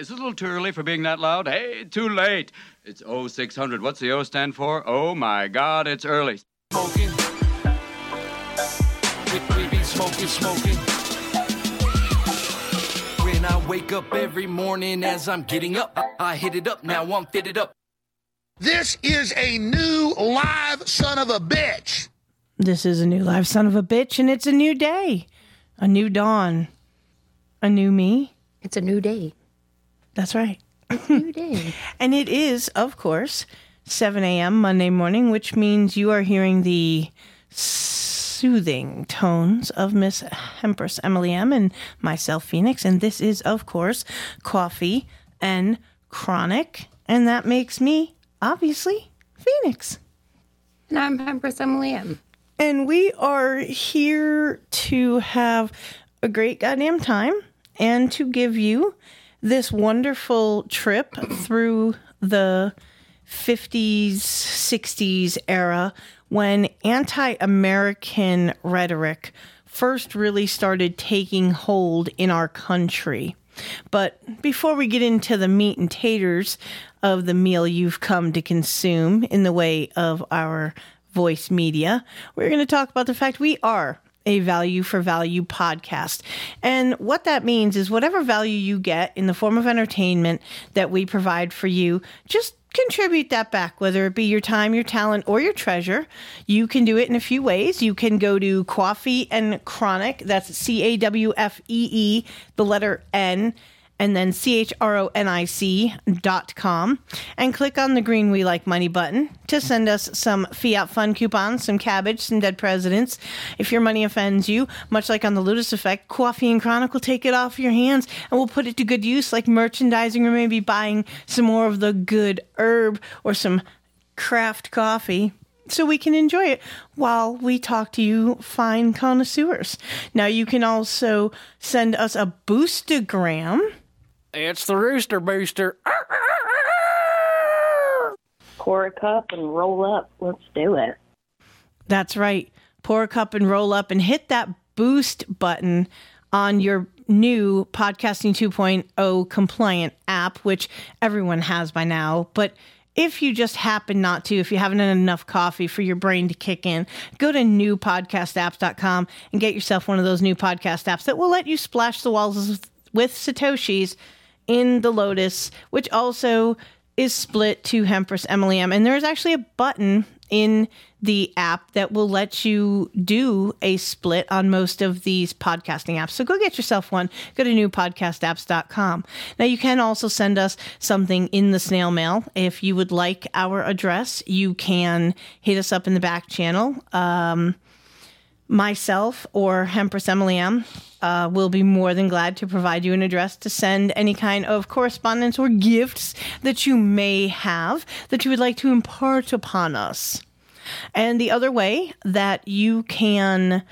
Is it a little too early for being that loud? Hey, too late. It's 0600. What's the O stand for? Oh my God, it's early. Smoking. We, we be smoking, smoking. When I wake up every morning as I'm getting up, I, I hit it up. Now I'm fitted up. This is a new live son of a bitch. This is a new live son of a bitch, and it's a new day, a new dawn, a new me. It's a new day. That's right. And it is, of course, 7 a.m. Monday morning, which means you are hearing the soothing tones of Miss Hempress Emily M. and myself, Pheonix. And this is, of course, coffee and chronic. And that makes me, obviously, Pheonix. And I'm Hempress Emily M. And we are here to have a great goddamn time and to give you this wonderful trip through the 50s, 60s era when anti American rhetoric first really started taking hold in our country. But before we get into the meat and taters of the meal you've come to consume in the way of our voice media, we're going to talk about the fact we are a value for value podcast. And what that means is whatever value you get in the form of entertainment that we provide for you, just contribute that back, whether it be your time, your talent, or your treasure. You can do it in a few ways. You can go to Coffee and Chronic, that's C A W F E E, the letter N and then C-H-R-O-N-I-C dot com and click on the green We Like Money button to send us some Fiat Fund coupons, some cabbage, some dead presidents. If your money offends you, much like on the Lotus Effect, Coffee and Chronic will take it off your hands and we'll put it to good use like merchandising or maybe buying some more of the good herb or some craft coffee so we can enjoy it while we talk to you fine connoisseurs. Now you can also send us a boostagram It's the Rooster Booster. pour a cup and roll up. Let's do it. That's right. Pour a cup and roll up and hit that boost button on your new Podcasting 2.0 compliant app, which everyone has by now. But if you just happen not to, if you haven't had enough coffee for your brain to kick in, go to newpodcastapps.com and get yourself one of those new podcast apps that will let you splash the walls with, with Satoshis in the Lotus, which also is split to Hempress Emily M. And there is actually a button in the app that will let you do a split on most of these podcasting apps. So go get yourself one. Go to newpodcastapps.com. Now you can also send us something in the snail mail. If you would like our address, you can hit us up in the back channel. Um, myself or Hempress Emily M uh, will be more than glad to provide you an address to send any kind of correspondence or gifts that you may have that you would like to impart upon us. And the other way that you can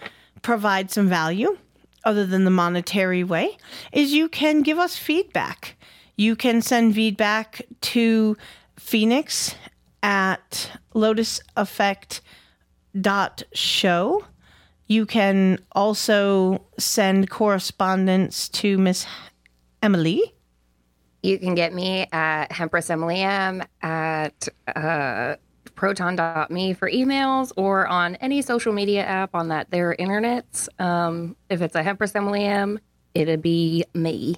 provide some value, other than the monetary way, is you can give us feedback. You can send feedback to Pheonix at Lotus Effect dot show. You can also send correspondence to Miss Emily. You can get me at Hempress Emily M at uh, proton.me for emails or on any social media app on that their internets. Um, if it's a Hempress Emily M, it'd be me.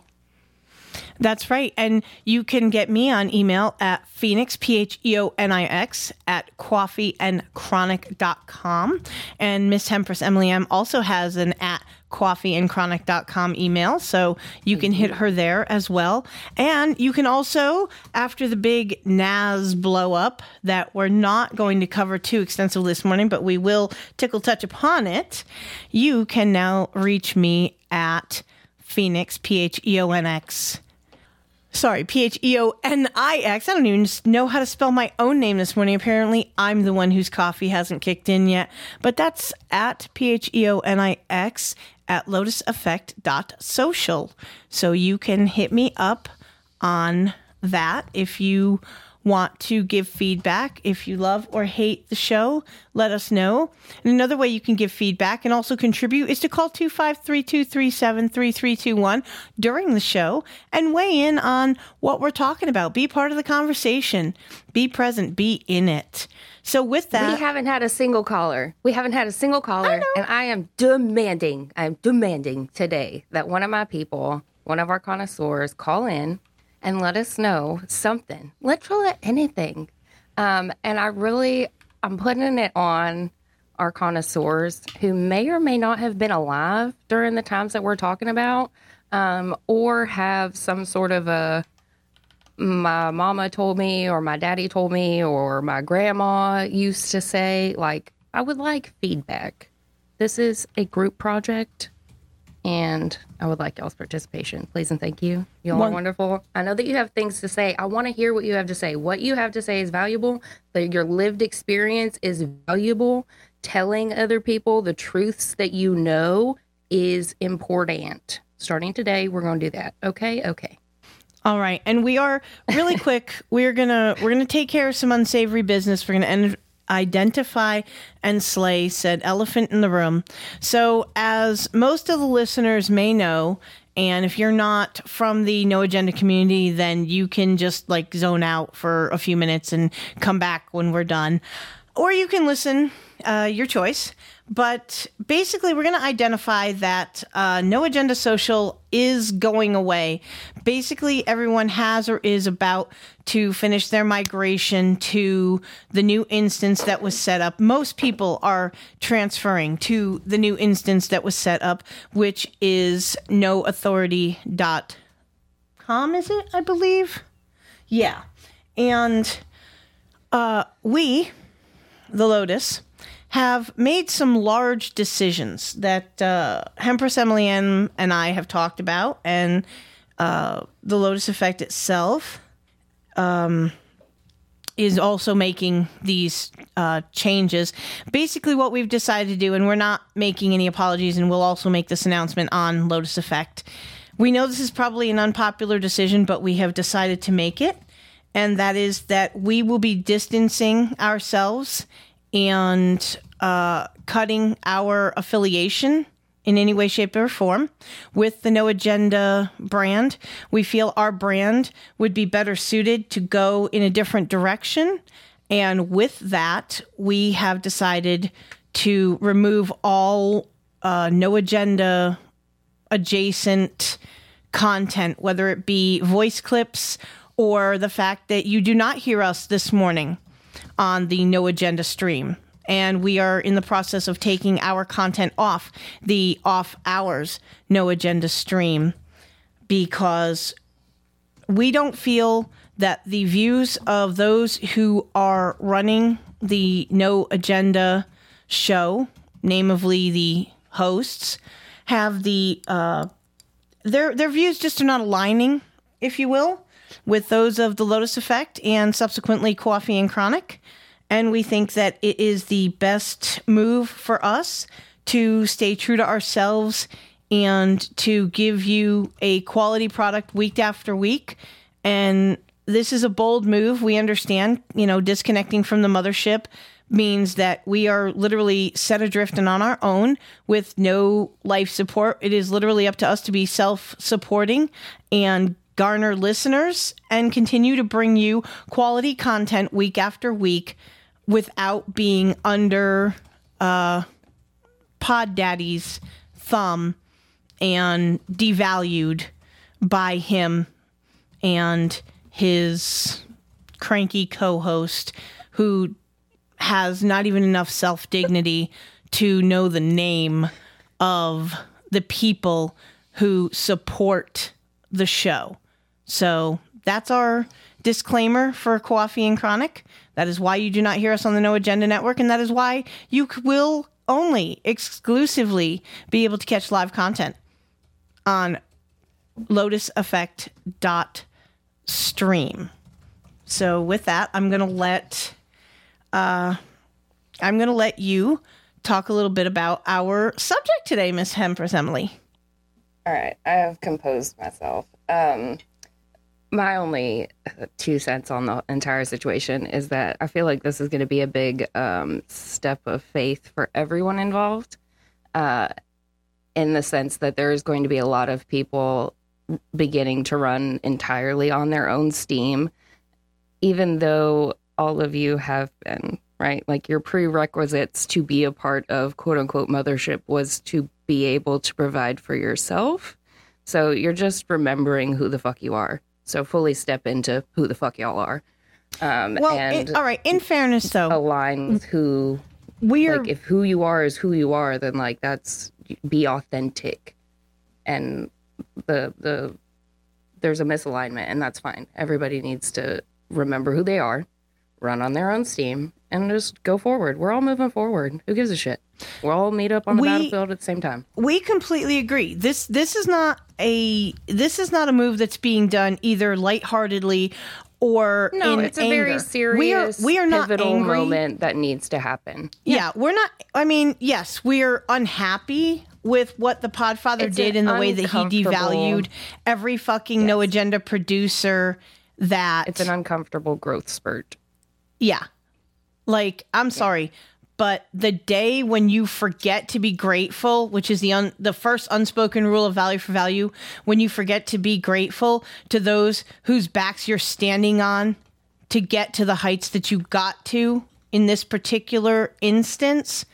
That's right. And you can get me on email at Pheonix, P H E O N I X, at coffeeandchronic.com. And Miss Hempress Emily M also has an at coffeeandchronic.com email. So you can hit her there as well. And you can also, after the big NAS blow up that we're not going to cover too extensively this morning, but we will tickle touch upon it, you can now reach me at Pheonix, P H E O N X. Sorry, P H E O N I X. I don't even know how to spell my own name this morning. Apparently, I'm the one whose coffee hasn't kicked in yet. But that's at P H E O N I X at lotuseffect.social. So you can hit me up on that if you want to give feedback, if you love or hate the show, let us know. And another way you can give feedback and also contribute is to call 253-237-3321 during the show and weigh in on what we're talking about. Be part of the conversation. Be present. Be in it. So with that, we haven't had a single caller. We haven't had a single caller, and I am demanding. I'm demanding today that one of my people, one of our connoisseurs, call in and let us know something, literally anything. Um, and I really, I'm putting it on our connoisseurs who may or may not have been alive during the times that we're talking about, um, or have some sort of a my mama told me or my daddy told me or my grandma used to say like i would like feedback this is a group project and i would like y'all's participation. Please and thank you. Y'all are wonderful. I know that you have things to say. I want to hear what you have to say. What you have to say is valuable that your lived experience is valuable. Telling other people the truths that you know is important. Starting today we're going to do that. Okay? Okay. All right, and we are really quick. We're gonna we're gonna take care of some unsavory business. We're gonna en- identify and slay said elephant in the room. So, as most of the listeners may know, and if you're not from the No Agenda community, then you can just like zone out for a few minutes and come back when we're done, or you can listen. Uh, your choice. But basically, we're going to identify that uh, No Agenda Social is going away. Basically, everyone has or is about to finish their migration to the new instance that was set up. Most people are transferring to the new instance that was set up, which is noauthority.com, is it? I believe. Yeah. And uh, we, the Lotus, have made some large decisions that uh, Hempress Emily Ann and I have talked about, and uh, the Lotus Effect itself um, is also making these uh, changes. Basically, what we've decided to do, and we're not making any apologies, and we'll also make this announcement on Lotus Effect. We know this is probably an unpopular decision, but we have decided to make it, and that is that we will be distancing ourselves and uh, cutting our affiliation in any way, shape, or form with the No Agenda brand. We feel our brand would be better suited to go in a different direction. And with that, we have decided to remove all uh, No Agenda adjacent content, whether it be voice clips or the fact that you do not hear us this morning on the No Agenda stream. And we are in the process of taking our content off the off hours No Agenda stream because we don't feel that the views of those who are running the No Agenda show, namely the hosts, have the uh, their their views just are not aligning, if you will, with those of the Lotus Effect and subsequently Coffee and Chronic. And we think that it is the best move for us to stay true to ourselves and to give you a quality product week after week. And this is a bold move. We understand, you know, disconnecting from the mothership means that we are literally set adrift and on our own with no life support. It is literally up to us to be self supporting and garner listeners and continue to bring you quality content week after week without being under uh, Pod Daddy's thumb and devalued by him and his cranky co host who has not even enough self dignity to know the name of the people who support the show. So that's our disclaimer for Coffee and Chronic. That is why you do not hear us on the No Agenda Network, and that is why you will only exclusively be able to catch live content on lotuseffect.stream. So with that, I'm going to let uh, I'm going to let you talk a little bit about our subject today, Miss Hempress Emily. All right, I have composed myself. Um, my only uh, two cents on the entire situation is that I feel like this is going to be a big um, step of faith for everyone involved, uh, in the sense that there is going to be a lot of people beginning to run entirely on their own steam, even though all of you have been right. Like your prerequisites to be a part of quote unquote mothership was to be able to provide for yourself. So you're just remembering who the fuck you are. So fully step into who the fuck y'all are. Um, Well, in- all right. In fairness, though, align with who we're like if who you are is who you are then like that's be authentic and the the there's a misalignment and that's fine everybody needs to remember who they are run on their own steam and just go forward we're all moving forward who gives a shit we'll all meet up on the We- battlefield at the same time we completely agree. This this is not a this is not a move that's being done either lightheartedly or no it's a very serious We are we are not pivotal angry. moment that needs to happen Yeah. we're not. I mean, yes, we are unhappy with what the Podfather It's did in the way that he devalued every fucking no agenda producer. That it's an uncomfortable growth spurt Yeah. Like, I'm sorry, but the day when you forget to be grateful, which is the un- the first unspoken rule of value for value, when you forget to be grateful to those whose backs you're standing on to get to the heights that you got to in this particular instance,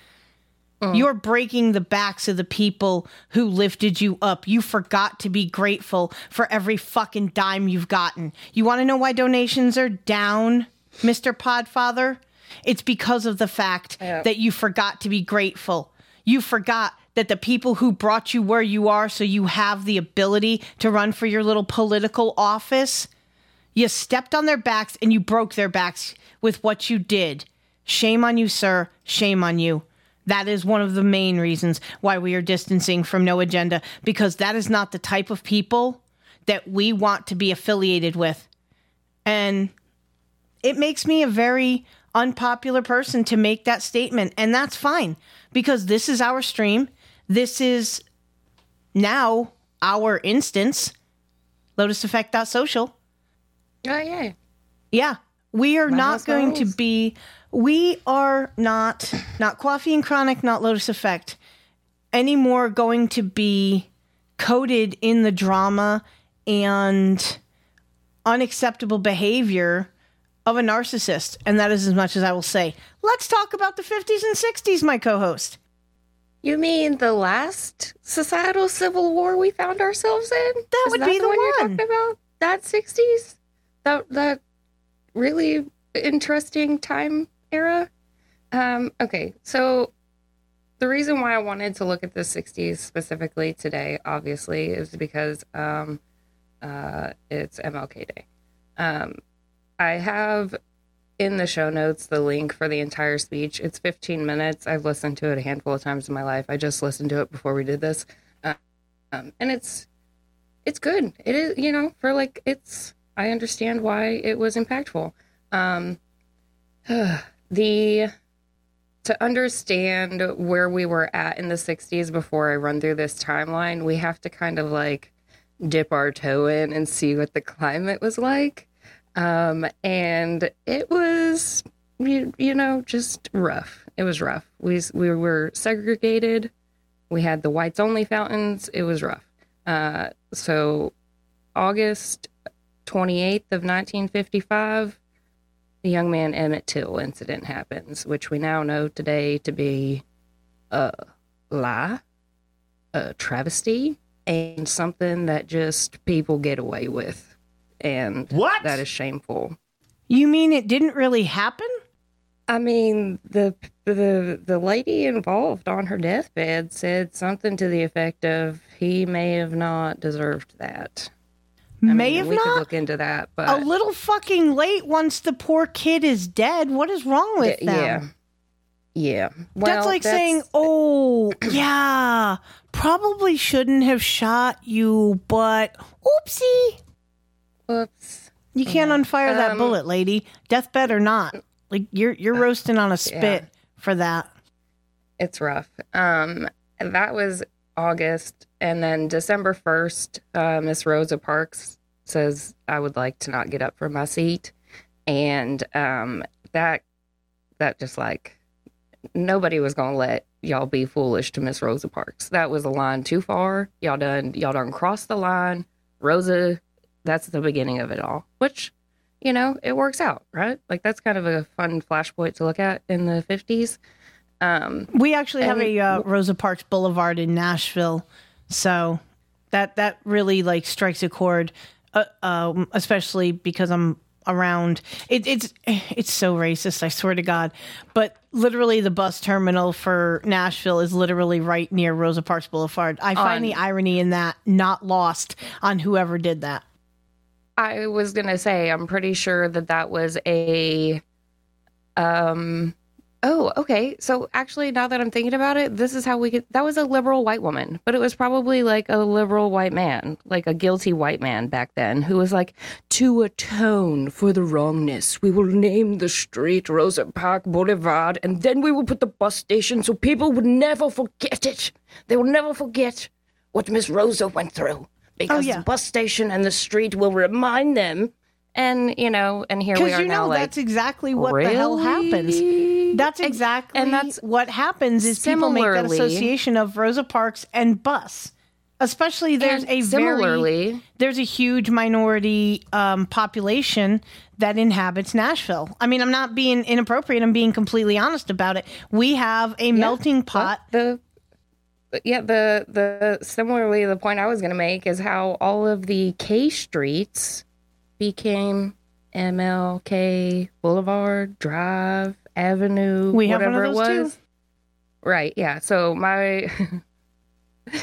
mm. you're breaking the backs of the people who lifted you up. You forgot to be grateful for every fucking dime you've gotten. You want to know why donations are down, Mr. Podfather? It's because of the fact that you forgot to be grateful. You forgot that the people who brought you where you are so you have the ability to run for your little political office, you stepped on their backs and you broke their backs with what you did. Shame on you, sir. Shame on you. That is one of the main reasons why we are distancing from No Agenda because that is not the type of people that we want to be affiliated with. And it makes me a very unpopular person to make that statement. And that's fine because this is our stream. This is now our instance, lotus lotuseffect.social. oh yeah Yeah. We are not house going to be we are not not coffee and chronic, not Lotus Effect anymore going to be coded in the drama and unacceptable behavior of a narcissist. And that is as much as I will say. Let's talk about the 50s and 60s, my co-host. You mean the last societal civil war we found ourselves in? That Is would be the one you're talking about? That sixties? That that really interesting time era? Um, okay, so the reason why I wanted to look at the sixties specifically today, obviously, is because um uh it's MLK Day. Um I have in the show notes the link for the entire speech. It's 15 minutes. I've listened to it a handful of times in my life. I just listened to it before we did this, uh, um, and it's it's good. It is you know for like it's. I understand why it was impactful. Um, the to understand where we were at in the 60s before I run through this timeline, we have to kind of like dip our toe in and see what the climate was like. Um, and it was, you, you know, just rough. It was rough. We, we were segregated. We had the whites only fountains. It was rough. Uh, so August 28th of 1955, the young man Emmett Till incident happens, which we now know today to be a lie, a travesty, and something that just people get away with. And What? that is shameful. You mean it didn't really happen? I mean, the the the lady involved on her deathbed said something to the effect of he may have not deserved that. I May mean, have we could not. look into that, but a little fucking late once the poor kid is dead. What is wrong with them? yeah, yeah. that's Well, like saying, "Oh, yeah, probably shouldn't have shot you, but oopsie." "Whoops." You can't unfire that Um, bullet, lady. Deathbed or not. Like you're you're roasting on a spit for that. it's rough. Um, that was August, and then December first, uh, Miss Rosa Parks says I would like to not get up from my seat, and um, that that just like nobody was gonna let y'all be foolish to Miss Rosa Parks. That was a line too far. Y'all done y'all done crossed the line. Rosa, that's the beginning of it all. Which, you know, it works out, right? Like that's kind of a fun flashpoint to look at in the fifties. Um, We actually have a uh, Rosa Parks Boulevard in Nashville, so that that really like strikes a chord, uh, um, especially because I'm around. It, it's it's so racist, I swear to God. But literally, the bus terminal for Nashville is literally right near Rosa Parks Boulevard. I find On- the irony in that not lost on whoever did that. I was gonna say I'm pretty sure that that was a um oh okay. So actually now that I'm thinking about it this is how we could that was a liberal white woman but it was probably like a liberal white man like a guilty white man back then who was like to atone for the wrongness we will name the street Rosa Park Boulevard and then we will put the bus station so people would never forget it. They will never forget what Miss Rosa went through because yeah. the bus station and the street will remind them. And you know, and here we Because are you now, know like that's exactly what the hell happens. That's exactly and that's what happens is people make that association of Rosa Parks and bus. Especially there's a very there's a huge minority um, population that inhabits Nashville. I mean, I'm not being inappropriate. I'm being completely honest about it. We have a melting pot. the yeah the the similarly the point I was going to make is how all of the K streets became MLK Boulevard Drive Avenue We whatever it too. was. Right. Yeah. So my.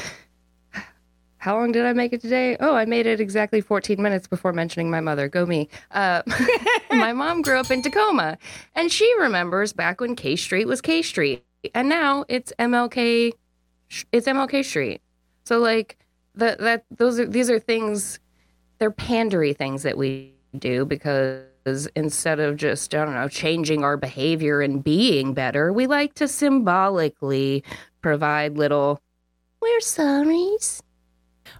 How long did I make it today? Oh, I made it exactly 14 minutes before mentioning my mother. Go me. Uh, my mom grew up in Tacoma, and she remembers back when K Street was K Street, and now it's MLK. It's MLK Street. So like that that those are these are things. They're pandery things that we do because instead of just I don't know changing our behavior and being better, we like to symbolically provide little. We're sorries.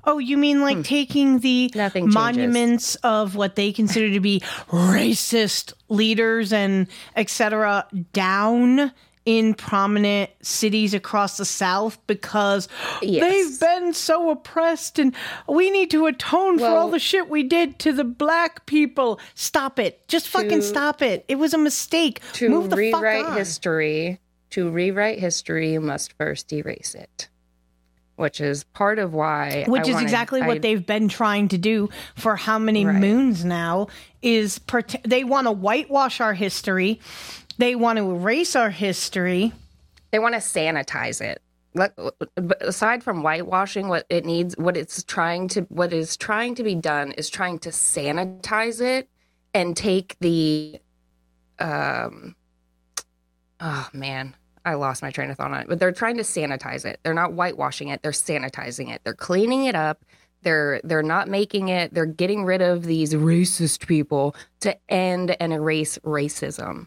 Oh, you mean like taking the Hmm. Nothing changes. monuments of what they consider to be racist leaders and etc. down in prominent cities across the South because Yes. they've been so oppressed and we need to atone for all the shit we did to the black people. Stop it. Just fucking stop it. It was a mistake. To Move the rewrite fuck on. history, to rewrite history, you must first erase it. Which is part of why. which I is wanted- exactly I- what they've been trying to do for how many Right. moons now is prote- they want to whitewash our history they want to erase our history they want to sanitize it. Aside from whitewashing, what it needs, what it's trying to, what is trying to be done is trying to sanitize it and take the, um, oh man, I lost my train of thought on it. But they're trying to sanitize it. They're not whitewashing it. They're sanitizing it. They're cleaning it up. They're they're not making it. They're getting rid of these racist people to end and erase racism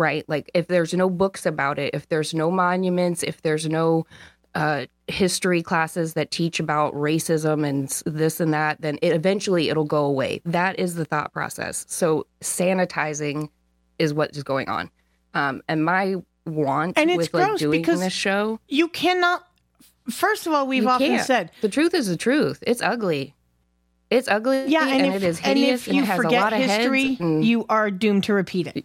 right? Like if there's no books about it, if there's no monuments, if there's no uh, history classes that teach about racism and this and that, then it, eventually it'll go away. That is the thought process. So sanitizing is what is going on. Um, and my want And it's with like gross doing because this show, you cannot first of all we've you often can't. said the truth is the truth. It's ugly. It's ugly. yeah and, if, it is and hideous if and you it has a forget lot of history and- you are doomed to repeat it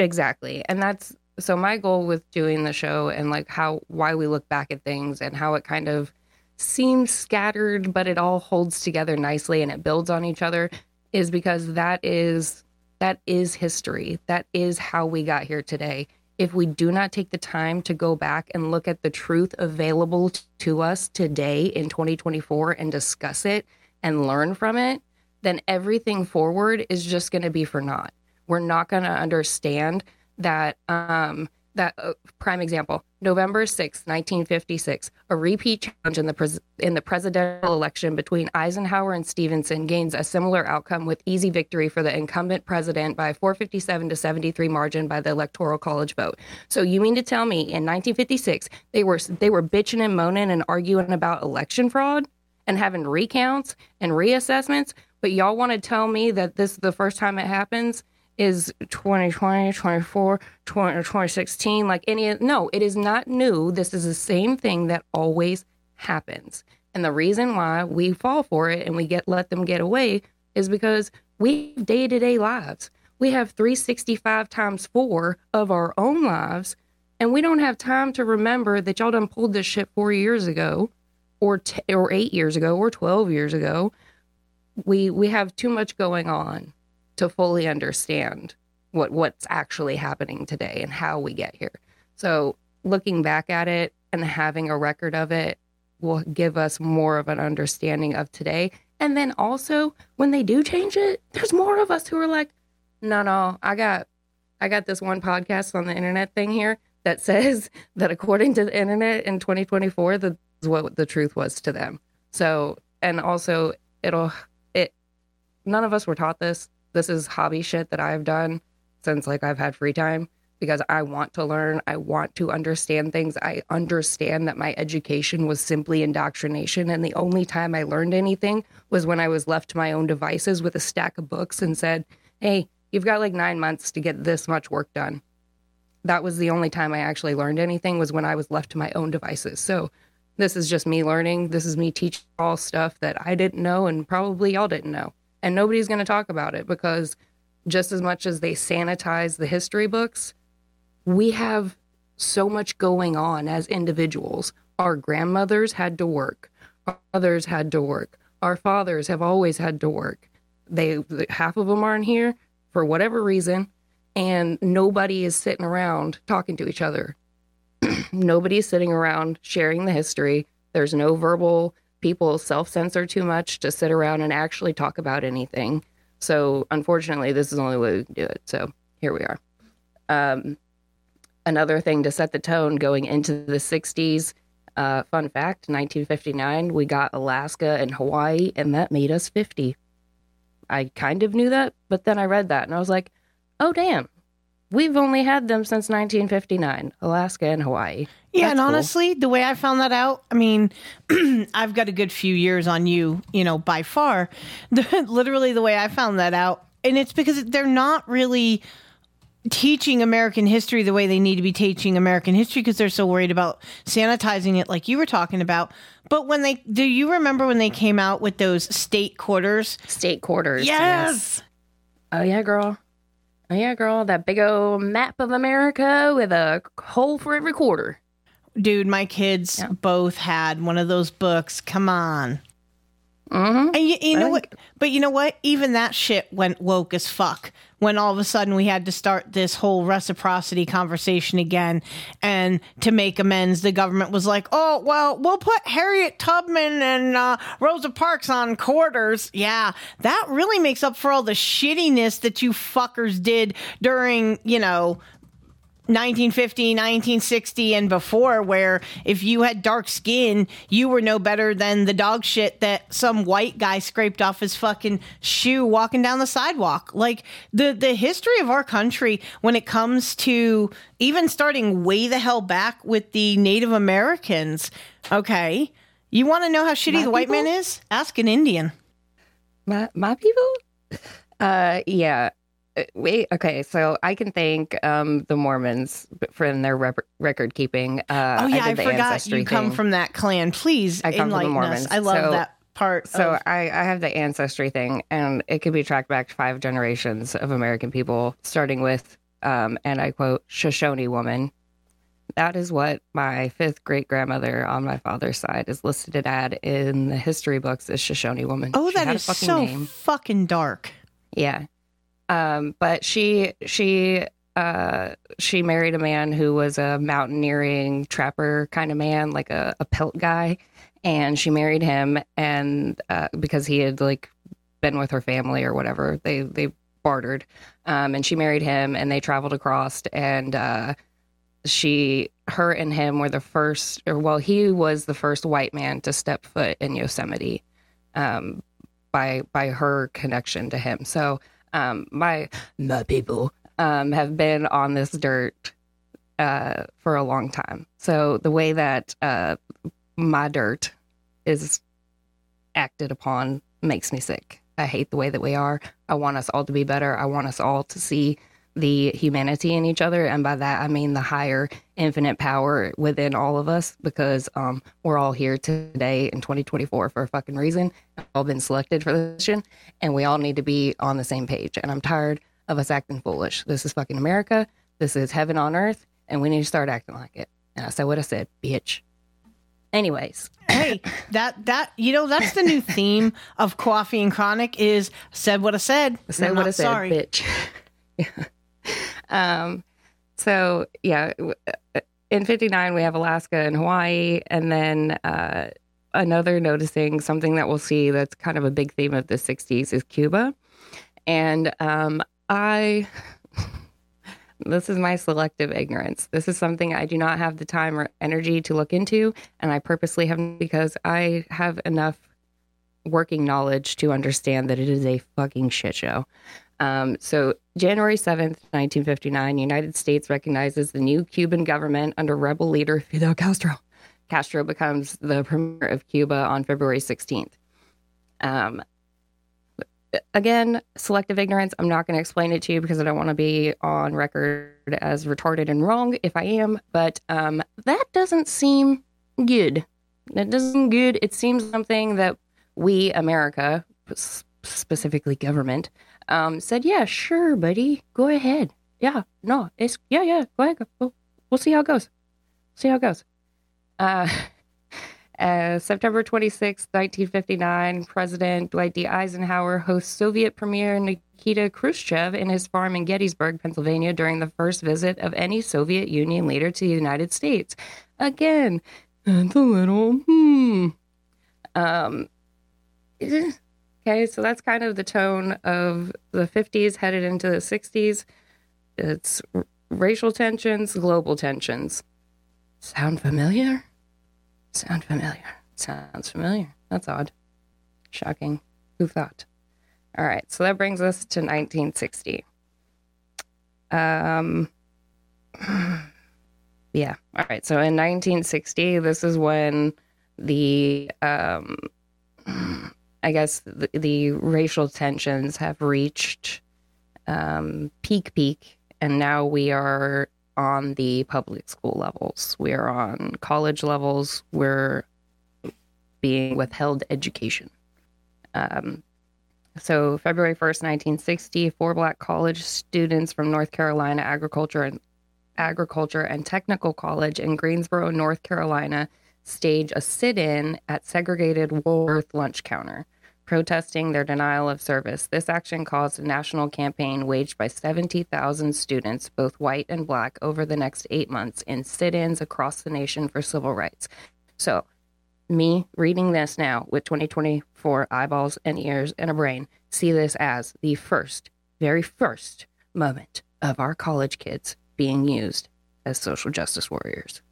Exactly. And that's so my goal with doing the show and like how why we look back at things and how it kind of seems scattered but it all holds together nicely and it builds on each other is because that is that is history. That is how we got here today. If we do not take the time to go back and look at the truth available to us today in 2024 and discuss it and learn from it, then everything forward is just going to be for naught we're not going to understand that um that uh, prime example november 6 1956 a repeat challenge in the pres- in the presidential election between eisenhower and stevenson gains a similar outcome with easy victory for the incumbent president by a 457 to 73 margin by the electoral college vote so you mean to tell me in 1956 they were they were bitching and moaning and arguing about election fraud and having recounts and reassessments. But y'all want to tell me that this is the first time it happens is 2020, 24, 20, 2016, like any, no, it is not new. This is the same thing that always happens. And the reason why we fall for it and we get let them get away is because we have day to day lives. We have 365 times four of our own lives, and we don't have time to remember that y'all done pulled this shit four years ago, or t- or eight years ago, or 12 years ago. We we have too much going on to fully understand what what's actually happening today and how we get here. So looking back at it and having a record of it will give us more of an understanding of today. And then also when they do change it, there's more of us who are like, no, no, I got I got this one podcast on the internet thing here that says that according to the internet in 2024, that's what the truth was to them. So and also it'll it none of us were taught this. This is hobby shit that I've done since like I've had free time because I want to learn. I want to understand things. I understand that my education was simply indoctrination. And the only time I learned anything was when I was left to my own devices with a stack of books and said, Hey, you've got like nine months to get this much work done. That was the only time I actually learned anything was when I was left to my own devices. So this is just me learning. This is me teaching all stuff that I didn't know and probably y'all didn't know. And nobody's going to talk about it because just as much as they sanitize the history books, we have so much going on as individuals. Our grandmothers had to work, our mothers had to work, our fathers have always had to work. They half of them aren't here for whatever reason, and nobody is sitting around talking to each other. Nobody's sitting around sharing the history. There's no verbal people self censor too much to sit around and actually talk about anything. So, unfortunately, this is the only way we can do it. So, here we are. Um, another thing to set the tone going into the 60s. Uh, fun fact 1959, we got Alaska and Hawaii, and that made us 50. I kind of knew that, but then I read that and I was like, oh, damn. We've only had them since 1959, Alaska and Hawaii. Yeah, That's and cool. honestly, the way I found that out, I mean, I've got a good few years on you, you know, by far. Literally, the way I found that out, and it's because they're not really teaching American history the way they need to be teaching American history because they're so worried about sanitizing it, like you were talking about. But when they do, you remember when they came out with those state quarters? state quarters. Yes. Oh yeah, girl. Oh yeah, girl. That big old map of America with a hole for every quarter. Dude, my kids Yeah. both had one of those books. Come on. Mm-hmm. And you, you know what? But you know what? Even that shit went woke as fuck when all of a sudden we had to start this whole reciprocity conversation again. And to make amends, the government was like, oh, well, we'll put Harriet Tubman and uh, Rosa Parks on quarters. Yeah, that really makes up for all the shittiness that you fuckers did during, you know, 1950, 1960, and before, where if you had dark skin, you were no better than the dog shit that some white guy scraped off his fucking shoe walking down the sidewalk. Like the the history of our country when it comes to even starting way the hell back with the Native Americans. Okay, you want to know how shitty My the white man is? Ask an Indian. My my people. Uh, yeah. Uh, Wait. Okay. So I can thank um the Mormons for their rep- record keeping. Uh, Oh yeah, I, the forgot you come thing. from that clan. Please I come from the Mormons. us. I love So- that part. So of- I, I have the ancestry thing, and it can be tracked back five generations of American people, starting with, um, and I quote, Shoshone woman. That is what my fifth great grandmother on my father's side is listed at in the history books as Shoshone woman. Oh, She that is fucking so name. fucking dark. Yeah. Um, but she she uh she married a man who was a mountaineering trapper kind of man, like a, a pelt guy. And she married him and uh because he had like been with her family or whatever. They they bartered. Um and she married him and they traveled across and uh she her and him were the first or well he was the first white man to step foot in Yosemite um by by her connection to him. So um my my people um have been on this dirt uh for a long time. So the way that uh my dirt is acted upon makes me sick. I hate the way that we are. I want us all to be better. I want us all to see the humanity in each other. And by that, I mean the higher infinite power within all of us because um, we're all here today in 2024 for a fucking reason. We've all been selected for this mission, and we all need to be on the same page. And I'm tired of us acting foolish. This is fucking America. This is heaven on earth, and we need to start acting like it. And I said what I said, bitch. Anyways, hey, that that you know that's the new theme of Coffee and Chronic is said what I said. I said what I said, sorry. bitch. yeah. Um. So yeah, uh, in '59 we have Alaska and Hawaii, and then uh, another noticing something that we'll see that's kind of a big theme of the '60s is Cuba, and um, I. This is my selective ignorance. This is something I do not have the time or energy to look into, and I purposely haven't because I have enough working knowledge to understand that it is a fucking shit show. Um, so, January 7th, 1959, United States recognizes the new Cuban government under rebel leader Fidel Castro. Castro becomes the premier of Cuba on February 16th. Um, again, selective ignorance. I'm not going to explain it to you because I don't want to be on record as retarded and wrong if I am, but um, that doesn't seem good. That doesn't good. It seems something that we, America, specifically government, um, said, yeah, sure, buddy, go ahead. Yeah, no, it's, yeah, yeah, go ahead. We'll, we'll see how it goes. See how it goes. Uh, uh, September 26, 1959, President Dwight D. Eisenhower hosts Soviet Premier Nikita Khrushchev in his farm in Gettysburg, Pennsylvania, during the first visit of any Soviet Union leader to the United States. Again, that's a little, hmm. Um, okay, so that's kind of the tone of the 50s headed into the 60s. It's racial tensions, global tensions. Sound familiar? Sound familiar. Sounds familiar. That's odd. Shocking. Who thought? All right, so that brings us to 1960. Um, yeah. All right, so in 1960, this is when the, um, I guess the, the racial tensions have reached um, peak, peak, and now we are on the public school levels. We are on college levels. We're being withheld education. Um, so, February 1st, 1960, four black college students from North Carolina Agriculture and Agriculture and Technical College in Greensboro, North Carolina, stage a sit-in at segregated Woolworth lunch counter, protesting their denial of service. This action caused a national campaign waged by 70,000 students, both white and black, over the next eight months in sit-ins across the nation for civil rights. So, me reading this now with 2024 eyeballs and ears and a brain see this as the first, very first moment of our college kids being used as social justice warriors.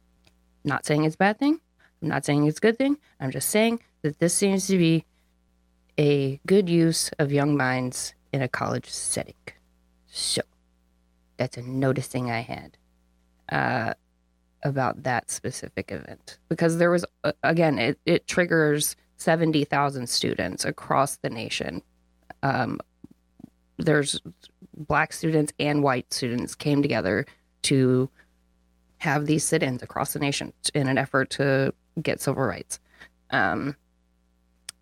Not saying it's a bad thing. I'm not saying it's a good thing. I'm just saying that this seems to be a good use of young minds in a college setting. So that's a noticing I had. Uh, about that specific event because there was uh, again it, it triggers 70,000 students across the nation um, there's black students and white students came together to have these sit-ins across the nation in an effort to get civil rights um,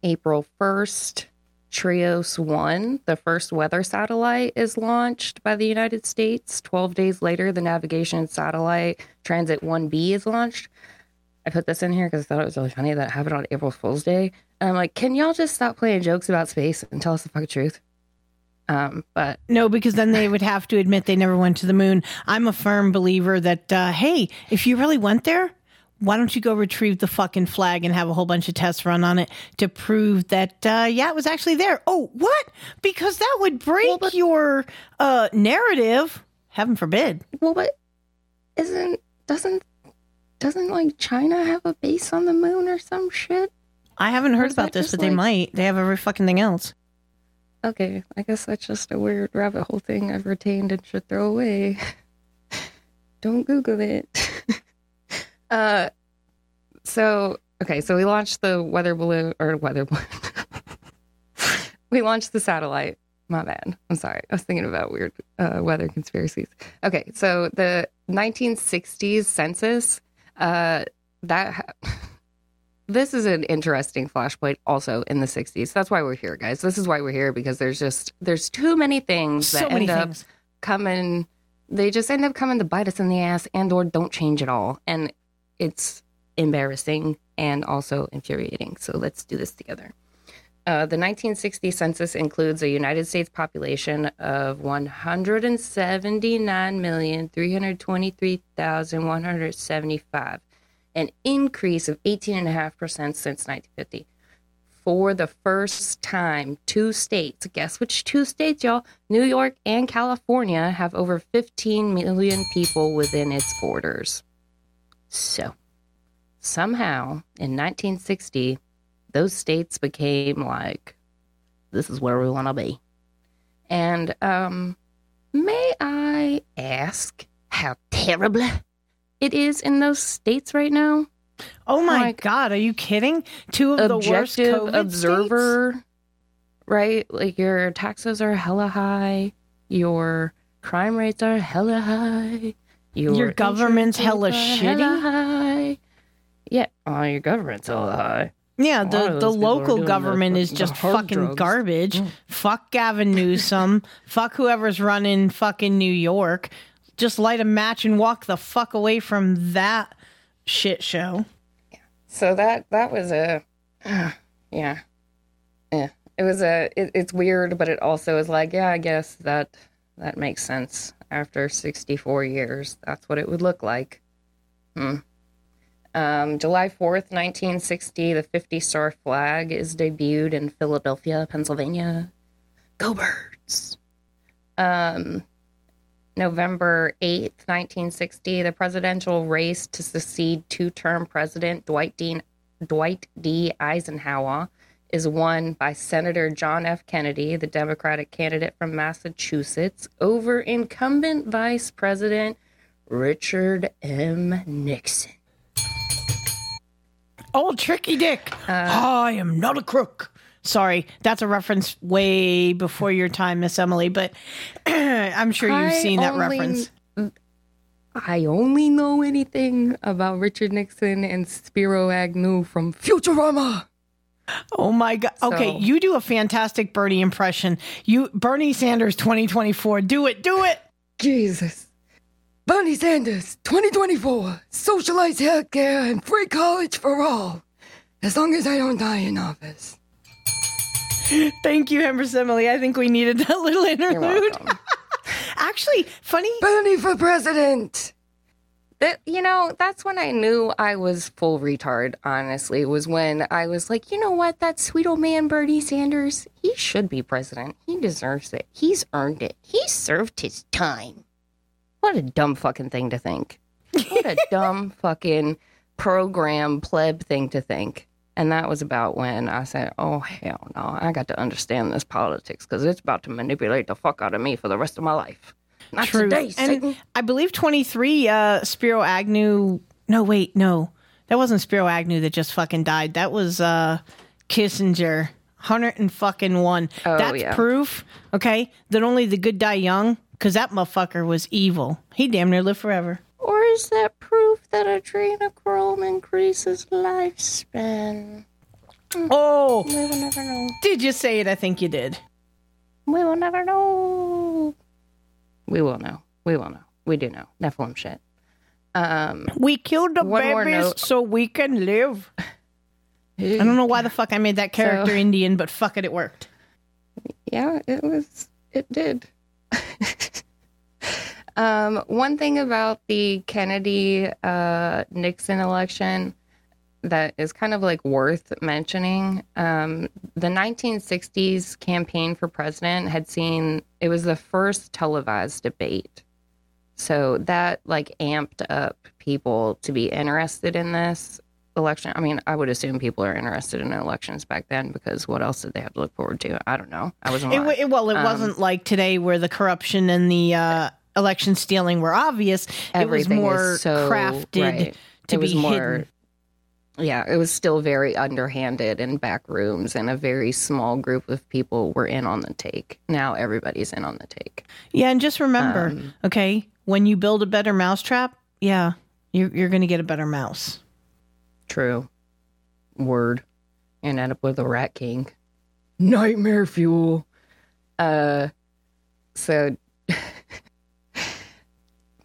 april 1st TIROS 1, the first weather satellite, is launched by the United States. 12 days later, the navigation satellite Transit 1B is launched. I put this in here because I thought it was really funny that it happened on April Fool's Day. And I'm like, can y'all just stop playing jokes about space and tell us the fucking truth? Um, but No, because then they would have to admit they never went to the moon. I'm a firm believer that, uh, hey, if you really went there, why don't you go retrieve the fucking flag and have a whole bunch of tests run on it to prove that, uh, yeah, it was actually there? Oh, what? Because that would break your uh, narrative. Heaven forbid. well, but isn't doesn't doesn't like China have a base on the moon or some shit? I haven't heard Or is that about this, but they might. They have every fucking thing else. Okay, I guess that's just a weird rabbit hole thing I've retained and should throw away. Don't Google it. uh, so okay, so we launched the weather balloon or weather balloon, we launched the satellite. My bad. I'm sorry. I was thinking about weird uh, weather conspiracies. Okay, so the 1960s census, uh, that ha- this is an interesting flashpoint. Also in the 60s. That's why we're here, guys. This is why we're here because there's just there's too many things So that many end things. up coming. They just end up coming to bite us in the ass and or don't change at all, and it's embarrassing and also infuriating. So let's do this together. Uh, the 1960 census includes a United States population of 179,323,175, an increase of 18.5% since 1950. For the first time, two states, guess which two states, y'all? New York and California have over 15 million people within its borders. So, somehow in 1960, those states became like, this is where we want to be. And um, may I ask how terrible it is in those states right now? Oh my Like, god, are you kidding? Two of the worst COVID observer, right? Like your taxes are hella high, your crime rates are hella high, your, Your government's hella shitty? hella. Yeah, oh, your government's hella high. Yeah, the, the those people are local doing the government is just fucking drugs. Mm. garbage. Fuck Gavin Newsom. Fuck whoever's running fucking New York. Just light a match and walk the fuck away from that shit show. So that that was a, yeah, yeah. It was a. It, it's weird, but it also is like, yeah, I guess that that makes sense. After sixty four years, that's what it would look like. Hmm. Um, July fourth, nineteen sixty, the fifty star flag is debuted in Philadelphia, Pennsylvania. Go birds! Um, November 8th, 1960, the presidential race to succeed two term President Dwight D. Dwight D. Eisenhower is won by Senator John F. Kennedy, the Democratic candidate from Massachusetts, over incumbent Vice President Richard M. Nixon. Old tricky dick. Uh, I am not a crook. Sorry, that's a reference way before your time, Miss Emily, but I'm sure you've I seen that only- reference. I only know anything about Richard Nixon and Spiro Agnew from Futurama. Oh my god. Okay, So- you do a fantastic Bernie impression. You Bernie Sanders 2024. Do it. Do it. Jesus. Bernie Sanders, 2024. Socialized healthcare and free college for all. As long as I don't die in office. Thank you, Hempress Emily. I think we needed that little interlude. Actually, funny. Bernie for president. That, you know, that's when I knew I was full retard, honestly, was when I was like, you know what, that sweet old man Bernie Sanders, he should be president. He deserves it. He's earned it. He served his time. What a dumb fucking thing to think. What a dumb fucking program pleb thing to think. And that was about when I said, oh, hell no, I got to understand this politics because it's about to manipulate the fuck out of me for the rest of my life. Not Truth. today, Satan. And I believe 23, uh, Spiro Agnew. No, wait, no. That wasn't Spiro Agnew that just fucking died. That was uh, Kissinger. Hundred and fucking one. Oh, That's yeah. proof, okay, that only the good die young. Because that motherfucker was evil. He damn near lived forever. Or is that proof that adrenochrome increases lifespan? Oh, We will never know. did you say it? I think you did. We will never know. We will know. We will know. We do know. Nephilim shit. Um, We killed the One more babies note. so we can live. I don't know why the fuck I made that character So- Indian, but fuck it, it worked. yeah, it was. It did. um, one thing about the Kennedy uh, Nixon election that is kind of like worth mentioning. Um, the 1960s campaign for president had seen it was the first televised debate. So that like amped up people to be interested in this election. I mean, I would assume people are interested in elections back then because what else did they have to look forward to? I don't know. I wasn't. It, it, well, it Um, wasn't like today where the corruption and the uh, election stealing were obvious. Everything it was more is so crafted right. to it was be more hidden. Yeah, it was still very underhanded in back rooms, and a very small group of people were in on the take. Now everybody's in on the take. Yeah, and just remember, Um, okay, when you build a better mousetrap, yeah, you're you're gonna get a better mouse. True. Word. And end up with a rat king. Nightmare fuel. Uh so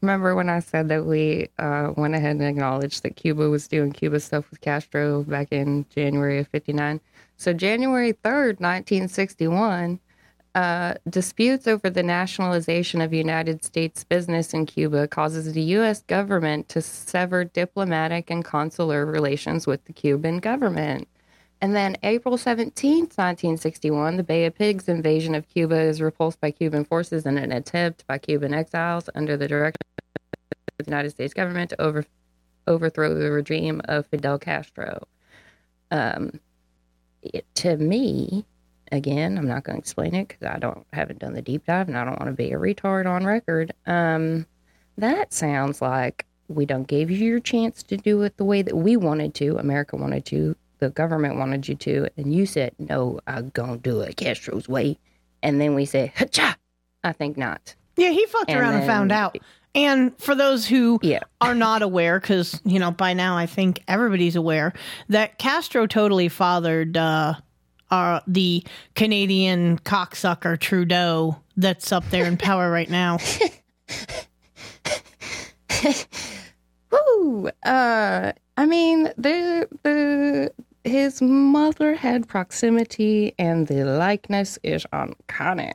remember when I said that we uh went ahead and acknowledged that Cuba was doing Cuba stuff with Castro back in January of fifty nine? So January third, nineteen sixty one, uh, disputes over the nationalization of United States business in Cuba causes the U.S. government to sever diplomatic and consular relations with the Cuban government. And then April 17th, 1961, the Bay of Pigs invasion of Cuba is repulsed by Cuban forces in an attempt by Cuban exiles under the direction of the United States government to over, overthrow the regime of Fidel Castro. Um, it, to me, again, I'm not going to explain it because I don't haven't done the deep dive and I don't want to be a retard on record. Um, that sounds like we don't gave you your chance to do it the way that we wanted to, America wanted to, the government wanted you to, and you said no, I'm gonna do it Castro's way, and then we said, "Hacha!" I think not. Yeah, he fucked And around and found out. And for those who Yeah. are not aware, because you know by now I think everybody's aware that Castro totally fathered uh, uh, the Canadian cocksucker Trudeau that's up there in power right now. Woo! Uh, I mean, the the his mother had proximity, and the likeness is uncanny.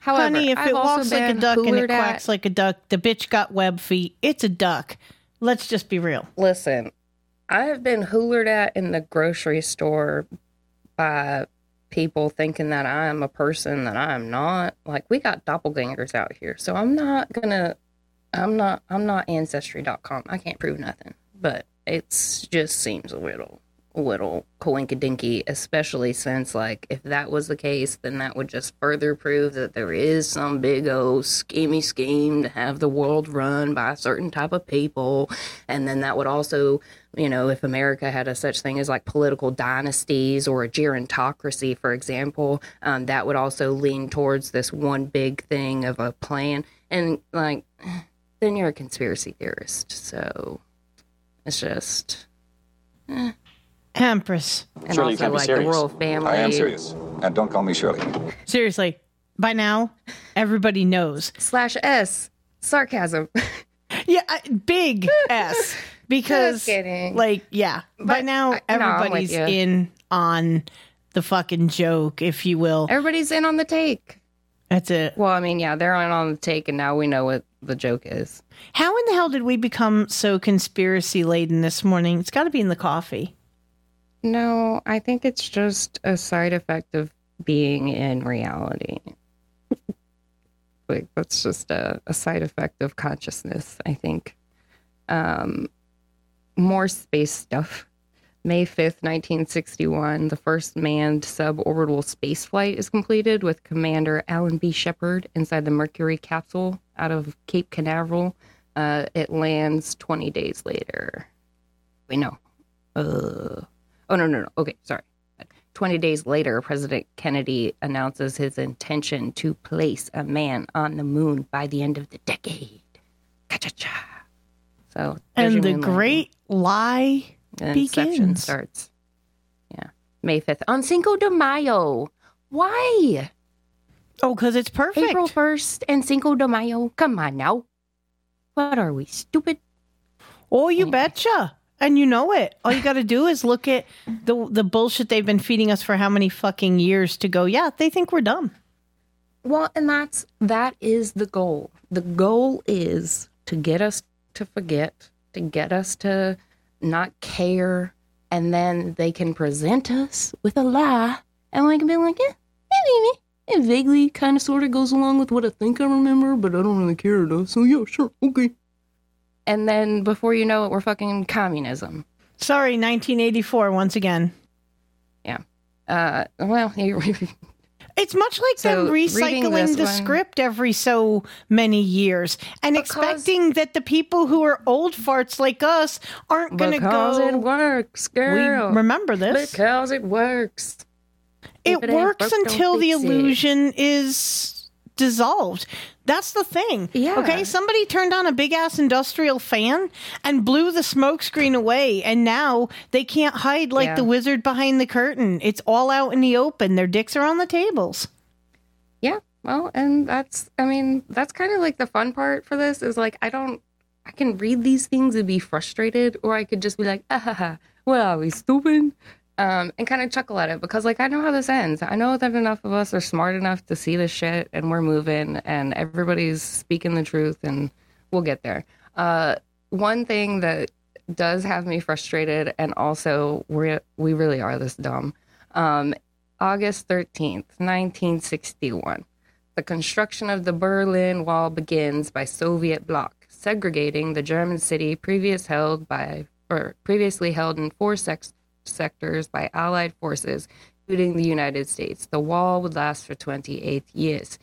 However, Honey, if I've it walks like a duck and hoolered it at- quacks like a duck, the bitch got web feet. It's a duck. Let's just be real. Listen, I have been hoolered at in the grocery store by people thinking that I am a person that I am not. Like we got doppelgangers out here. So I'm not gonna I'm not I'm not ancestry.com. I can't prove nothing. But it's just seems a little a little coinkadinky, especially since like if that was the case, then that would just further prove that there is some big old schemy scheme to have the world run by a certain type of people. And then that would also, you know, if America had a such thing as like political dynasties or a gerontocracy, for example, um, that would also lean towards this one big thing of a plan. And like, then you're a conspiracy theorist. So it's just. Hempress. And Shirley, also can't be like the serious. royal family. I am serious. And don't call me Shirley. Seriously, by now, everybody knows. Slash S. Sarcasm. Yeah, I- big S. Because, Just kidding. like, yeah, by now, I- no, I'm with everybody's you. in on the fucking joke, if you will. Everybody's in on the take. That's it. Well, I mean, yeah, they're in on the take, and now we know what the joke is. How in the hell did we become so conspiracy laden this morning? It's got to be in the coffee. No, I think it's just a side effect of being in reality. like that's just a, a side effect of consciousness, I think. Um, more space stuff. May 5th, 1961, the first manned suborbital space flight is completed with Commander Alan B. Shepard inside the Mercury capsule out of Cape Canaveral. Uh, it lands 20 days later. We know. Oh, no, no, no. Okay, sorry. 20 days later, President Kennedy announces his intention to place a man on the moon by the end of the decade. Cha-cha-cha. So, And the great lie begins. starts. Yeah. May 5th. On Cinco de Mayo. Why? Oh, because it's perfect. April 1st and Cinco de Mayo. Come on now. What are we, stupid? Oh, you betcha. And you know it. All you got to do is look at the the bullshit they've been feeding us for how many fucking years to go. Yeah, they think we're dumb. Well, and that's that is the goal. The goal is to get us to forget, to get us to not care, and then they can present us with a lie, and we can be like, yeah, maybe it vaguely kind of sort of goes along with what I think I remember, but I don't really care though. So yeah, sure, okay. And then before you know it, we're fucking communism. Sorry, 1984 once again. Yeah. Uh, well, It's much like So, them recycling the one- script every so many years and expecting that the people who are old farts like us aren't going to go. Because it works, we girl. remember this. Because it works. it it works broke, until the illusion is dissolved. That's the thing. Yeah. Okay. Somebody turned on a big ass industrial fan and blew the smoke screen away, and now they can't hide like Yeah. the wizard behind the curtain. It's all out in the open. Their dicks are on the tables. Yeah. Well, and that's, I mean, that's kind of like the fun part for this is like, I don't, I can read these things and be frustrated, or I could just be like, ah, ha, ha, well, are we stupid? Um, and kind of chuckle at it because, like, I know how this ends. I know that enough of us are smart enough to see this shit and we're moving and everybody's speaking the truth and we'll get there. Uh, one thing that does have me frustrated and also we we really are this dumb. Um, August 13th, 1961. The construction of the Berlin Wall begins by Soviet bloc, segregating the German city previous held by or previously held in four sex, sectors by Allied forces, including the United States. The wall would last for 28 years.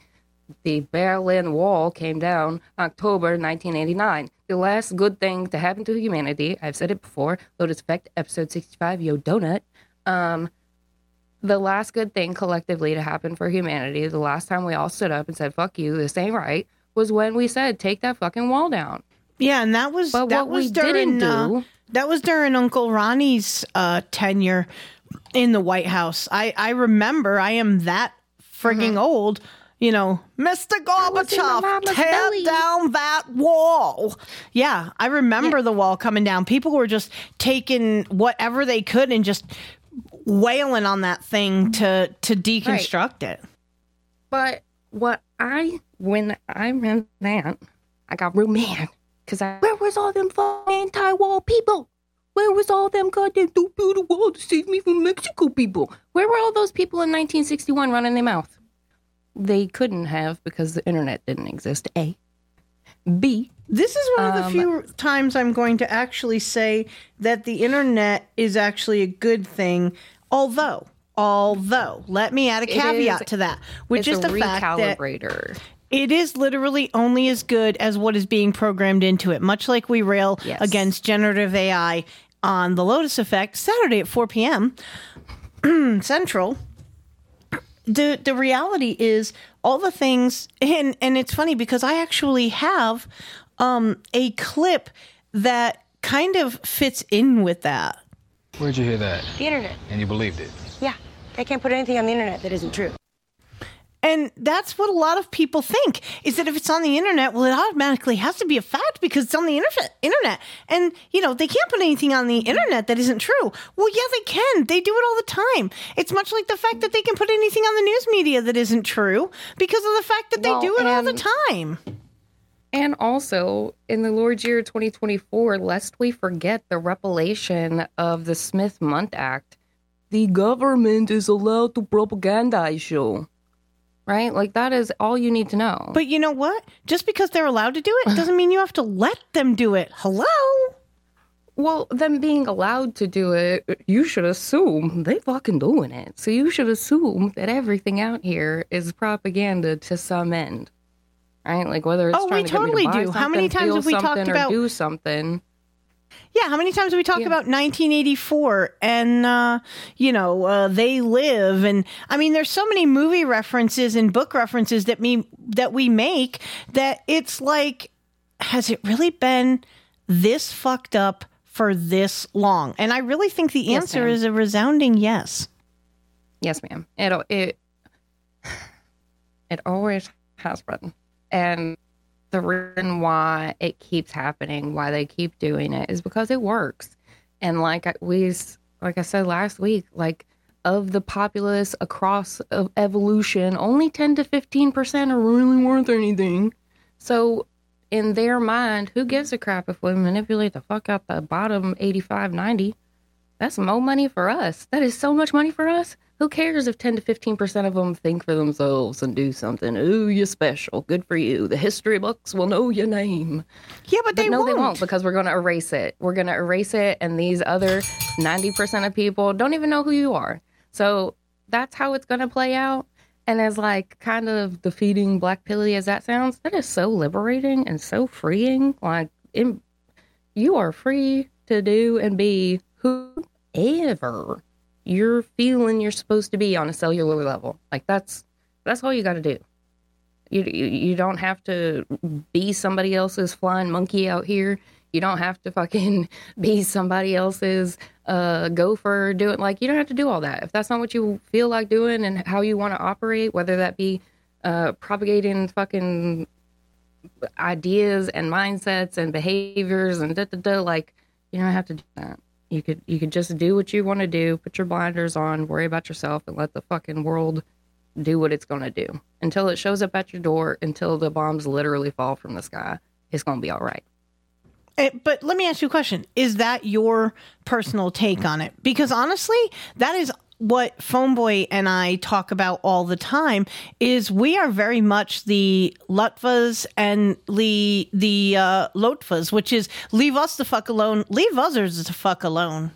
The Berlin Wall came down October 1989. The last good thing to happen to humanity. I've said it before. Lotus Effect, episode 65, Yo Donut. Um, the last good thing collectively to happen for humanity, the last time we all stood up and said, fuck you, this ain't right, was when we said, take that fucking wall down. Yeah, and that was But that what was we during didn't uh, do- that was during Uncle Ronnie's uh, tenure in the White House. I I remember. I am that frigging old. You know, Mr. Mm-hmm. was in my Gorbachev, tear belly. down that wall. Yeah, I remember the wall coming down. People were just taking whatever they could and just wailing on that thing to to deconstruct it. But what I, when I read that, I got real mad. Because I, where was all them fucking anti-wall people? Where was all them goddamn don't build a wall to save me from Mexico people? Where were all those people in 1961 running their mouth? They couldn't have because the internet didn't exist. A. B. This is one of the Um, few times I'm going to actually say that the internet is actually a good thing. Although, although, let me add a caveat is- to that, which is the fact that. It is literally only as good as what is being programmed into it. Much like we rail Yes. against generative AI on the Lotus Effect Saturday at 4 p.m. Central. The the reality is all the things and and it's funny because I actually have um a clip that kind of fits in with that. Where'd you hear that? The internet. And you believed it? Yeah. They can't put anything on the internet that isn't true. And that's what a lot of people think is that if it's on the internet, well, it automatically has to be a fact because it's on the internet. Internet, and you know they can't put anything on the internet that isn't true. Well, yeah, they can. They do it all the time. It's much like the fact that they can put anything on the news media that isn't true because of the fact that they do it all the time. And also, in the Lord's year 2024, lest we forget the repellation of the Smith Mundt Act, the government is allowed to propagandize you. Right? Like, that is all you need to know. But you know what? Just because they're allowed to do it doesn't mean you have to let them do it. Hello. well, them being allowed to do it, you should assume they fucking doing it. So you should assume that everything out here is propaganda to some end. Right? Like, whether it's Oh, we trying to get me totally to do. How many times have we talked about- do something? Yeah, how many times we talked about 1984 and uh, you know uh, they live and I mean there's so many movie references and book references that me that we make that it's like has it really been this fucked up for this long? And I really think the Yes, answer ma'am. is a resounding yes. Yes, ma'am. It it it always has been, and the reason why it keeps happening, why they keep doing it, is because it works. And like we, like I said last week, like of the populace across of evolution, only ten to fifteen percent are really worth anything. So in their mind, who gives a crap if we manipulate the fuck out the bottom 85, 90? That's more money for us. That is so much money for us. Who cares if 10 to 15% of them think for themselves and do something? Ooh, you're special. Good for you. The history books will know your name. Yeah, but, they no, won't. they won't because we're going to erase it. We're going to erase it, and these other 90% of people don't even know who you are. So that's how it's going to play out. And as like kind of defeating black pilly as that sounds, that is so liberating and so freeing. Like in, you are free to do and be whoever you're feeling you're supposed to be on a cellular level. Like that's that's all you got to do. You, you don't have to be somebody else's flying monkey out here. You don't have to fucking be somebody else's uh, gopher. Do it like you don't have to do all that. If that's not what you feel like doing and how you want to operate, whether that be uh, propagating fucking ideas and mindsets and behaviors and da da da, like you don't have to do that. You could you could just do what you want to do, put your blinders on, worry about yourself, and let the fucking world do what it's gonna do until it shows up at your door. Until the bombs literally fall from the sky, it's gonna be all right. Eh, but let me ask you a question. Is that your personal take on it? Because honestly, that is what Phoneboy and I talk about all the time is we are very much the LUTFAs and the the uh, LOTFAs, which is leave us the fuck alone, leave others the fuck alone.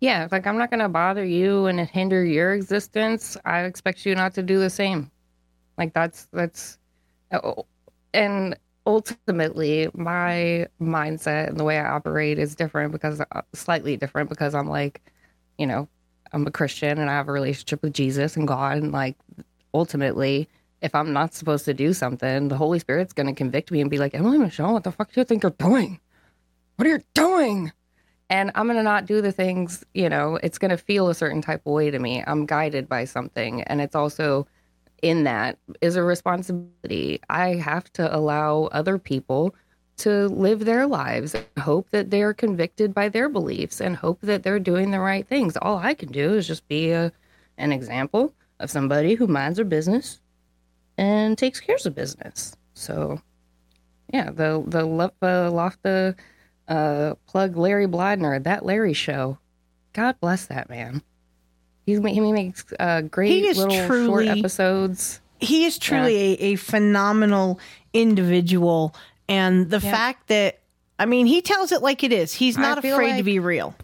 Yeah, like I'm not gonna bother you and hinder your existence. I expect you not to do the same. Like that's that's, oh, and ultimately my mindset and the way I operate is different because uh, slightly different because I'm like, you know, I'm a Christian and I have a relationship with Jesus and God and like ultimately if I'm not supposed to do something, the Holy Spirit's going to convict me and be like, Emily Michelle, what the fuck do you think you're doing? What are you doing? And I'm going to not do the things, you know, it's going to feel a certain type of way to me. I'm guided by something. And it's also in that is a responsibility. I have to allow other people to live their lives and hope that they're convicted by their beliefs and hope that they're doing the right things. All I can do is just be a, an example of somebody who minds their business and takes care of business. So, yeah, the the uh, LOTFA uh, plug Larry Bleidner, that Larry show. God bless that man. He's, he makes uh, great little truly, short episodes. He is truly yeah. a, a, phenomenal individual. And the yeah. fact that, I mean, he tells it like it is. He's not afraid like, to be real.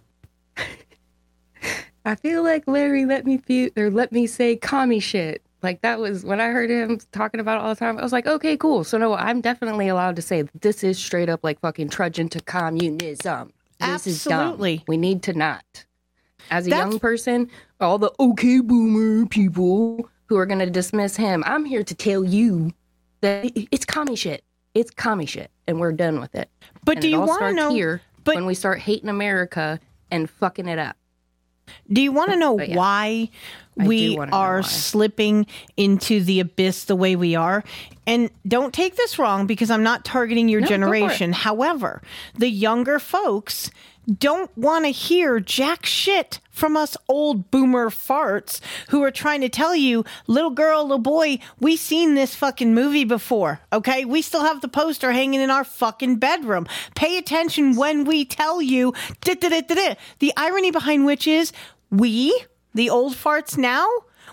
I feel like Larry let me feel, or let me say commie shit. Like that was when I heard him talking about it all the time. I was like, okay, cool. So no, I'm definitely allowed to say this is straight up like fucking trudging to communism. This Absolutely. We need to not as a That's... young person, all the okay boomer people who are going to dismiss him. I'm here to tell you that it's commie shit. It's commie shit, and we're done with it. But and do you want to know? Here but when we start hating America and fucking it up. Do you want to know yeah, why we are why. slipping into the abyss the way we are? And don't take this wrong because I'm not targeting your no, generation. However, the younger folks don't want to hear jack shit from us old boomer farts who are trying to tell you, little girl, little boy, we seen this fucking movie before. Okay. We still have the poster hanging in our fucking bedroom. Pay attention when we tell you. The irony behind which is we, the old farts now,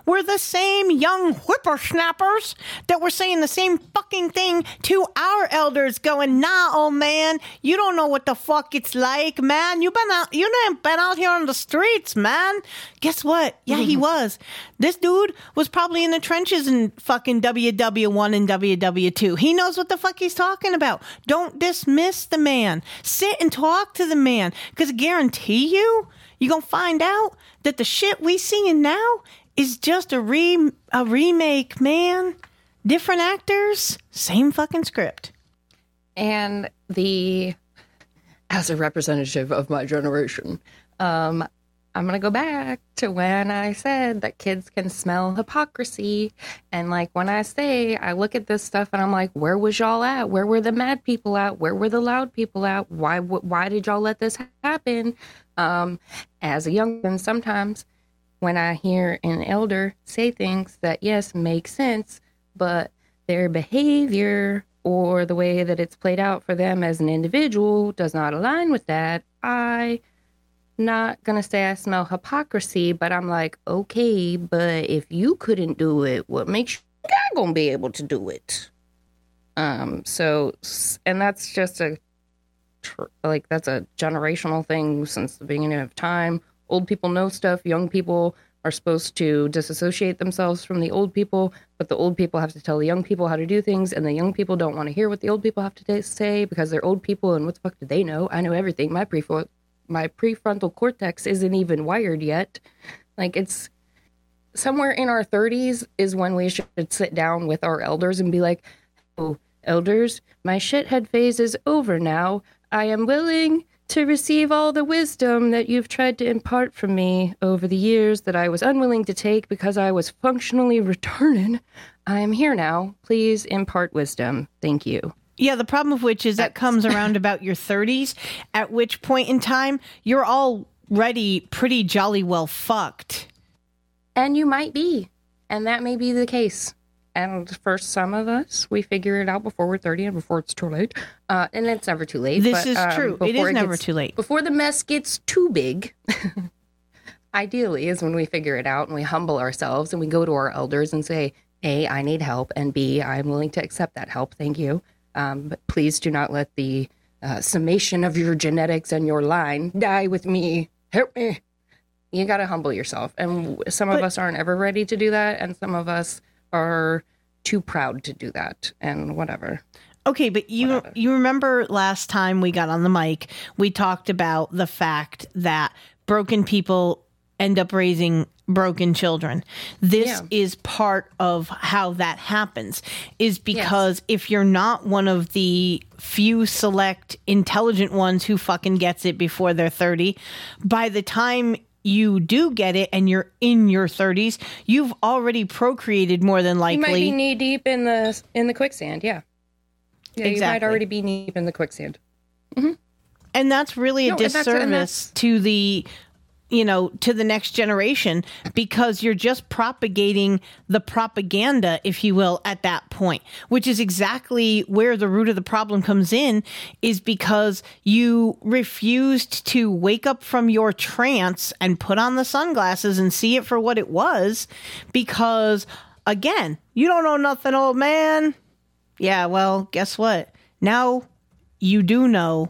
were the same young whippersnappers that were saying the same fucking thing to our elders, going, "Nah, old man, you don't know what the fuck it's like, man. You been out, you ain't been out here on the streets, man." Guess what? Yeah, he mm-hmm. was. This dude was probably in the trenches in fucking WW1 and WW2. He knows what the fuck he's talking about. Don't dismiss the man. Sit and talk to the man, because guarantee you, you're gonna find out that the shit we seeing now is just a re a remake, man. Different actors, same fucking script. And the as a representative of my generation, um, I'm gonna go back to when I said that kids can smell hypocrisy, and like when I say I look at this stuff and I'm like, where was y'all at? Where were the mad people at? Where were the loud people at? Why why did y'all let this happen? Um, as a young one, sometimes when I hear an elder say things that, yes, make sense, but their behavior or the way that it's played out for them as an individual does not align with that, I not gonna say I smell hypocrisy, but I'm like, okay, but if you couldn't do it, what makes you not gonna be able to do it? Um, so, and that's just a like that's a generational thing since the beginning of time old people know stuff, young people are supposed to disassociate themselves from the old people, but the old people have to tell the young people how to do things, and the young people don't want to hear what the old people have to say because they're old people, and what the fuck do they know? I know everything. My prefrontal my prefrontal cortex isn't even wired yet. Like it's somewhere in our 30s is when we should sit down with our elders and be like, "Oh, elders, my shithead phase is over now. I am willing to receive all the wisdom that you've tried to impart from me over the years that I was unwilling to take because I was functionally returning. I am here now. Please impart wisdom. Thank you. Yeah, the problem of which is that comes around about your 30s, at which point in time you're already pretty jolly well fucked. And you might be. And that may be the case. And for some of us, we figure it out before we're 30 and before it's too late. Uh, and it's never too late. This but, is um, true. It never gets- too late. Before the mess gets too big, ideally is when we figure it out and we humble ourselves and we go to our elders and say, A, I need help. And B, I'm willing to accept that help. Thank you. Um, but please do not let the uh, summation of your genetics and your line die with me. Help me you got to humble yourself and some of us aren't ever ready to do that and some of us are too proud to do that and whatever Okay, but you you remember last time we got on the mic, we talked about the fact that broken people end up raising broken children. This Yeah. is part of how that happens is because if you're not one of the few select intelligent ones who fucking gets it before they're 30, by the time you do get it and you're in your 30s, you've already procreated more than likely. you might be knee deep in the in the quicksand yeah. Yeah you might already be knee deep in the quicksand. Mm-hmm. And that's really a No, disservice to the you know to the next generation because you're just propagating the propaganda if you will at that point which is exactly where the root of the problem comes in is because you refused to wake up from your trance and put on the sunglasses and see it for what it was because again you don't know nothing old man. Yeah well guess what? Now you do know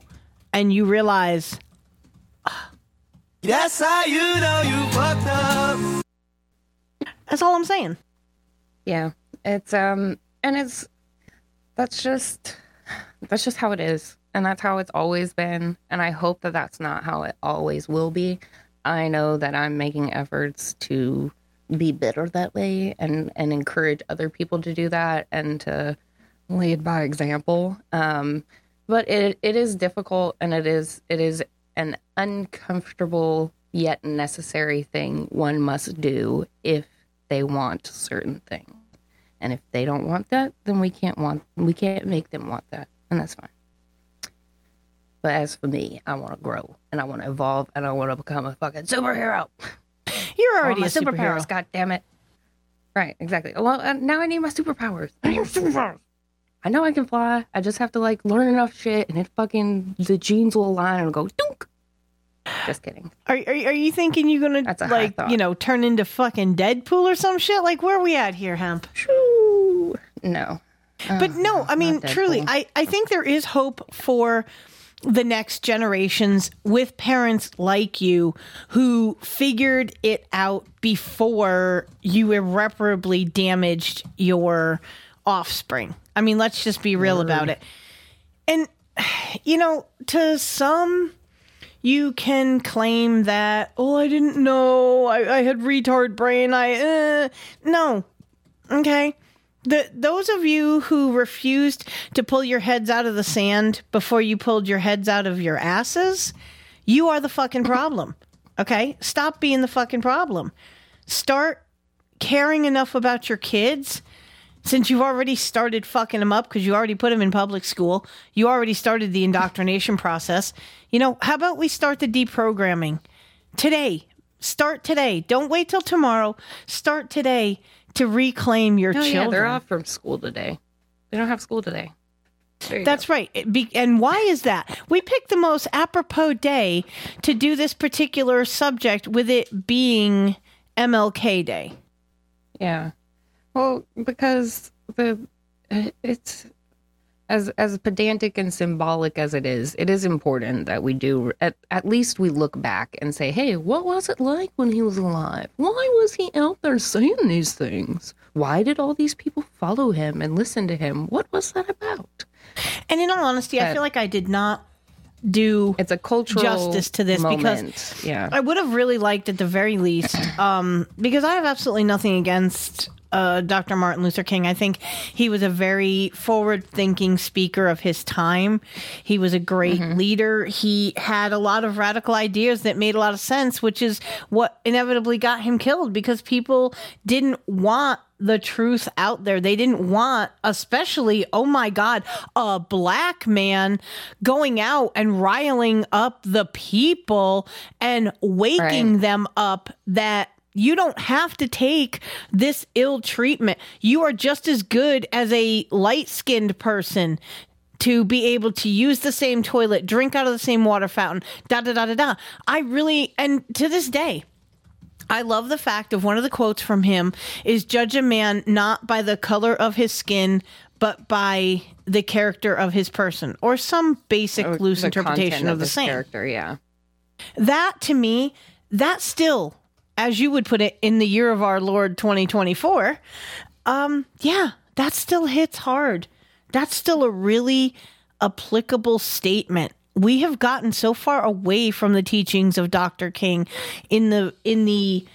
and you realize That's how you know you fucked up. that's all i'm saying. Yeah it's um and it's that's just that's just how it is. And that's how it's always been. And i hope that that's not how it always will be. I know that i'm making efforts to be better that way and and encourage other people to do that and to lead by example. Um but it it is difficult and it is it is an uncomfortable yet necessary thing one must do if they want certain things and if they don't want that, then we can't want we can't make them want that, and that's fine. But as for me, I want to grow and I want to evolve and I want to become a fucking superhero. you're already a superhero superpowers. God damn it! Right, exactly. Well, uh, now I need my superpowers. I need superpowers. I know I can fly. I just have to like learn enough shit, and it fucking the genes will align and go dunk. Just kidding. Are, are, are you thinking you're a high like you know turn into fucking Deadpool or some shit? Like where are we at here, Hemp? Shoo. No. But no, I mean truly, I I think there is hope for the next generations with parents like you who figured it out before you irreparably damaged your offspring. I mean, let's just be real about it. And you know, to some you can claim that oh i didn't know. I, I had retard brain. I uh, no. Okay? The, those of you who refused to pull your heads out of the sand before you pulled your heads out of your asses you are the fucking problem. Okay? Stop being the fucking problem. Start caring enough about your kids since you've already started fucking them up because you already put them in public school, you already started the indoctrination process. You know, how about we start the deprogramming today? Start today. Don't wait till tomorrow. Start today to reclaim your Oh children. yeah, they're off from school today. They don't have school today. That's right. Be- and why is that? We picked the most apropos day to do this particular subject with it being MLK Day. Yeah. Well, because the it's as as pedantic and symbolic as it is, it is important that we do at, at least we look back and say, "Hey, what was it like when he was alive? Why was he out there saying these things? Why did all these people follow him and listen to him? What was that about?" And in all honesty, I feel like I did not do It's a cultural justice to this moment. because yeah, I would have really liked at the very least, um, because I have absolutely nothing against uh, Dr. Martin Luther King. I think he was a very forward thinking speaker of his time. He was a great leader. He had a lot of radical ideas that made a lot of sense, which is what inevitably got him killed because people didn't want the truth out there. They didn't want, especially, oh my God, a black man going out and riling up the people and waking Right. them up that you don't have to take this ill treatment. You are just as good as a light skinned person to be able to use the same toilet, drink out of the same water fountain, da da da da da. I really, and to this day, I love the fact of one of the quotes from him is judge a man not by the color of his skin, but by the character of his person, or some basic Or loose interpretation content of the same. character. Yeah, That to me, that still, as you would put it, in the year of our Lord 2024, um, yeah, that still hits hard. That's still a really applicable statement. We have gotten so far away from the teachings of Dr. King in the in the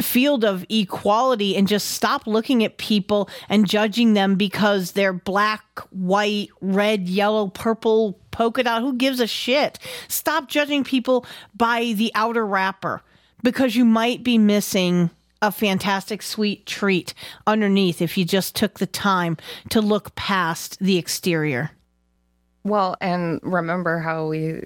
field of equality and just stop looking at people and judging them because they're black, white, red, yellow, purple, polka dot. Who gives a shit? Stop judging people by the outer wrapper because you might be missing a fantastic sweet treat underneath if you just took the time to look past the exterior. Well, and remember how we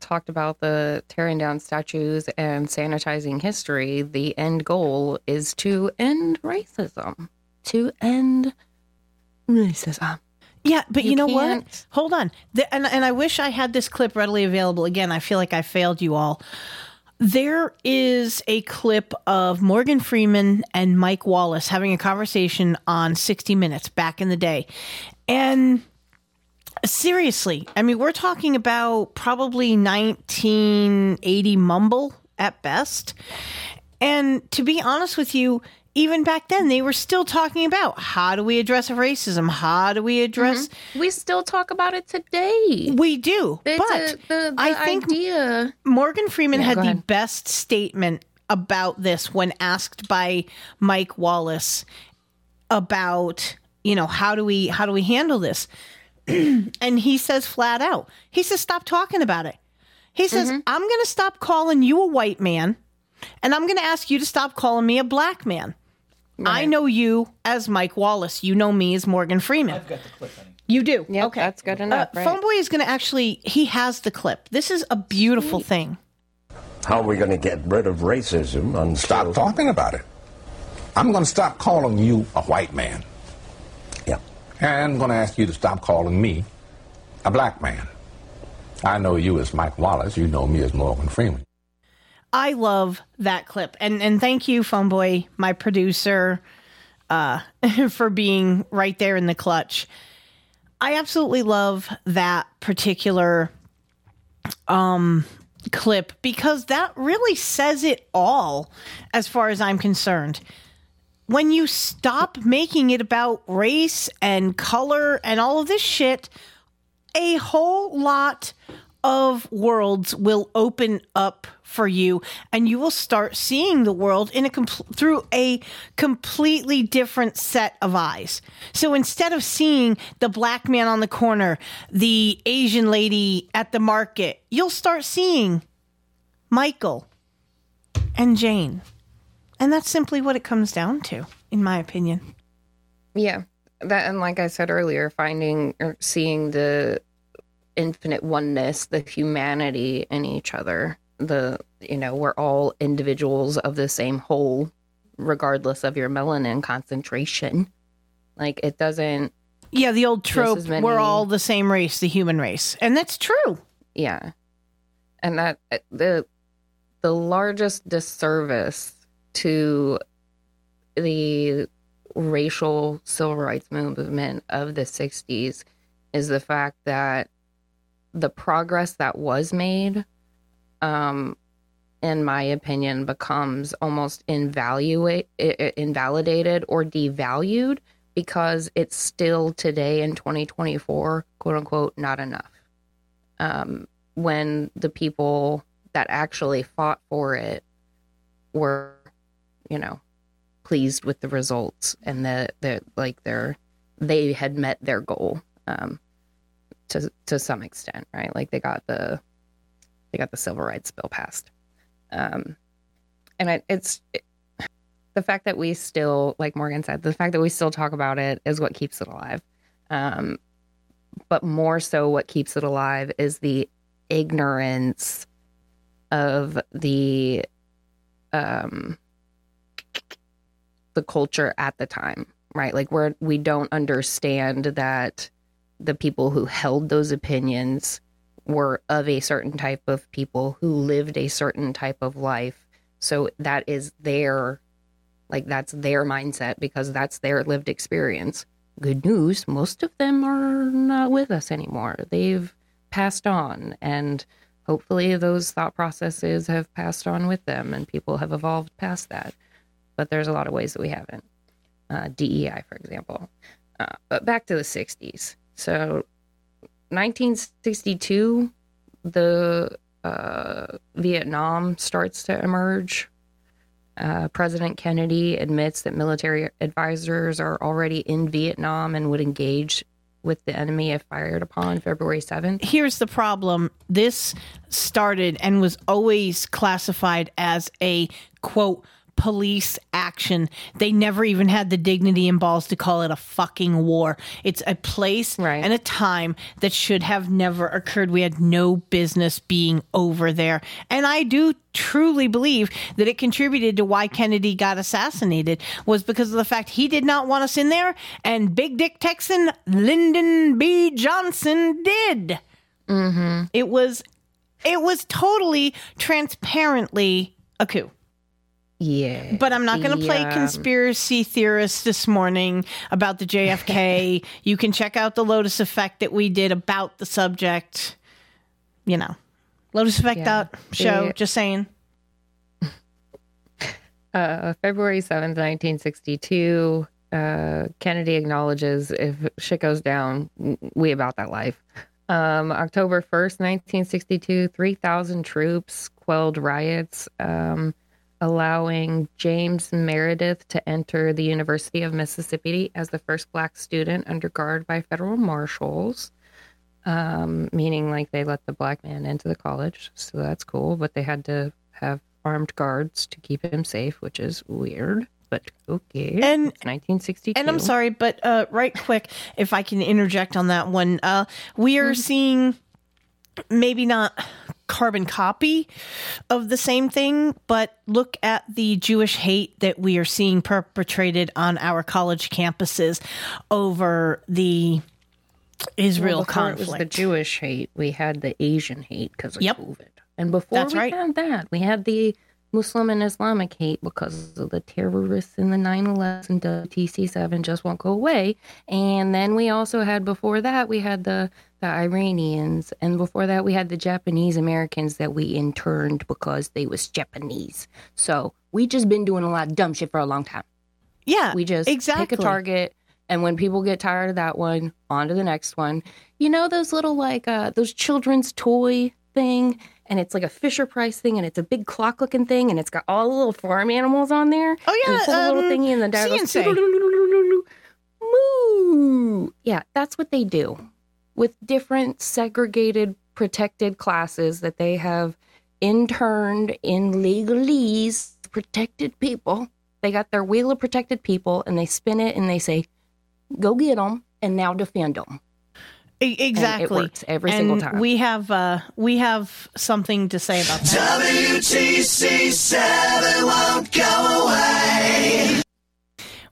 talked about the tearing down statues and sanitizing history. The end goal is to end racism. To end racism. Yeah, but you, You know what? Hold on. The, and and I wish I had this clip readily available. Again, I feel like I failed you all. There is a clip of Morgan Freeman and Mike Wallace having a conversation on 60 Minutes back in the day. And seriously, I mean, we're talking about probably 1980 mumble at best. And to be honest with you, even back then, they were still talking about how do we address racism? How do we address. Mm-hmm. We still talk about it today. We do. It's but a- the, the I think idea. Morgan Freeman Yeah, had the ahead. best statement about this when asked by Mike Wallace about, you know, how do we how do we handle this? and he says flat out, he says stop talking about it. He says Mm-hmm. I'm going to stop calling you a white man and I'm going to ask you to stop calling me a black man. I know you as Mike Wallace. You know me as Morgan Freeman. I've got the clip. You do. Yep, okay. that's good Uh, enough. right? Phoneboy is going to actually, he has the clip. This is a beautiful thing. How are we going to get rid of racism until... Stop talking about it. I'm going to stop calling you a white man. And I'm going to ask you to stop calling me a black man. I know you as Mike Wallace. You know me as Morgan Freeman. I love that clip. And and thank you, Phoneboy, my producer, uh, for being right there in the clutch. I absolutely love that particular um clip because that really says it all as far as I'm concerned. When you stop making it about race and color and all of this shit, a whole lot of worlds will open up for you and you will start seeing the world in a through a completely different set of eyes. So instead of seeing the black man on the corner, the Asian lady at the market, you'll start seeing Michael and Jane. And that's simply what it comes down to, in my opinion. Yeah. That and like I said earlier, finding or seeing the infinite oneness, the humanity in each other. The you know, we're all individuals of the same whole, regardless of your melanin concentration. Like it doesn't Yeah, the old trope, many- we're all the same race, the human race. And that's true. yeah. And that uh, the the largest disservice to the racial civil rights movement of the 60s is the fact that the progress that was made, um, in my opinion, becomes almost invaluate, invalidated or devalued because it's still today in 2024, quote unquote, not enough. Um, when the people that actually fought for it were, you know, pleased with the results and that the like their they had met their goal um, to to some extent, right? Like they got the they got the civil rights bill passed, um, and it, it's it, the fact that we still, like Morgan said, the fact that we still talk about it is what keeps it alive. Um, but more so, what keeps it alive is the ignorance of the um the culture at the time right? Like where we don't understand that the people who held those opinions were of a certain type of people who lived a certain type of life. So that is their like that's their mindset because that's their lived experience. Good news most of them are not with us anymore. They've passed on and hopefully those thought processes have passed on with them and people have evolved past that but there's a lot of ways that we haven't. Uh, dei for example. Uh, but back to the 60s so 1962 the uh, vietnam starts to emerge. Uh, President Kennedy admits that military advisors are already in Vietnam and would engage with the enemy if fired upon February 7th. Here's the problem. This started and was always classified as a quote police action. They never even had the dignity and balls to call it a fucking war. It's a place right. and a time that should have never occurred. We had no business being over there. And I do truly believe that it contributed to why Kennedy got assassinated was because of the fact he did not want us in there and big dick Texan Lyndon B Johnson did. Mm-hmm. It was it was totally transparently a coup. Yeah. But I'm not going to play um, conspiracy theorists this morning about the JFK. you can check out the Lotus Effect that we did about the subject. You know, Lotus Effect Yeah. out show. Just saying. Uh, February 7th, 1962, uh, Kennedy acknowledges if shit goes down, we about that life. Um, October 1st, 1962, 3,000 troops quelled riots, um, allowing James Meredith to enter the University of Mississippi as the first black student under guard by federal marshals. Um, meaning like they let the black man into the college, so that's cool. But they had to have armed guards to keep him safe, which is weird. But okay, And- it's 1962. And I'm sorry, but uh, right quick, if I can interject on that one, uh, we are seeing maybe not carbon copy of the same thing, but look at the Jewish hate that we are seeing perpetrated on our college campuses over the Israel Well, conflict. It was the Jewish hate. We had the Asian hate because of Yep. COVID, and before That's we right. had that, we had the Muslim and Islamic hate because of the terrorists in the 9/11 and WTC7 just won't go away. And then we also had before that we had the the Iranians, and before that we had the Japanese Americans that we interned because they was Japanese. So we just been doing a lot of dumb shit for a long time. yeah, We just exactly. pick a target, and when people get tired of that one, on to the next one. You know those little like uh those children's toy thing, and it's like a Fisher Price thing, and it's a big clock looking thing, and it's got all the little farm animals on there. Oh And you yeah, pull the little um, thingy, and the goes, CNC. moo. Yeah, that's what they do with different segregated, protected classes that they have interned in legalese protected people. They got their wheel of protected people and they spin it and they say, go get them and now defend them. Exactly. works every and single time. We have uh, we have something to say about that. WTC7 won't go away.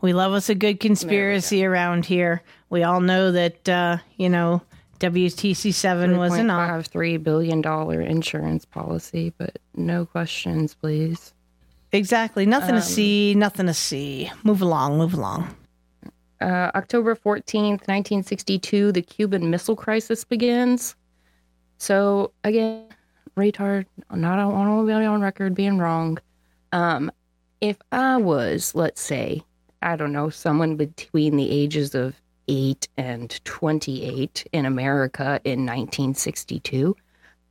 We love us a good conspiracy around here. We all know that uh, you know WTC seven was an op. three billion dollar insurance policy, but no questions, please. Exactly. Nothing Um, to see. Nothing to see. Move along. Move along. Uh, October 14th, 1962, the Cuban Missile Crisis begins. So, again, retard, not I want on record being wrong. Um, if I was, let's say, I don't know, someone between the ages of 8 and 28 in America in 1962,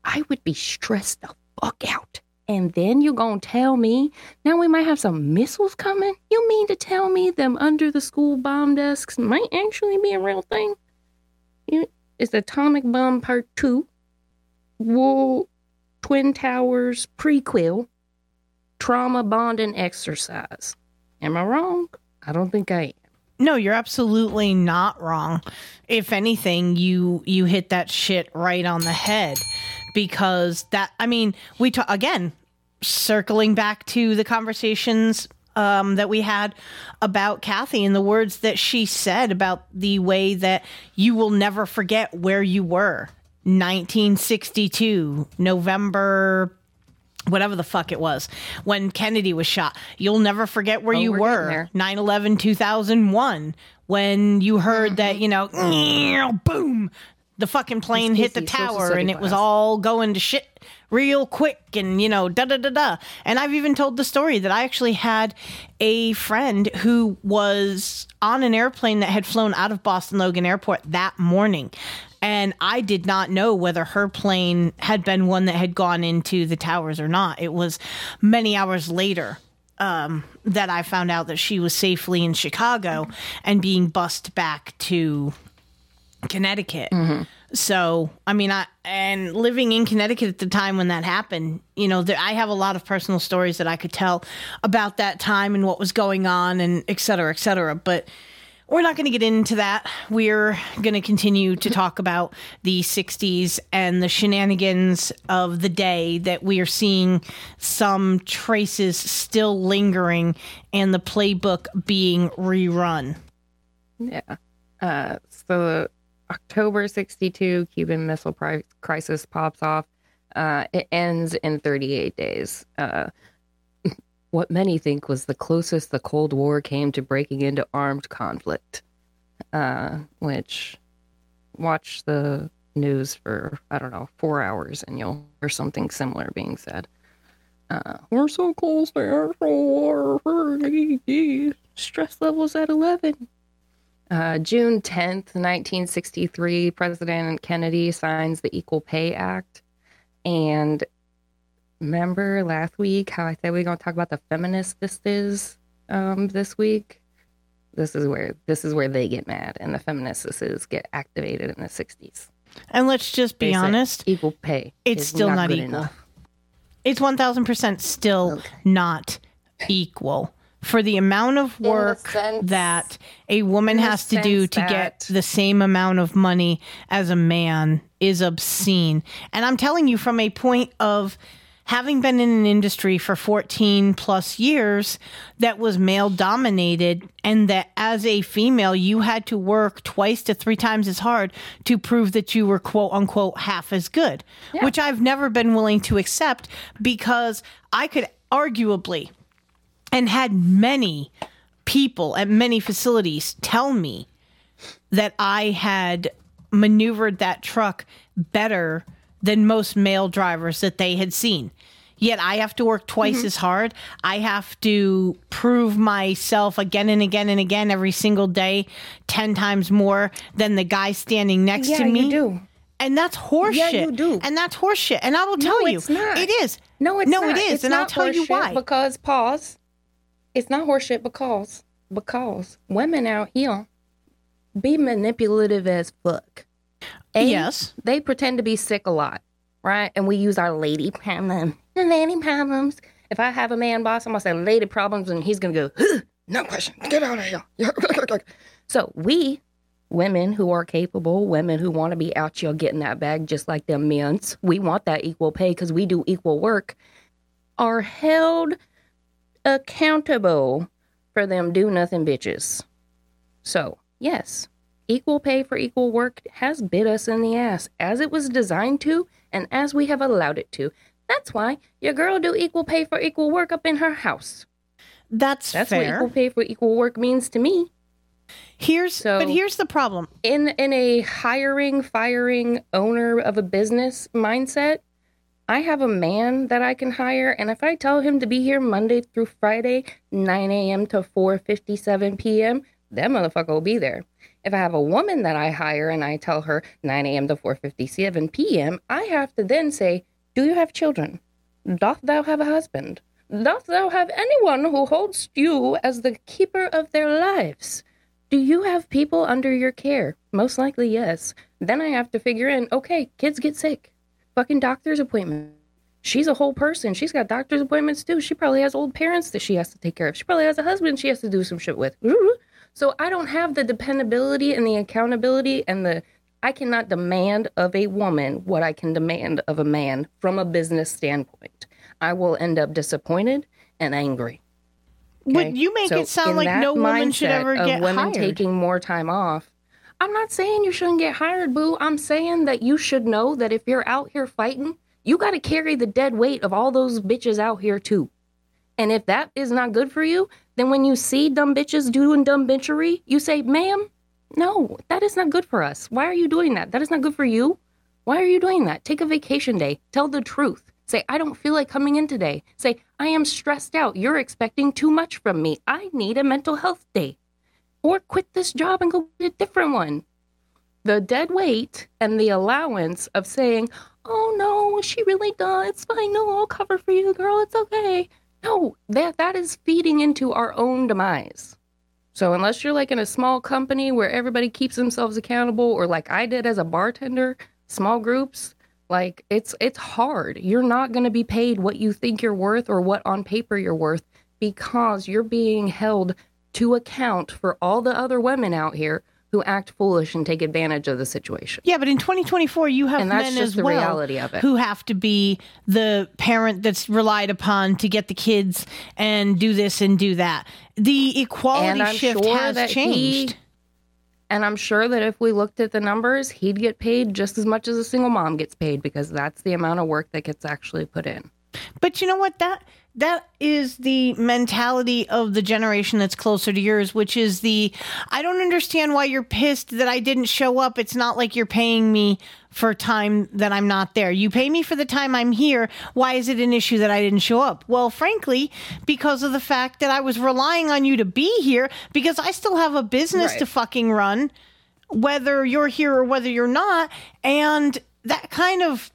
I would be stressed the fuck out. And then you're going to tell me now we might have some missiles coming? You mean to tell me them under the school bomb desks might actually be a real thing? You, it's Atomic Bomb Part 2, Whoa, Twin Towers prequel, trauma bonding exercise. Am I wrong? I don't think I am. No, you're absolutely not wrong. If anything, you you hit that shit right on the head because that I mean, we talk again circling back to the conversations um, that we had about Kathy and the words that she said about the way that you will never forget where you were. 1962, November whatever the fuck it was when Kennedy was shot. You'll never forget where Oh, you were. there. 9 11 2001 when you heard that, you know, boom, the fucking plane hit the tower and it was all going to shit real quick and, you know, da da da da. And I've even told the story that I actually had a friend who was on an airplane that had flown out of Boston Logan Airport that morning. And I did not know whether her plane had been one that had gone into the towers or not. It was many hours later um, that I found out that she was safely in Chicago and being bussed back to Connecticut. So, I mean, I and living in Connecticut at the time when that happened, you know, there, I have a lot of personal stories that I could tell about that time and what was going on and et cetera, et cetera. But we're not going to get into that. We're going to continue to talk about the 60s and the shenanigans of the day that we are seeing some traces still lingering and the playbook being rerun. Yeah. Uh, so October 62, Cuban Missile Pri- Crisis pops off. Uh, it ends in 38 days. Uh, what many think was the closest the Cold War came to breaking into armed conflict. Uh, which, watch the news for, I don't know, four hours and you'll hear something similar being said. Uh, we're so close to actual war. Stress levels at 11. Uh, June 10th, 1963, President Kennedy signs the Equal Pay Act. And remember last week how I said we are going to talk about the feministes um, this week? This is where this is where they get mad, and the feministes get activated in the 60s. And let's just be They honest, equal pay. it's is still not, good equal. enough. It's 1000% still not equal for the amount of work that a woman has to do to get the same amount of money as a man is obscene. And I'm telling you from a point of having been in an industry for 14 plus years that was male dominated and that as a female you had to work twice to three times as hard to prove that you were quote unquote half as good which I've never been willing to accept because I could arguably and had many people at many facilities tell me that I had maneuvered that truck better than most male drivers that they had seen. Yet I have to work twice Mm-hmm. as hard. I have to prove myself again and again and again every single day 10 times more than the guy standing next Yeah, to me. you do. And that's horseshit. Yeah, you do. And that's horseshit. And I will tell no, you, it's not. it is. No, it's no, not. it is. It's and I'll tell you why. Because pause. It's not horseshit because because women out here be manipulative as fuck. A, Yes. They pretend to be sick a lot, right? And we use our lady problem. Lady problems. If I have a man boss, I'm gonna say lady problems, and he's gonna go, no question, get out of here. so we women who are capable, women who want to be out here getting that bag just like them men's, we want that equal pay because we do equal work, are held accountable for them do nothing bitches. So, yes, equal pay for equal work has bit us in the ass as it was designed to and as we have allowed it to. That's why your girl do equal pay for equal work up in her house. That's, That's fair. what equal pay for equal work means to me. Here's So- but here's the problem. in in a hiring firing owner of a business mindset i have a man that i can hire and if i tell him to be here monday through friday 9 a.m to 4.57 p.m that motherfucker will be there if i have a woman that i hire and i tell her 9 a.m to 4.57 p.m i have to then say do you have children doth thou have a husband doth thou have anyone who holds you as the keeper of their lives do you have people under your care? Most likely, yes. Then I have to figure in okay, kids get sick. Fucking doctor's appointment. She's a whole person. She's got doctor's appointments too. She probably has old parents that she has to take care of. She probably has a husband she has to do some shit with. Mm-hmm. So I don't have the dependability and the accountability and the. I cannot demand of a woman what I can demand of a man from a business standpoint. I will end up disappointed and angry. But you make So it sound like no woman should ever of get women hired. taking more time off. I'm not saying you shouldn't get hired, boo. I'm saying that you should know that if you're out here fighting, you got to carry the dead weight of all those bitches out here too. And if that is not good for you, then when you see dumb bitches doing dumb bitchery, you say, "Ma'am, no, that is not good for us. Why are you doing that? That is not good for you. Why are you doing that? Take a vacation day. Tell the truth. Say, I don't feel like coming in today. Say, I am stressed out. You're expecting too much from me. I need a mental health day. Or quit this job and go get a different one. The dead weight and the allowance of saying, oh no, she really does. It's fine. No, I'll cover for you, girl. It's okay. No, that, that is feeding into our own demise. So unless you're like in a small company where everybody keeps themselves accountable, or like I did as a bartender, small groups, like it's it's hard. You're not going to be paid what you think you're worth or what on paper you're worth because you're being held to account for all the other women out here who act foolish and take advantage of the situation. Yeah, but in 2024, you have And that's men as the well reality of it. who have to be the parent that's relied upon to get the kids and do this and do that. The equality shift sure has that changed. he and I'm sure that if we looked at the numbers, he'd get paid just as much as a single mom gets paid because that's the amount of work that gets actually put in. But you know what? That that is the mentality of the generation that's closer to yours, which is the I don't understand why you're pissed that I didn't show up. It's not like you're paying me for time that I'm not there. You pay me for the time I'm here. Why is it an issue that I didn't show up? Well, frankly, because of the fact that I was relying on you to be here because I still have a business Right. to fucking run, whether you're here or whether you're not. And that kind of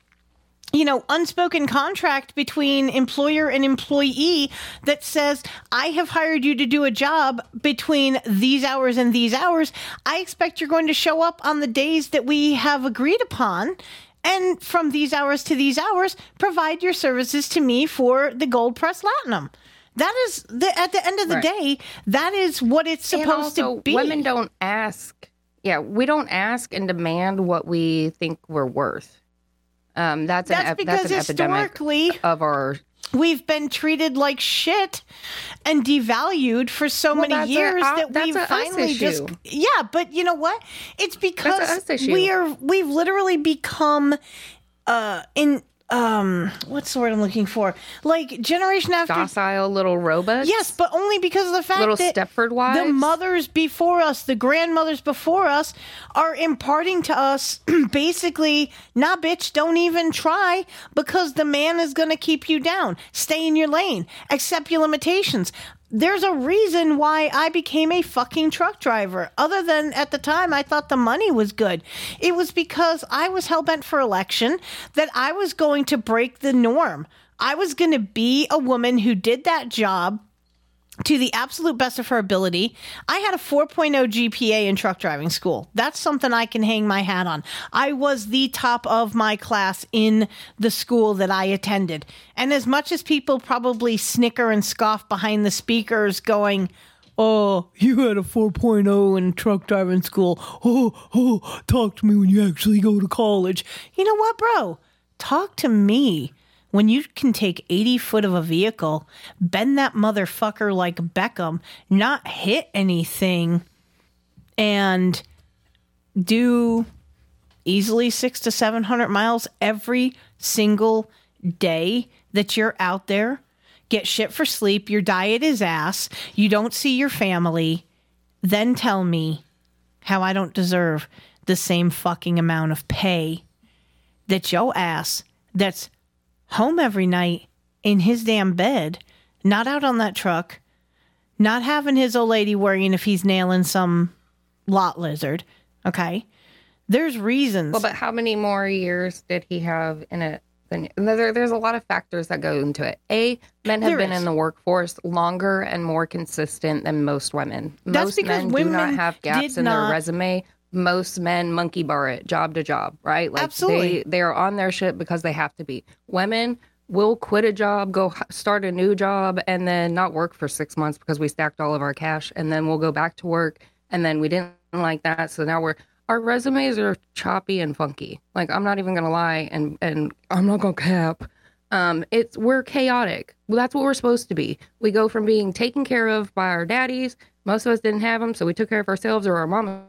you know, unspoken contract between employer and employee that says, I have hired you to do a job between these hours and these hours. I expect you're going to show up on the days that we have agreed upon. And from these hours to these hours, provide your services to me for the Gold Press Platinum. That is, the, at the end of the Right. day, that is what it's supposed also, to be. Women don't ask. Yeah, we don't ask and demand what we think we're worth. Um, that's an That's ep- because that's an epidemic historically of our we've been treated like shit and devalued for so Well, many a- years uh, that we've a us finally just yeah but you know what? It's because we are we've literally become uh in um what's the word i'm looking for like generation after docile little robots. Yes, but only because of the fact Little that Stepford wives? the mothers before us, the grandmothers before us, are imparting to us basically, nah, bitch, don't even try because the man is going to keep you down. Stay in your lane. Accept your limitations. There's a reason why I became a fucking truck driver. Other than at the time, I thought the money was good. It was because I was hell bent for election that I was going to break the norm. I was going to be a woman who did that job to the absolute best of her ability. I had a 4.0 GPA in truck driving school. That's something I can hang my hat on. I was the top of my class in the school that I attended. And as much as people probably snicker and scoff behind the speakers going, Oh, you had a 4.0 in truck driving school. Oh, oh, talk to me when you actually go to college. You know what, bro? Talk to me when you can take 80 foot of a vehicle, bend that motherfucker like Beckham, not hit anything, and do easily six to 700 miles every single day that you're out there, get shit for sleep, your diet is ass, you don't see your family. then tell me how I don't deserve the same fucking amount of pay that your ass that's home every night in his damn bed, not out on that truck, not having his old lady worrying if he's nailing some lot lizard. Okay. There's reasons. Well, but how many more years did he have in it? Than, there, there's a lot of factors that go into it. A, men have There been is. in the workforce longer and more consistent than most women. That's most because men do not have gaps in not- their resume. Most men monkey bar it job to job, right? Like Absolutely. they they're on their shit because they have to be. Women will quit a job, go start a new job, and then not work for six months because we stacked all of our cash, and then we'll go back to work, and then we didn't like that, so now we're our resumes are choppy and funky. Like I'm not even gonna lie, and and I'm not gonna cap. Um, it's we're chaotic. Well, that's what we're supposed to be. We go from being taken care of by our daddies. Most of us didn't have them, so we took care of ourselves or our mama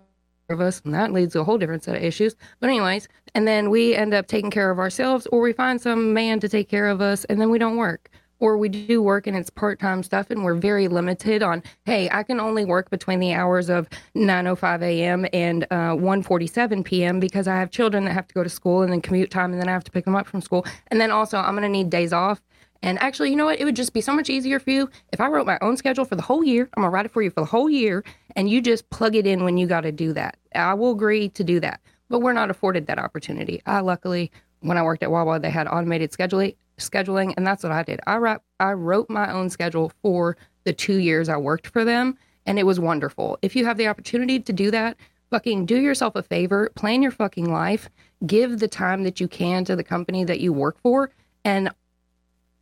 of us, and that leads to a whole different set of issues. But anyways, and then we end up taking care of ourselves, or we find some man to take care of us, and then we don't work. Or we do work and it's part time stuff, and we're very limited on. Hey, I can only work between the hours of 9:05 a.m. and uh, 1:47 p.m. because I have children that have to go to school, and then commute time, and then I have to pick them up from school, and then also I'm gonna need days off. And actually, you know what? It would just be so much easier for you if I wrote my own schedule for the whole year. I'm gonna write it for you for the whole year, and you just plug it in when you got to do that. I will agree to do that, but we're not afforded that opportunity. I luckily, when I worked at Wawa, they had automated scheduling, scheduling, and that's what I did. I wrote, I wrote my own schedule for the two years I worked for them, and it was wonderful. If you have the opportunity to do that, fucking do yourself a favor, plan your fucking life, give the time that you can to the company that you work for, and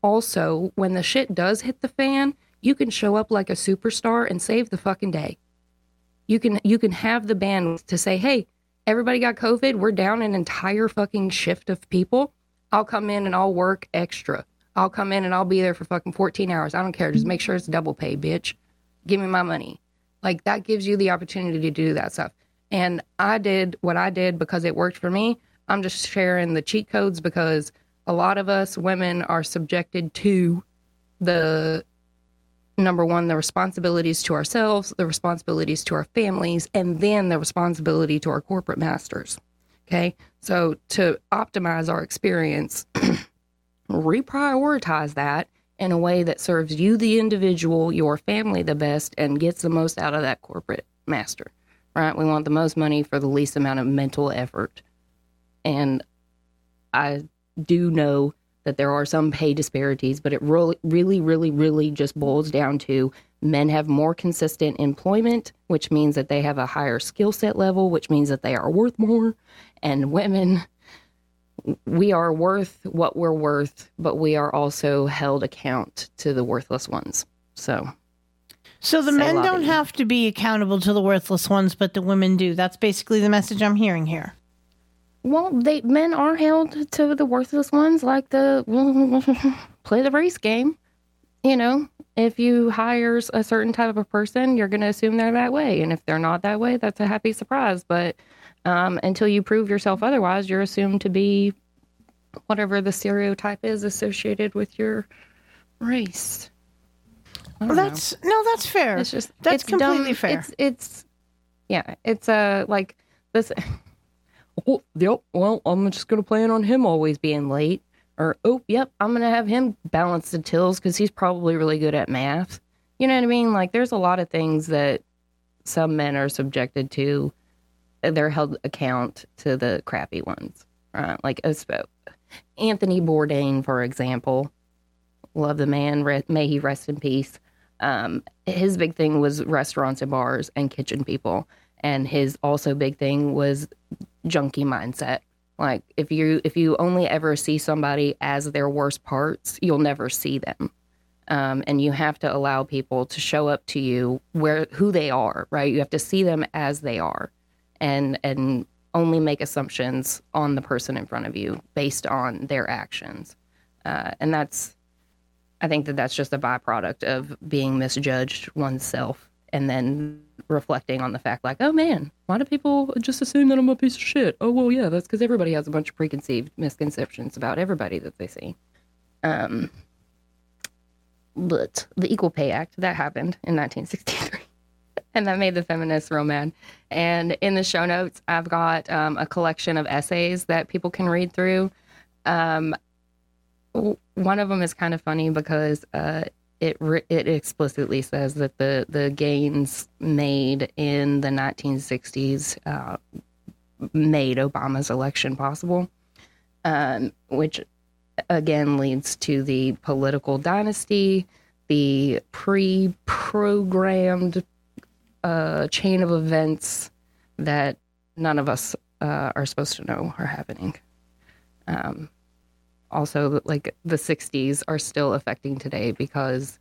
also when the shit does hit the fan, you can show up like a superstar and save the fucking day. You can you can have the bandwidth to say, "Hey, everybody got COVID. We're down an entire fucking shift of people. I'll come in and I'll work extra. I'll come in and I'll be there for fucking 14 hours. I don't care. Just make sure it's double pay, bitch. Give me my money." Like that gives you the opportunity to do that stuff. And I did what I did because it worked for me. I'm just sharing the cheat codes because a lot of us women are subjected to the number one, the responsibilities to ourselves, the responsibilities to our families, and then the responsibility to our corporate masters. Okay. So to optimize our experience, reprioritize that in a way that serves you, the individual, your family the best, and gets the most out of that corporate master. Right? We want the most money for the least amount of mental effort. And I do know that there are some pay disparities, but it really, really, really, really just boils down to men have more consistent employment, which means that they have a higher skill set level, which means that they are worth more. And women, we are worth what we're worth, but we are also held account to the worthless ones. So, So the men don't have to be accountable to the worthless ones, but the women do. That's basically the message I'm hearing here. Well, they men are held to the worthless ones, like the play the race game. You know, if you hire a certain type of a person, you're going to assume they're that way, and if they're not that way, that's a happy surprise. But um, until you prove yourself otherwise, you're assumed to be whatever the stereotype is associated with your race. Well, don't know. that's no, that's fair. It's just that's it's completely dumb. fair. It's it's yeah. It's uh like this. Oh, yep. Well, I'm just gonna plan on him always being late. Or oh, yep, I'm gonna have him balance the tills because he's probably really good at math. You know what I mean? Like, there's a lot of things that some men are subjected to. They're held account to the crappy ones, right? Like Anthony Bourdain, for example. Love the man. May he rest in peace um, his big thing was restaurants and bars and kitchen people and his also big thing was junkie mindset. Like if you if you only ever see somebody as their worst parts you'll never see them. Um, and you have to allow people to show up to you where who they are right? You have to see them as they are and and only make assumptions on the person in front of you based on their actions. Uh, and that's I think that that's just a byproduct of being misjudged oneself and then reflecting on the fact, like, oh man, why do people just assume that I'm a piece of shit? Oh, well, yeah, that's because everybody has a bunch of preconceived misconceptions about everybody that they see. Um, but the Equal Pay Act, that happened in 1963. and that made the feminists real mad. And in the show notes, I've got um, a collection of essays that people can read through. Um, one of them is kind of funny because uh, it it explicitly says that the the gains made in the 1960s uh, made Obama's election possible, um, which again leads to the political dynasty, the pre-programmed uh, chain of events that none of us uh, are supposed to know are happening. Um, also, like the 60s are still affecting today because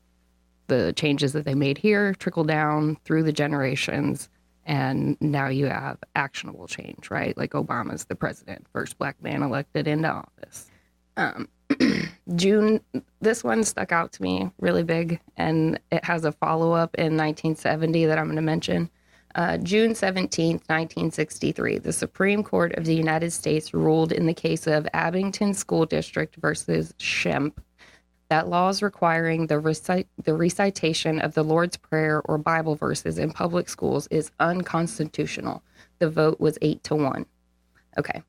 the changes that they made here trickle down through the generations. And now you have actionable change, right? Like Obama's the president, first black man elected into office. Um, June, this one stuck out to me really big, and it has a follow up in 1970 that I'm going to mention. Uh, June 17th, 1963, the Supreme Court of the United States ruled in the case of Abington School District versus Schempp that laws requiring the, the recitation of the Lord's Prayer or Bible verses in public schools is unconstitutional. The vote was eight to one. Okay,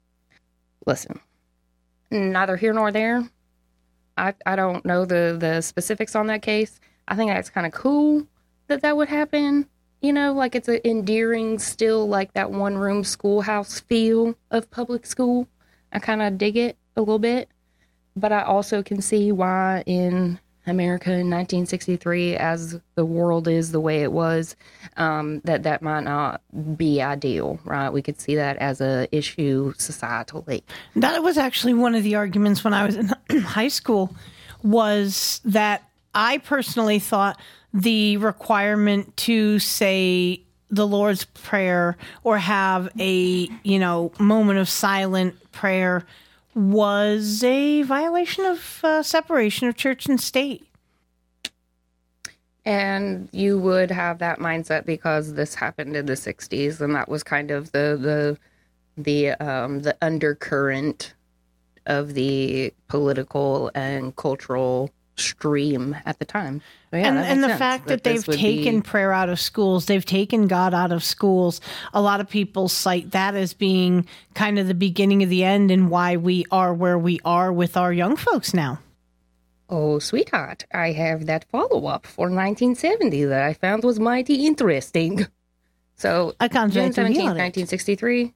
listen, neither here nor there. I, I don't know the, the specifics on that case. I think that's kind of cool that that would happen. You know, like it's an endearing, still like that one room schoolhouse feel of public school. I kind of dig it a little bit. But I also can see why in America in 1963, as the world is the way it was, um, that that might not be ideal, right? We could see that as a issue societally. That was actually one of the arguments when I was in high school was that I personally thought the requirement to say the Lord's Prayer or have a, you know, moment of silent prayer was a violation of uh, separation of church and state. And you would have that mindset because this happened in the 60s and that was kind of the the the um the undercurrent of the political and cultural stream at the time. So yeah, and and the sense fact that, this they've taken be- prayer out of schools, they've taken God out of schools. A lot of people cite that as being kind of the beginning of the end and why we are where we are with our young folks now. Oh, sweetheart, I have that follow up for 1970 that I found was mighty interesting. So, I can't June wait to 17th, 1963.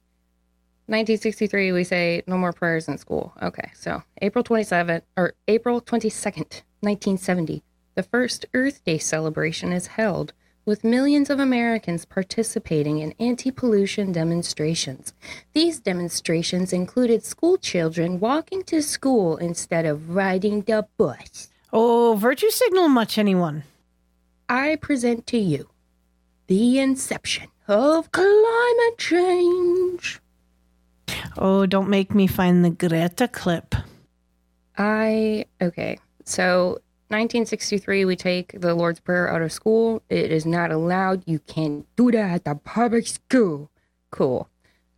1963, we say no more prayers in school. Okay, so April 27th, or April 22nd, 1970, the first Earth Day celebration is held, with millions of Americans participating in anti pollution demonstrations. These demonstrations included school children walking to school instead of riding the bus. Oh, virtue signal much anyone? I present to you the inception of climate change. Oh, don't make me find the Greta clip. I okay. So 1963, we take the Lord's Prayer out of school. It is not allowed. You can't do that at the public school. Cool.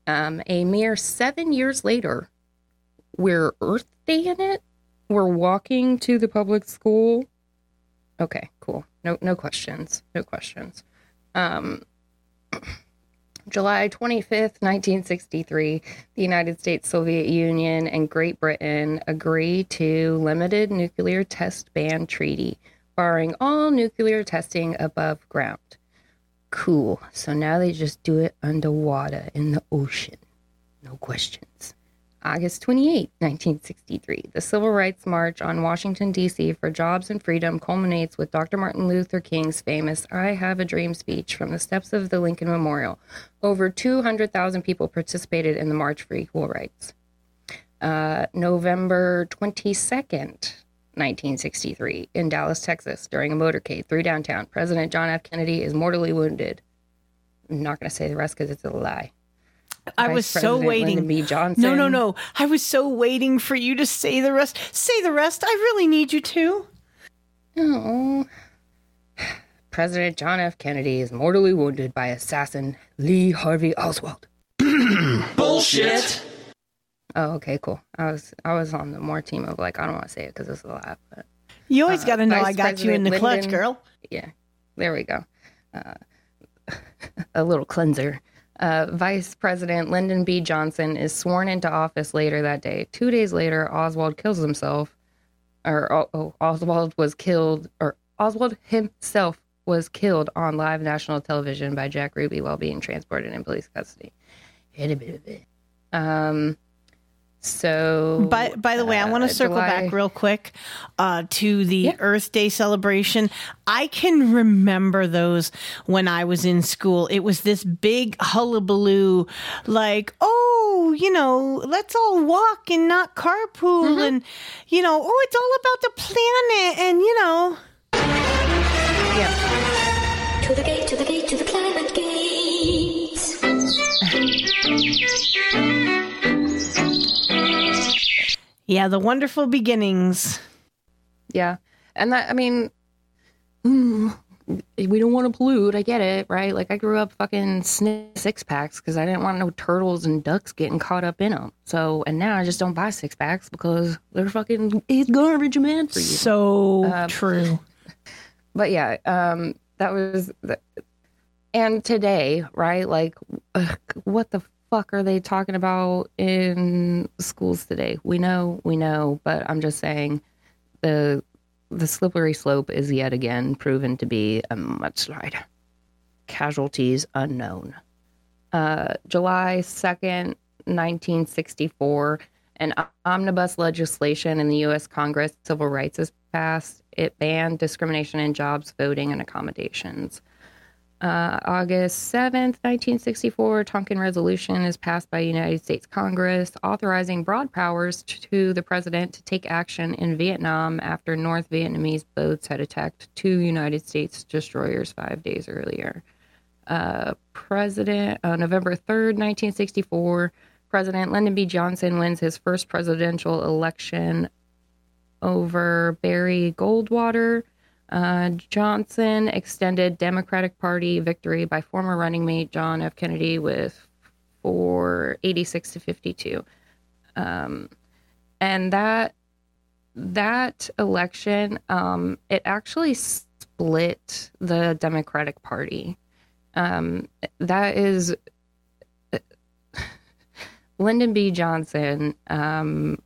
Um, a mere seven years later, we're Earth Day in it. We're walking to the public school. Okay, cool. No, no questions. No questions. Um, July 25th, 1963, the United States, Soviet Union, and Great Britain agree to limited nuclear test ban treaty, barring all nuclear testing above ground. Cool. So now they just do it underwater in the ocean. No questions. August 28, 1963, the Civil Rights March on Washington, D.C. for jobs and freedom culminates with Dr. Martin Luther King's famous I Have a Dream speech from the steps of the Lincoln Memorial. Over 200,000 people participated in the March for Equal Rights. Uh, November 22nd, 1963, in Dallas, Texas, during a motorcade through downtown, President John F. Kennedy is mortally wounded. I'm not going to say the rest because it's a lie. I Vice was so President waiting. Lyndon B. Johnson. No, no, no. I was so waiting for you to say the rest. Say the rest. I really need you to. Oh. President John F. Kennedy is mortally wounded by assassin Lee Harvey Oswald. Bullshit. Oh, okay, cool. I was I was on the more team of like I don't want to say it because it's a laugh, but You always Uh, got to know Vice I got you in the President clutch, girl. yeah, there we go. Uh, a little cleanser. Uh, Vice President Lyndon B. Johnson is sworn into office later that day. Two days later, Oswald kills himself, or oh, oh, Oswald was killed, or Oswald himself was killed on live national television by Jack Ruby while being transported in police custody. Um, so, but by the way, I want to uh, circle July- back real quick uh, to the Earth Day celebration. I can remember those when I was in school. It was this big hullabaloo, like, oh, you know, let's all walk and not carpool, and you know, oh, it's all about the planet, and you know, To the gate, to the gate, to the climate gates. yeah, the wonderful beginnings. Yeah. And that, I mean, mm, we don't want to pollute. I get it, right? Like, I grew up fucking six packs because I didn't want no turtles and ducks getting caught up in them. So, and now I just don't buy six packs because they're fucking, it's garbage, man, for you. So Um, true. But yeah, um, that was, the, and today, right? Like, ugh, what the fuck are they talking about in schools today? We know, we know, but I'm just saying the the slippery slope is yet again proven to be a mudslide. Casualties unknown. Uh, July 2nd, 1964, an omnibus legislation in the U.S. Congress, civil rights is passed. It banned discrimination in jobs, voting, and accommodations. Uh, August 7th, 1964, Tonkin Resolution is passed by United States Congress, authorizing broad powers to the president to take action in Vietnam after North Vietnamese boats had attacked two United States destroyers five days earlier. Uh, President, uh, November 3rd, 1964, President Lyndon B. Johnson wins his first presidential election over Barry Goldwater. Uh, Johnson extended Democratic Party victory by former running mate John F. Kennedy with 486 to 52. Um, and that that election, um, it actually split the Democratic Party. Um, that is Lyndon B. Johnson um,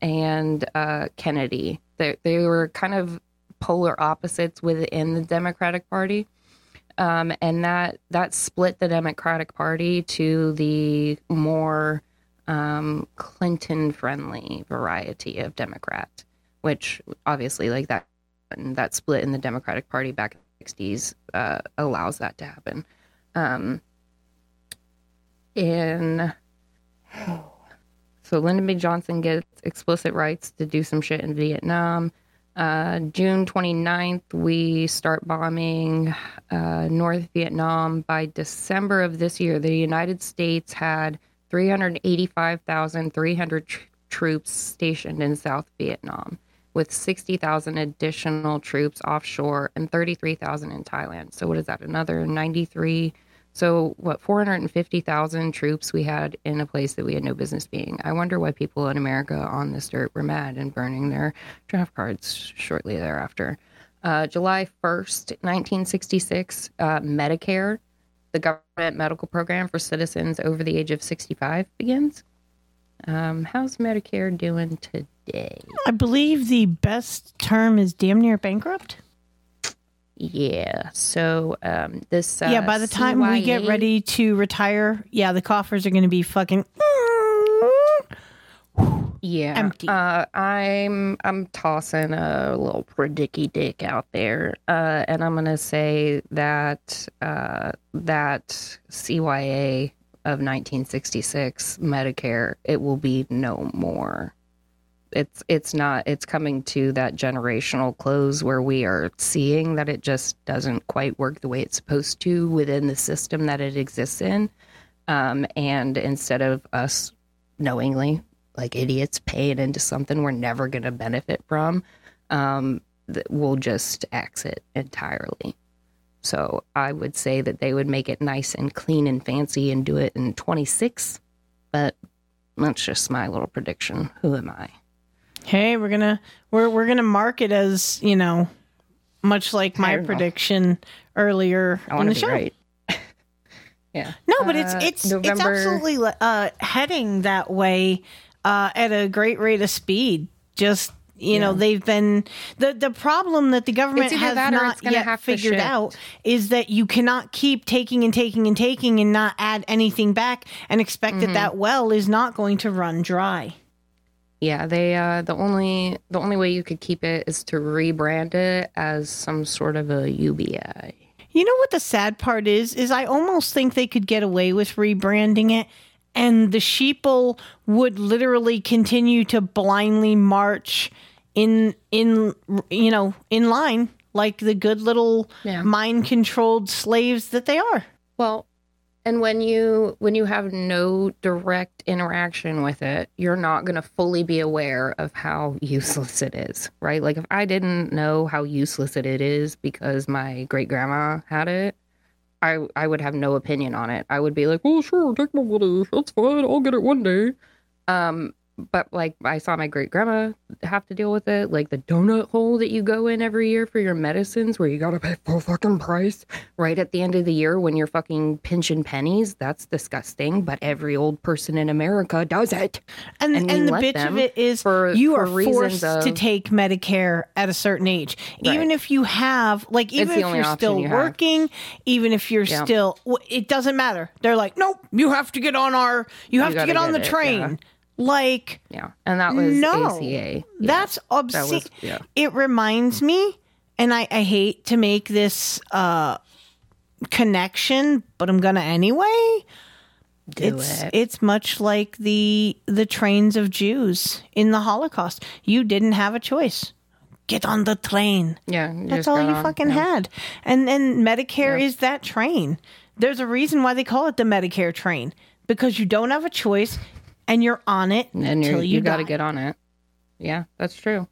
and uh, Kennedy. They, they were kind of polar opposites within the Democratic Party. Um, and that that split the Democratic Party to the more um, Clinton friendly variety of Democrat, which obviously like that that split in the Democratic Party back in the 60s uh, allows that to happen. Um, in so Lyndon B. Johnson gets explicit rights to do some shit in Vietnam. Uh, June 29th, we start bombing uh, North Vietnam. By December of this year, the United States had 385,300 tr- troops stationed in South Vietnam, with 60,000 additional troops offshore and 33,000 in Thailand. So, what is that? Another 93. So, what, 450,000 troops we had in a place that we had no business being. I wonder why people in America on this dirt were mad and burning their draft cards shortly thereafter. Uh, July 1st, 1966, uh, Medicare, the government medical program for citizens over the age of 65, begins. Um, how's Medicare doing today? I believe the best term is damn near bankrupt. Yeah. So um, this. Uh, yeah, by the time we get ready to retire, yeah, the coffers are going to be fucking. yeah empty. Uh, I'm I'm tossing a little predicky dick out there, uh, and I'm gonna say that uh, that CYA of 1966 Medicare it will be no more. It's it's not it's coming to that generational close where we are seeing that it just doesn't quite work the way it's supposed to within the system that it exists in, um, and instead of us knowingly like idiots paying into something we're never going to benefit from, um, we'll just exit entirely. So I would say that they would make it nice and clean and fancy and do it in 26, but that's just my little prediction. Who am I? Hey, we're gonna we're we're gonna mark it as you know, much like my prediction earlier I in the show. right. Yeah. No, but it's Uh, it's it's November- absolutely uh, heading that way uh, at a great rate of speed. Just you know, they've been the the problem that the government has not yet have figured out is that you cannot keep taking and taking and taking and not add anything back and expect Mm-hmm. that that well is not going to run dry. Yeah, they uh the only the only way you could keep it is to rebrand it as some sort of a UBI. You know what the sad part is? Is I almost think they could get away with rebranding it and the sheeple would literally continue to blindly march in in you know, in line like the good little Yeah. mind controlled slaves that they are. Well, and when you when you have no direct interaction with it, you're not going to fully be aware of how useless it is, right? Like if I didn't know how useless it is because my great grandma had it, I I would have no opinion on it. I would be like, "Oh, sure, take my money. That's fine. I'll get it one day." Um, but like I saw my great grandma have to deal with it, like the donut hole that you go in every year for your medicines, where you gotta pay full fucking price right at the end of the year when you're fucking pinching pennies. That's disgusting. But every old person in America does it. And And and, the bitch of it is for- you for are forced to take Medicare at a certain age. Even Right. if you have like even if you're still you have. working, even if you're Yeah. still it doesn't matter. They're like, "Nope, you have to get on our you have to get on get the it, train." yeah. Like Yeah, and that was no, ACA. Yeah. That's obscene. was- yeah. It reminds me, and I, I hate to make this uh, connection, but I'm gonna anyway. Do it's it. it's much like the the trains of Jews in the Holocaust. You didn't have a choice. Get on the train. Yeah, That's all you on, fucking yeah. had. And and Medicare is that train. There's a reason why they call it the Medicare train because you don't have a choice and you're on it and you, you got to get on it. Yeah, that's true.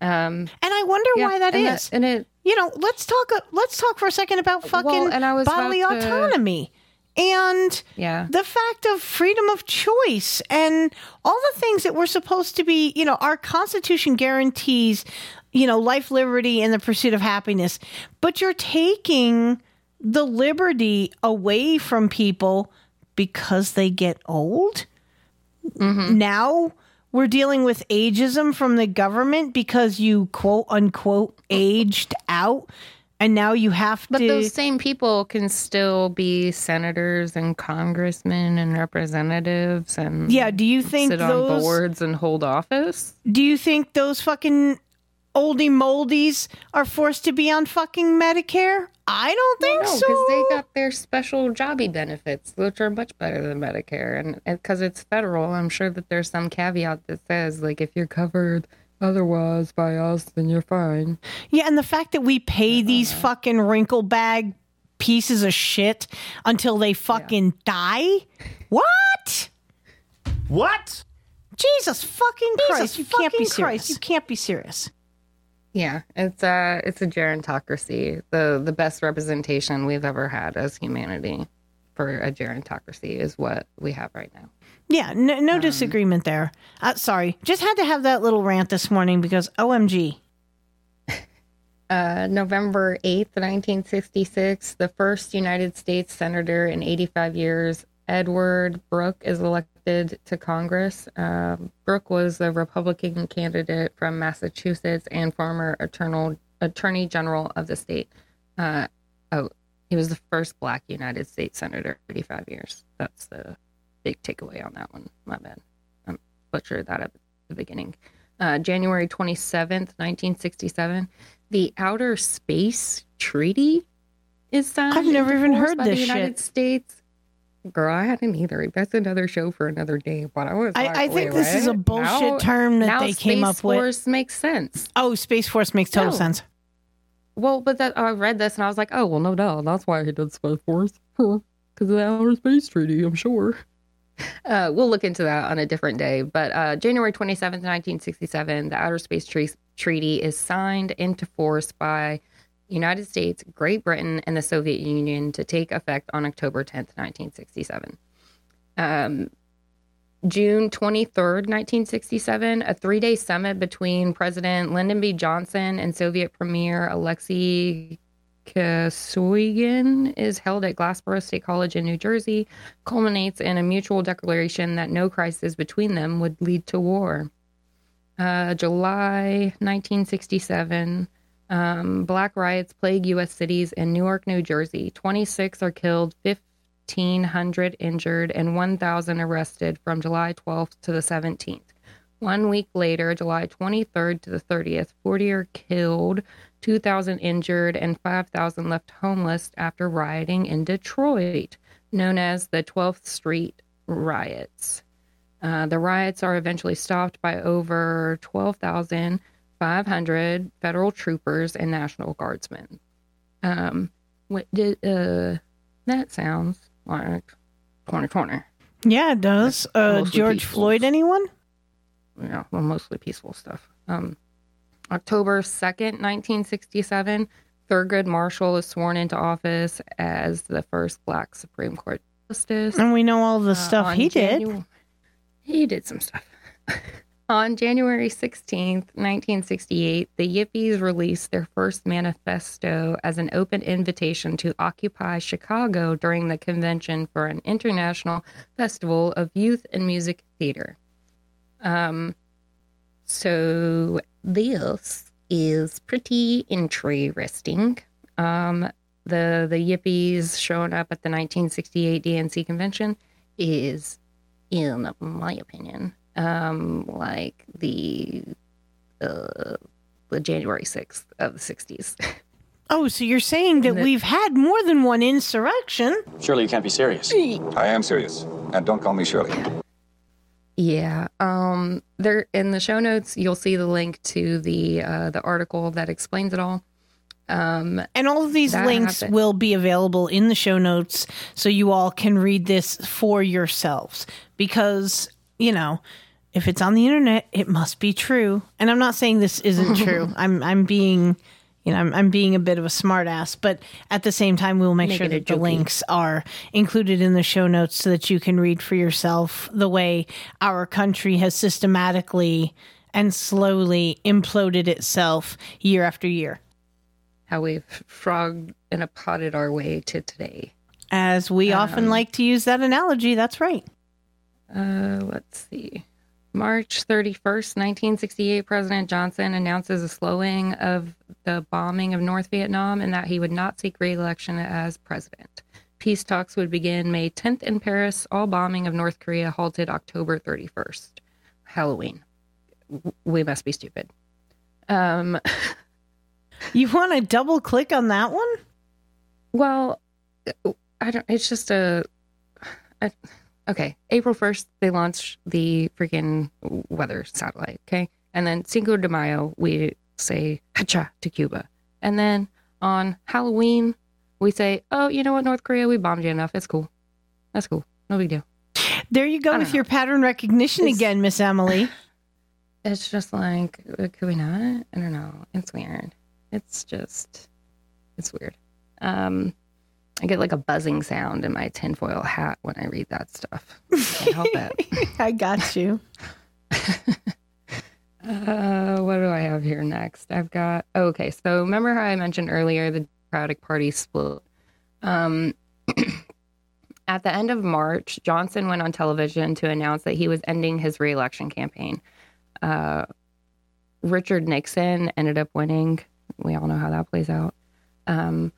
Um, And I wonder yeah, why that and is. and it you know, let's talk. Let's talk for a second about fucking and I was bodily about to- autonomy and Yeah. the fact of freedom of choice and all the things that we're supposed to be. You know, our Constitution guarantees, you know, life, liberty, and the pursuit of happiness, but you're taking the liberty away from people because they get old. Mm-hmm. Now we're dealing with ageism from the government because you quote unquote aged out and now you have But to But those same people can still be senators and congressmen and representatives and Yeah, do you think sit those- on boards and hold office? do you think those fucking oldie moldies are forced to be on fucking medicare i don't think so. no, so because they got their special jobby benefits, which are much better than Medicare, and because it's federal, I'm sure that there's some caveat that says like if you're covered otherwise by us, then you're fine. yeah and the fact that we pay these fucking wrinkle bag pieces of shit until they fucking die what What? jesus fucking christ you can't be serious Christ. you can't be serious Yeah, it's a it's a gerontocracy, the the best representation we've ever had as humanity for a gerontocracy is what we have right now. Yeah, no, no Um, disagreement there. Uh, sorry, just had to have that little rant this morning because OMG. Uh, November 8th, 1966, the first United States senator in 85 years, Edward Brooke, is elected to Congress. Um, Brooke was a Republican candidate from Massachusetts and former attorney, attorney general of the state. Uh, oh, he was the first black United States senator in 85 years. That's the big takeaway on that one. My bad. I butchered that at the beginning. Uh, January 27th, 1967, the Outer Space Treaty is signed. I've never even heard by this the United shit. States. Girl, I hadn't either. That's another show for another day. But I was I- like, I think this is a bullshit Now- term that they came up with. Space Force makes sense. Oh, Space Force makes total No. sense. Well, but that I read this and I was like, oh, well, no doubt. That's why he did Space Force. Because of the Outer Space Treaty, I'm sure. Uh, we'll look into that on a different day. But uh, January 27th, 1967, the Outer Space Tre- Treaty is signed into force by United States, Great Britain, and the Soviet Union to take effect on October 10th, 1967. Um, June 23rd, 1967, a three day summit between President Lyndon B. Johnson and Soviet Premier Alexei Kosygin is held at Glassboro State College in New Jersey, culminates in a mutual declaration that no crisis between them would lead to war. Uh, July 1967, um, black riots plague U.S. cities in Newark, New Jersey. 26 are killed, 1,500 injured, and 1,000 arrested from July 12th to the 17th. One week later, July 23rd to the 30th, 40 are killed, 2,000 injured, and 5,000 left homeless after rioting in Detroit, known as the 12th Street riots. Uh, the riots are eventually stopped by over 12,500 federal troopers and National Guardsmen. Um, what did uh, that sounds like 2020? Yeah, it does. Uh, George peaceful. Floyd, anyone? Yeah, well, mostly peaceful stuff. Um, October 2nd, 1967, Thurgood Marshall is sworn into office as the first black Supreme Court justice. And we know all the Uh, stuff he did. He did some stuff. on January 16th, 1968, the Yippies released their first manifesto as an open invitation to occupy Chicago during the convention for an international festival of youth and music theater. Um, so this is pretty interesting. Um, the the Yippies showing up at the 1968 DNC convention is, in my opinion, um, like the uh, the January 6th of the 60s. Oh, so you're saying that And we've had more than one insurrection? Surely you can't be serious. I am serious. And don't call me Shirley. Yeah. Um there in the show notes you'll see the link to the uh the article that explains it all. Um And all of these links happened. will be available in the show notes so you all can read this for yourselves. Because, you know, if it's on the internet, it must be true. And I'm not saying this isn't true. I'm I'm being you know, I'm, I'm being a bit of a smartass, but at the same time, we'll make, Make sure that the links are included in the show notes so that you can read for yourself the way our country has systematically and slowly imploded itself year after year. how we've frogged and potted our way to today. As we often Um, like to use that analogy, that's right. Uh, let's see. March 31st, 1968, President Johnson announces a slowing of the bombing of North Vietnam and that he would not seek reelection as president. Peace talks would begin May 10th in Paris. All bombing of North Korea halted October 31st. Halloween. We must be stupid. Um, You want to double click on that one? Well, I don't. It's just a. I, okay, April first they launch the freaking weather satellite. Okay, and then Cinco de Mayo we say "hacha" to Cuba, and then on Halloween we say, "Oh, you know what, North Korea, we bombed you enough. It's cool. That's cool. No big deal." There you go with know. your pattern recognition It's- again, Miss Emily. It's just like, uh, could we not? I don't know. It's weird. It's just, it's weird. Um, I get like a buzzing sound in my tinfoil hat when I read that stuff. Can't help it. I got you. Uh, what do I have here next? I've got okay. So remember how I mentioned earlier the Democratic Party split. Um, at the end of March, Johnson went on television to announce that he was ending his reelection campaign. Uh, Richard Nixon ended up winning. We all know how that plays out. Um,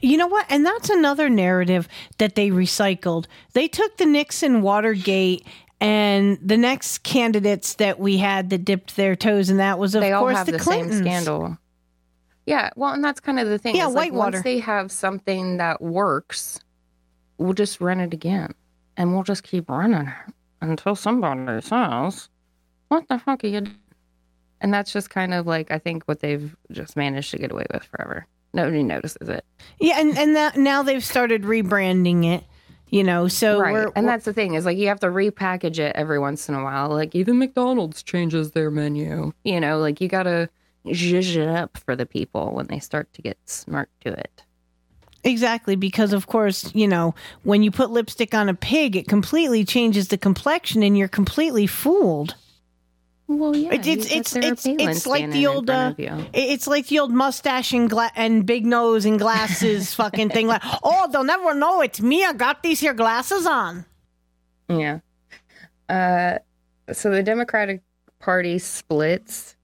You know what? And that's another narrative that they recycled. They took the Nixon Watergate and the next candidates that we had that dipped their toes and that was of they all course have the, the, Clintons. same scandal. Yeah, well, and that's kind of the thing. Yeah, like, Whitewater. Once they have something that works, we'll just run it again, and we'll just keep running it until somebody says, "What the fuck are you?" doing?" And that's just kind of like I think what they've just managed to get away with forever. Nobody notices it, Yeah, and and that, now they've started rebranding it. You know, so right? we're, and that's the thing is like you have to repackage it every once in a while. Like even McDonald's changes their menu. You know, like you gotta zhuzh it up for the people when they start to get smart to it. Exactly, because of course, you know, when you put lipstick on a pig, it completely changes the complexion and you're completely fooled. Well, yeah, it's it's it's it's, it's like the old uh, front of you. it's like the old mustache and gla- and big nose and glasses fucking thing. Like, oh, they'll never know it's me. I got these here glasses on. Yeah. Uh, so the Democratic Party splits,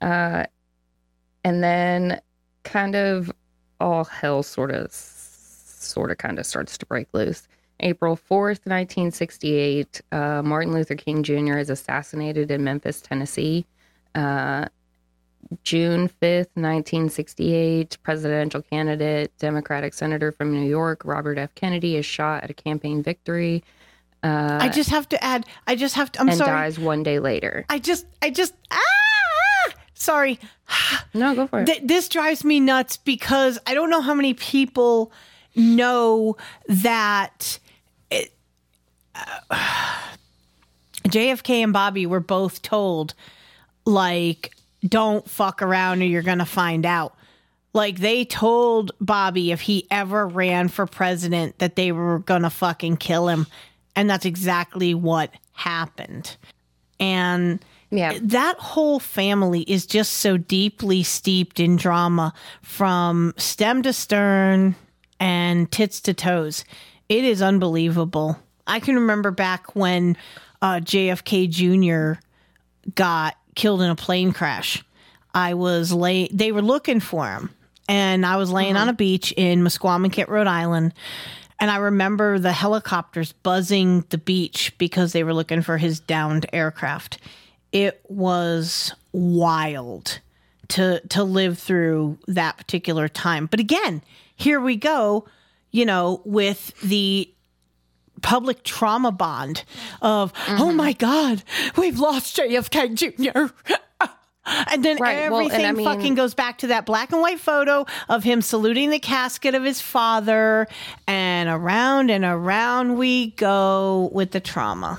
uh, and then kind of all hell sort of, sort of, kind of starts to break loose. April 4th, 1968, uh, Martin Luther King Jr. is assassinated in Memphis, Tennessee. Uh, June 5th, 1968, presidential candidate, Democratic senator from New York, Robert F. Kennedy, is shot at a campaign victory. Uh, I just have to add. I just have to. I'm and sorry. dies one day later. I just. I just. Ah! Sorry. No, go for it. Th- this drives me nuts because I don't know how many people know that uh, JFK and Bobby were both told, like, don't fuck around or you're going to find out. Like, they told Bobby if he ever ran for president that they were going to fucking kill him. And that's exactly what happened. And yeah. that whole family is just so deeply steeped in drama from stem to stern and tits to toes. It is unbelievable. I can remember back when uh, JFK Jr. got killed in a plane crash. I was lay. They were looking for him, and I was laying on a beach in Misquamicut, Rhode Island. And I remember the helicopters buzzing the beach because they were looking for his downed aircraft. It was wild to to live through that particular time. But again, here we go, you know, with the public trauma bond of oh my god, we've lost JFK Jr. And then Right, well, and everything I mean- fucking goes back to that black and white photo of him saluting the casket of his father, and around and around we go with the trauma.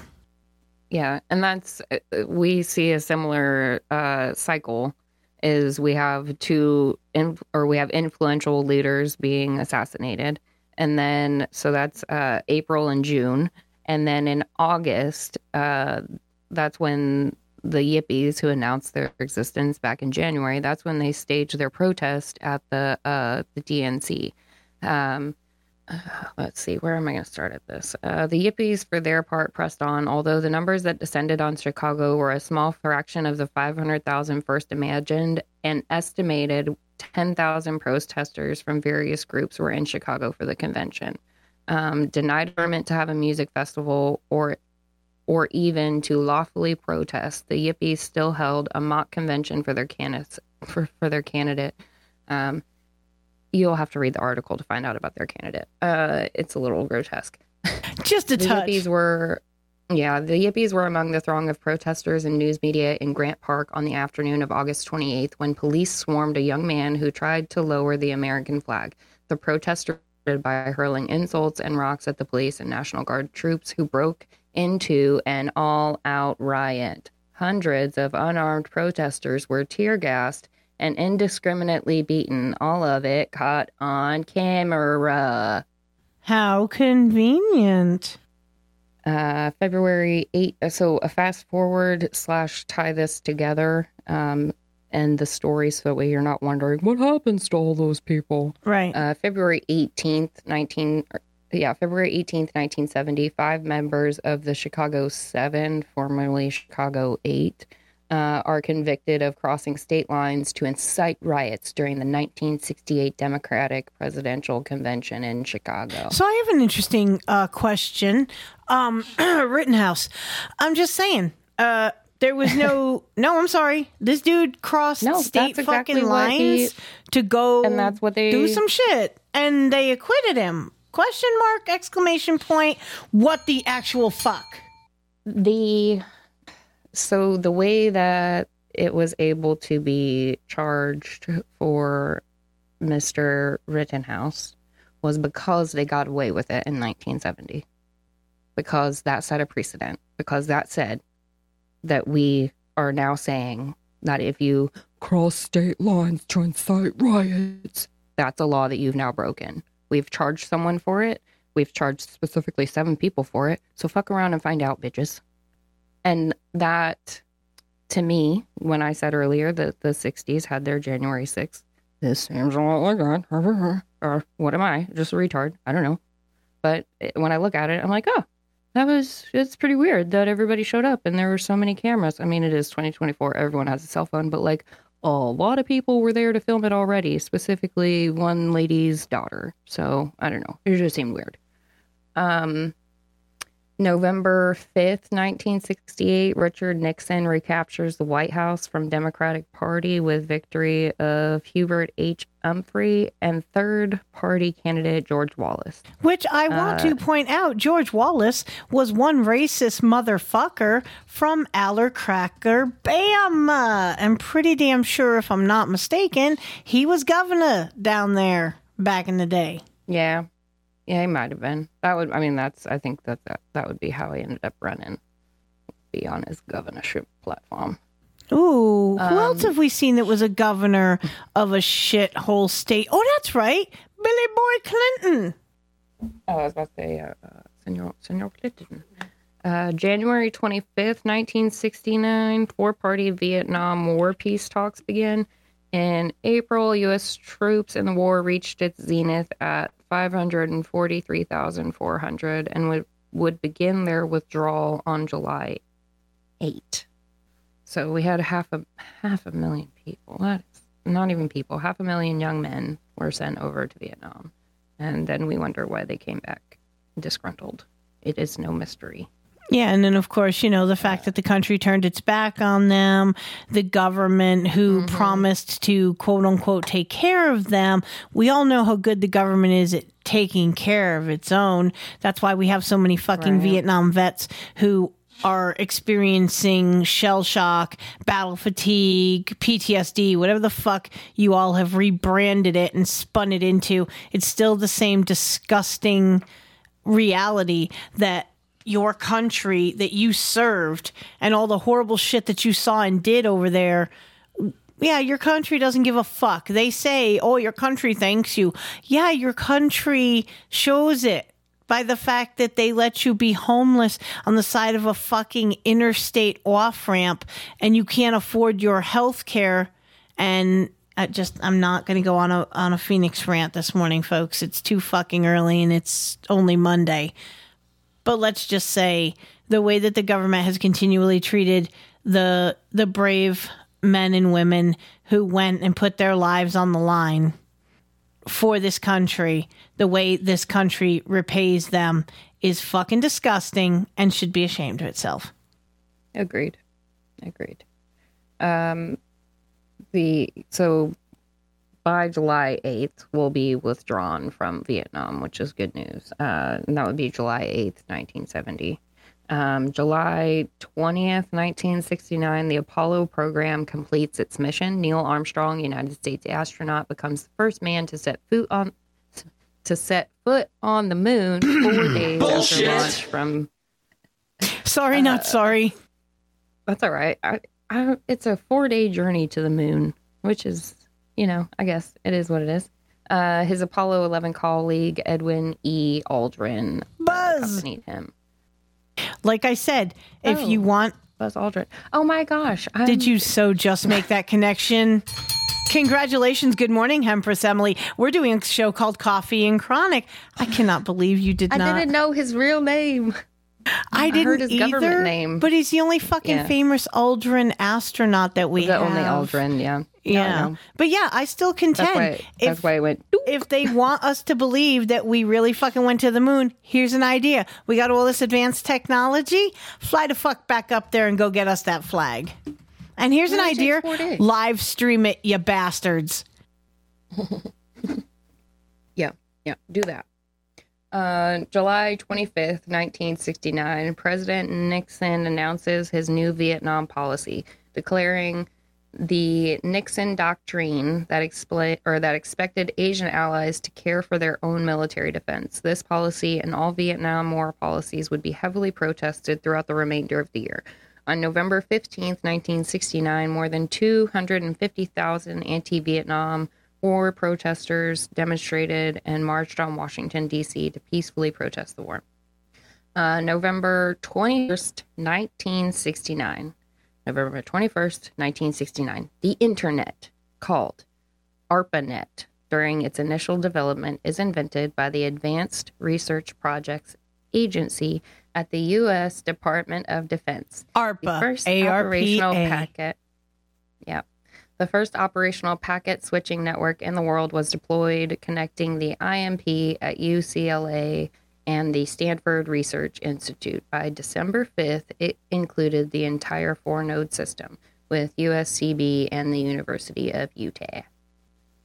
Yeah, and that's uh, we see a similar uh, cycle. Is we have two in, or we have influential leaders being assassinated, and then so that's uh, April and June, and then in August, uh, that's when the Yippies who announced their existence back in January. That's when they staged their protest at the uh, the DNC. Um, uh, let's see, where am I going to start at this? Uh, the Yippies, for their part, pressed on, although the numbers that descended on Chicago were a small fraction of the 500,000 first imagined, an estimated 10,000 protesters from various groups were in Chicago for the convention. Um, denied government to have a music festival or or even to lawfully protest, the Yippies still held a mock convention for their candidates for, for their candidate. Um, you'll have to read the article to find out about their candidate. Uh, it's a little grotesque. Just a the touch. Yippies were, yeah, the Yippies were among the throng of protesters and news media in Grant Park on the afternoon of August 28th when police swarmed a young man who tried to lower the American flag. The protester by hurling insults and rocks at the police and National Guard troops who broke into an all out riot. Hundreds of unarmed protesters were tear gassed and indiscriminately beaten, all of it caught on camera. How convenient. Uh, February 8, so a fast forward slash tie this together um, and the story so that way you're not wondering what happens to all those people. Right. Uh, February 18th, 19, yeah, February 18th, 1970, five members of the Chicago Seven, formerly Chicago Eight, uh, are convicted of crossing state lines to incite riots during the 1968 Democratic presidential convention in Chicago. So I have an interesting uh, question. Um, Rittenhouse, I'm just saying, uh, there was no, no, I'm sorry. This dude crossed No, state exactly fucking what he- lines to go and that's what they- do some shit, and they acquitted him. Question mark! Exclamation point! What the actual fuck? the so the way that it was able to be charged for Mr. Rittenhouse was because they got away with it in 1970. Because that set a precedent. Because that said that we are now saying that if you cross state lines to incite riots, that's a law that you've now broken. We've charged someone for it. We've charged specifically seven people for it. So fuck around and find out, bitches. And that to me, when I said earlier that the 60s had their January 6th, this seems a lot like that. Or what am I? Just a retard? I don't know. But when I look at it, I'm like, oh, that was, it's pretty weird that everybody showed up and there were so many cameras. I mean, it is 2024. Everyone has a cell phone, but like a lot of people were there to film it already, specifically one lady's daughter. So I don't know. It just seemed weird. Um, November 5th, 1968, Richard Nixon recaptures the White House from Democratic Party with victory of Hubert H. Humphrey and third party candidate George Wallace. Which I want Uh, to point out, George Wallace was one racist motherfucker from Allercracker, Bama. I'm pretty damn sure, if I'm not mistaken, he was governor down there back in the day. Yeah. Yeah, he might have been. That would I mean that's I think that that, that would be how he ended up running. Be on his governorship platform. Ooh, who Um, else have we seen that was a governor of a shithole state? Oh, that's right, Billy Boy Clinton. Oh, I was about to say, uh, uh, Senor, Senor Clinton. Uh, January 25th, 1969, four party Vietnam War peace talks begin. In April, U.S. troops in the war reached its zenith at 543,400 and would, would begin their withdrawal on July 8. So we had half a half a million people. That's not even people. Half a million young men were sent over to Vietnam, and then we wonder why they came back disgruntled. It is no mystery. Yeah, and then of course, you know, the fact that the country turned its back on them, the government who mm-hmm. promised to quote unquote take care of them. We all know how good the government is at taking care of its own. That's why we have so many fucking Right. Vietnam vets who are experiencing shell shock, battle fatigue, PTSD, whatever the fuck you all have rebranded it and spun it into. It's still the same disgusting reality that your country that you served and all the horrible shit that you saw and did over there yeah, your country doesn't give a fuck. They say, oh, your country thanks you. Yeah, your country shows it by the fact that they let you be homeless on the side of a fucking interstate off ramp and you can't afford your health care. And I just, I'm not going to go on a, on a Pheonix rant this morning, folks. It's too fucking early and it's only Monday. But let's just say the way that the government has continually treated the the brave men and women who went and put their lives on the line for this country, the way this country repays them is fucking disgusting and should be ashamed of itself. Agreed. Agreed. Um, the so by July eighth, we'll be withdrawn from Vietnam, which is good news. Uh, and that would be July eighth, nineteen seventy. Um, July 20th, 1969, the Apollo program completes its mission. Neil Armstrong, United States astronaut, becomes the first man to set foot on to set foot on the moon four days Bullshit. after launch from Sorry, not sorry. that's all right. I, I, it's a four day journey to the moon, which is, you know, I guess it is what it is. Uh, his Apollo 11 colleague, Edwin E. Aldrin, uh, Buzz. accompanied him. Like I said, if Oh. you want Buzz Aldrin. Oh my gosh. I'm, Did you so just make that connection? Congratulations. Good morning, Hempress Emily. We're doing a show called Coffee and Chronic. I cannot believe you did I not. didn't know his real name. I didn't heard his either, government name. But he's the only fucking Yeah. famous Aldrin astronaut that we the have. only Aldrin, yeah. Yeah. But yeah, I still contend. That's why, if, that's why I went, if they want us to believe that we really fucking went to the moon, here's an idea. We got all this advanced technology. Fly the fuck back up there and go get us that flag. And here's an Well, it takes idea. Live stream it, you bastards. Yeah, yeah, do that. Uh, July 25th, 1969, President Nixon announces his new Vietnam policy, declaring the Nixon Doctrine that explain or that expected Asian allies to care for their own military defense. This policy and all Vietnam War policies would be heavily protested throughout the remainder of the year. On November 15th, 1969, more than 250,000 anti-Vietnam War protesters demonstrated and marched on Washington, D.C. to peacefully protest the war. Uh, November 21st, 1969, November 21st, 1969. The internet, called ARPANET, during its initial development, is invented by the Advanced Research Projects Agency at the U.S. Department of Defense. ARPA. The first A-R-P-A. operational packet. The first operational packet switching network in the world was deployed connecting the IMP at UCLA and the Stanford Research Institute. By December 5th, it included the entire four node system with USCB and the University of Utah.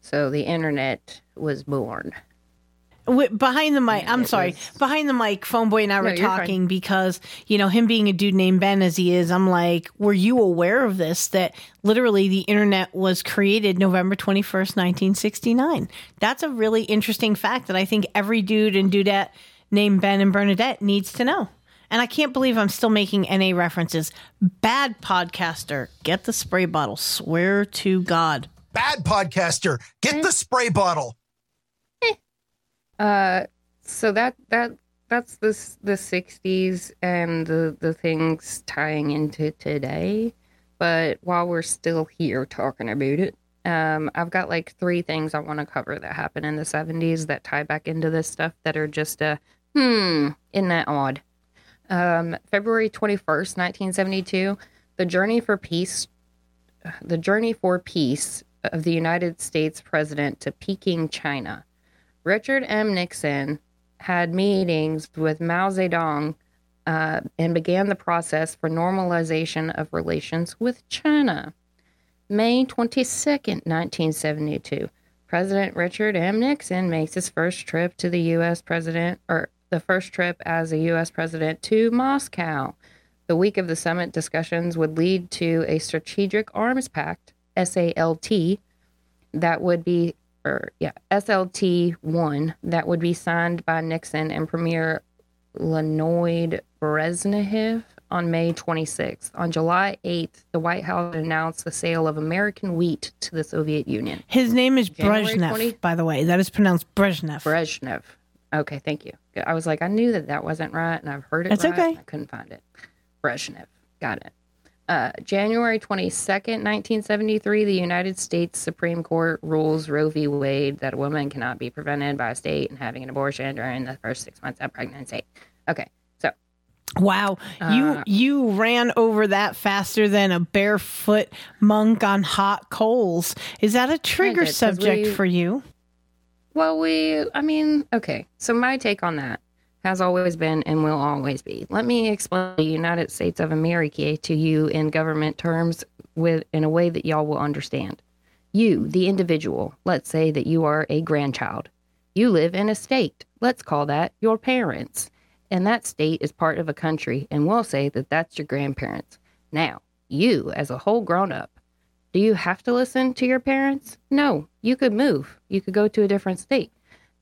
So the internet was born. Wi- behind the mic, I'm sorry. was- Behind the mic, PhoneBoy and I No, were you're fine. talking because you know him being a dude named Ben as he is. I'm like, were you aware of this? That literally the internet was created November 21st, 1969. That's a really interesting fact that I think every dude and dudette named Ben and Bernadette needs to know. And I can't believe I'm still making NA references. Bad podcaster, get the spray bottle. Swear to God. Bad podcaster. Get the spray bottle. Uh, so that that that's the the '60s and the the things tying into today. But while we're still here talking about it, um, I've got like three things I want to cover that happened in the '70s that tie back into this stuff that are just a hmm, isn't that odd? Um, February 21st, 1972, the Journey for Peace, the Journey for Peace of the United States President to Peking, China. Richard M. Nixon had meetings with Mao Zedong uh, and began the process for normalization of relations with China. May 22nd, 1972, President Richard M. Nixon makes his first trip to the U.S. president, or the first trip as a U.S. president to Moscow. The week of the summit discussions would lead to a strategic arms pact, SALT, that would be, or yeah, SALT 1, that would be signed by Nixon and Premier Leonid Brezhnev on May 26th. On July 8th, the White House announced the sale of American wheat to the Soviet Union. His name is January Brezhnev, 20 by the way. That is pronounced Brezhnev. Brezhnev. Okay, thank you. I was like, I knew that that wasn't right, and I've heard it That's right. okay. I couldn't find it. Brezhnev. Got it. Uh, January 22nd, 1973, the United States Supreme Court rules Roe v. Wade that a woman cannot be prevented by a state and having an abortion during the first six months of pregnancy. Okay, so Wow, you Uh, you ran over that faster than a barefoot monk on hot coals. Is that a trigger did, subject we- for you? Well, we, I mean, okay. So my take on that has always been and will always be. Let me explain the United States of America to you in government terms with in a way that y'all will understand. You, the individual, let's say that you are a grandchild. You live in a state. Let's call that your parents. And that state is part of a country, and we'll say that that's your grandparents. Now, you, as a whole grown up, do you have to listen to your parents? No, you could move. You could go to a different state.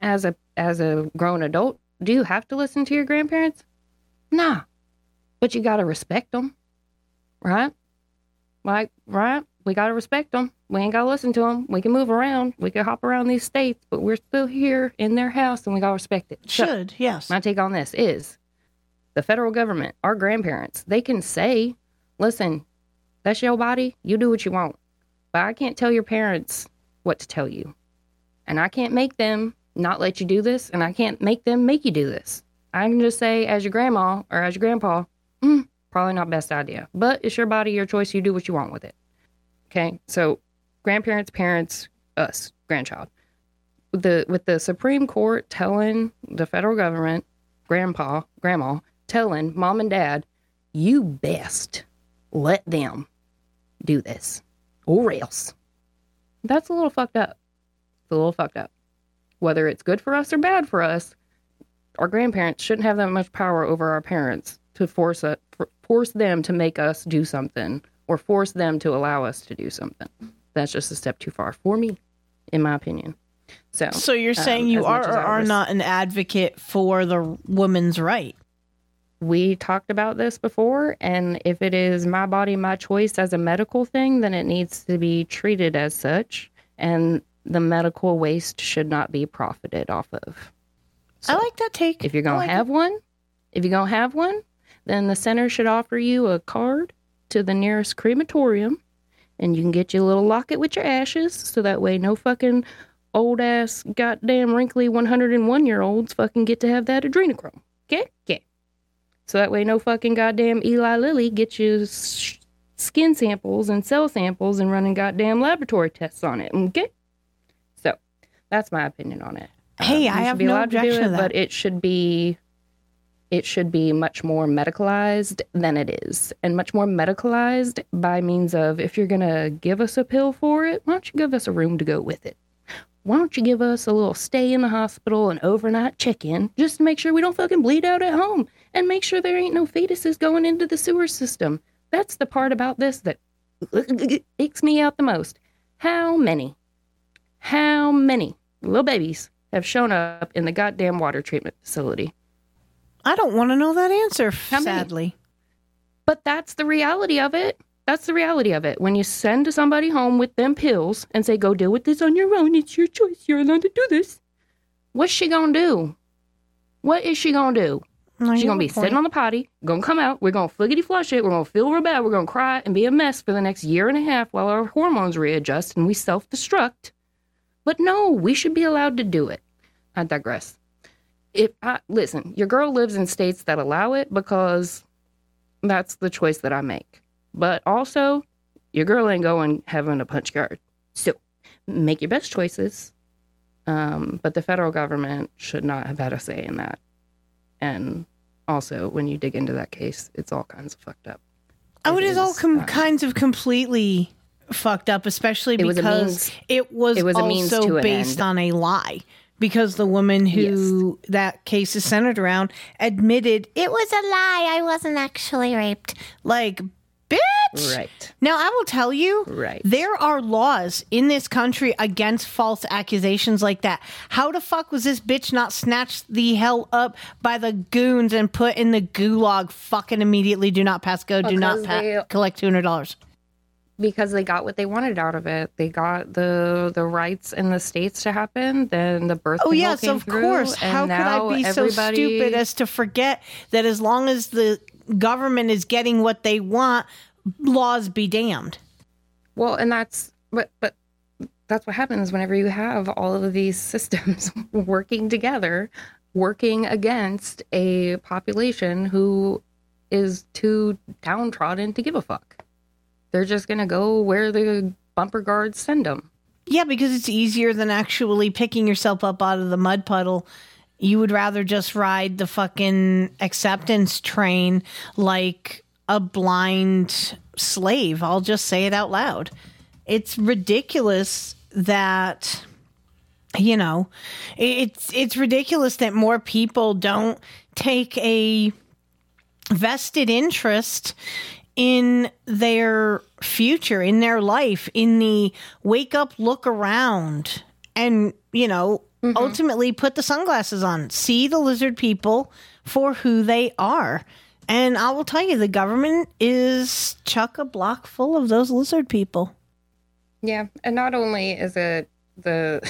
As a as a grown adult, do you have to listen to your grandparents? Nah. But you got to respect them. Right? Like, right? We got to respect them. We ain't got to listen to them. We can move around. We can hop around these states, but we're still here in their house and we got to respect it. So, Should yes. my take on this is the federal government, our grandparents, they can say, listen, that's your body. You do what you want. But I can't tell your parents what to tell you. And I can't make them not let you do this. And I can't make them make you do this. I can just say, as your grandma or as your grandpa, mm, probably not best idea. But it's your body, your choice. You do what you want with it. Okay. So grandparents, parents, us, grandchild. The with the Supreme Court telling the federal government, grandpa, grandma, telling mom and dad, you best let them do this. Or else. That's a little fucked up. It's a little fucked up. Whether it's good for us or bad for us, our grandparents shouldn't have that much power over our parents to force us, force them to make us do something or force them to allow us to do something. That's just a step too far for me, in my opinion. So, So you're um, saying you are or are res- not an advocate for the woman's right? we talked about this before and if it is my body my choice as a medical thing then it needs to be treated as such and the medical waste should not be profited off of I like that take. if you're going like to have one if you're going to have one then the center should offer you a card to the nearest crematorium and you can get you a little locket with your ashes so that way no fucking old ass goddamn wrinkly 101 year olds fucking get to have that adrenochrome. Okay? Okay. So that way no fucking goddamn Eli Lilly gets you skin samples and cell samples and running goddamn laboratory tests on it. Okay? That's my opinion on it. Hey, Um, I have be no allowed to do objection to it, that. but it should be it should be much more medicalized than it is. And much more medicalized by means of if you're going to give us a pill for it why don't you give us a room to go with it? Why don't you give us a little stay in the hospital and overnight check-in just to make sure we don't fucking bleed out at home and make sure there ain't no fetuses going into the sewer system? That's the part about this that icks me out the most. How many how many little babies have shown up in the goddamn water treatment facility I don't want to know that answer, many? sadly. But that's the reality of it. That's the reality of it. When you send somebody home with them pills and say, go deal with this on your own, it's your choice. You're allowed to do this. What's she gonna do? What is she gonna do? No, She's gonna be point. sitting on the potty, gonna come out, we're gonna fliggity flush it, we're gonna feel real bad, we're gonna cry and be a mess for the next year and a half while our hormones readjust and we self destruct. But no, we should be allowed to do it. I digress. If I listen, your girl lives in states that allow it because that's the choice that I make. But also, your girl ain't going having a punch card. So make your best choices. Um, but the federal government should not have had a say in that. And also, when you dig into that case, it's all kinds of fucked up. Oh, it is all com- uh, kinds of completely fucked up, especially It because it was it was a means also based on a lie. Because the woman who that case is centered around admitted it was a lie. I wasn't actually raped. Like, bitch. Right. Now, I will tell you, Right. there are laws in this country against false accusations like that. How the fuck was this bitch not snatched the hell up by the goons and put in the gulag fucking immediately? Do not pass go. Do not pa- collect $200. Because they got what they wanted out of it. They got the the rights in the states to happen. Then the birth. Oh yes, of through, course. and How could I be so stupid as to forget that as long as the government is getting what they want, laws be damned. Well, and that's but but that's what happens whenever you have all of these systems working together, working against a population who is too downtrodden to give a fuck. They're just gonna go where the bumper guards send them. Yeah, because it's easier than actually picking yourself up out of the mud puddle. You would rather just ride the fucking acceptance train like a blind slave. I'll just say it out loud. It's ridiculous that you know, it's it's ridiculous that more people don't take a vested interest in their future, in their life, in the wake up, look around, and, you know, mm-hmm. ultimately put the sunglasses on, see the lizard people for who they are. And I will tell you, the government is chuck a block full of those lizard people. Yeah, and not only is it the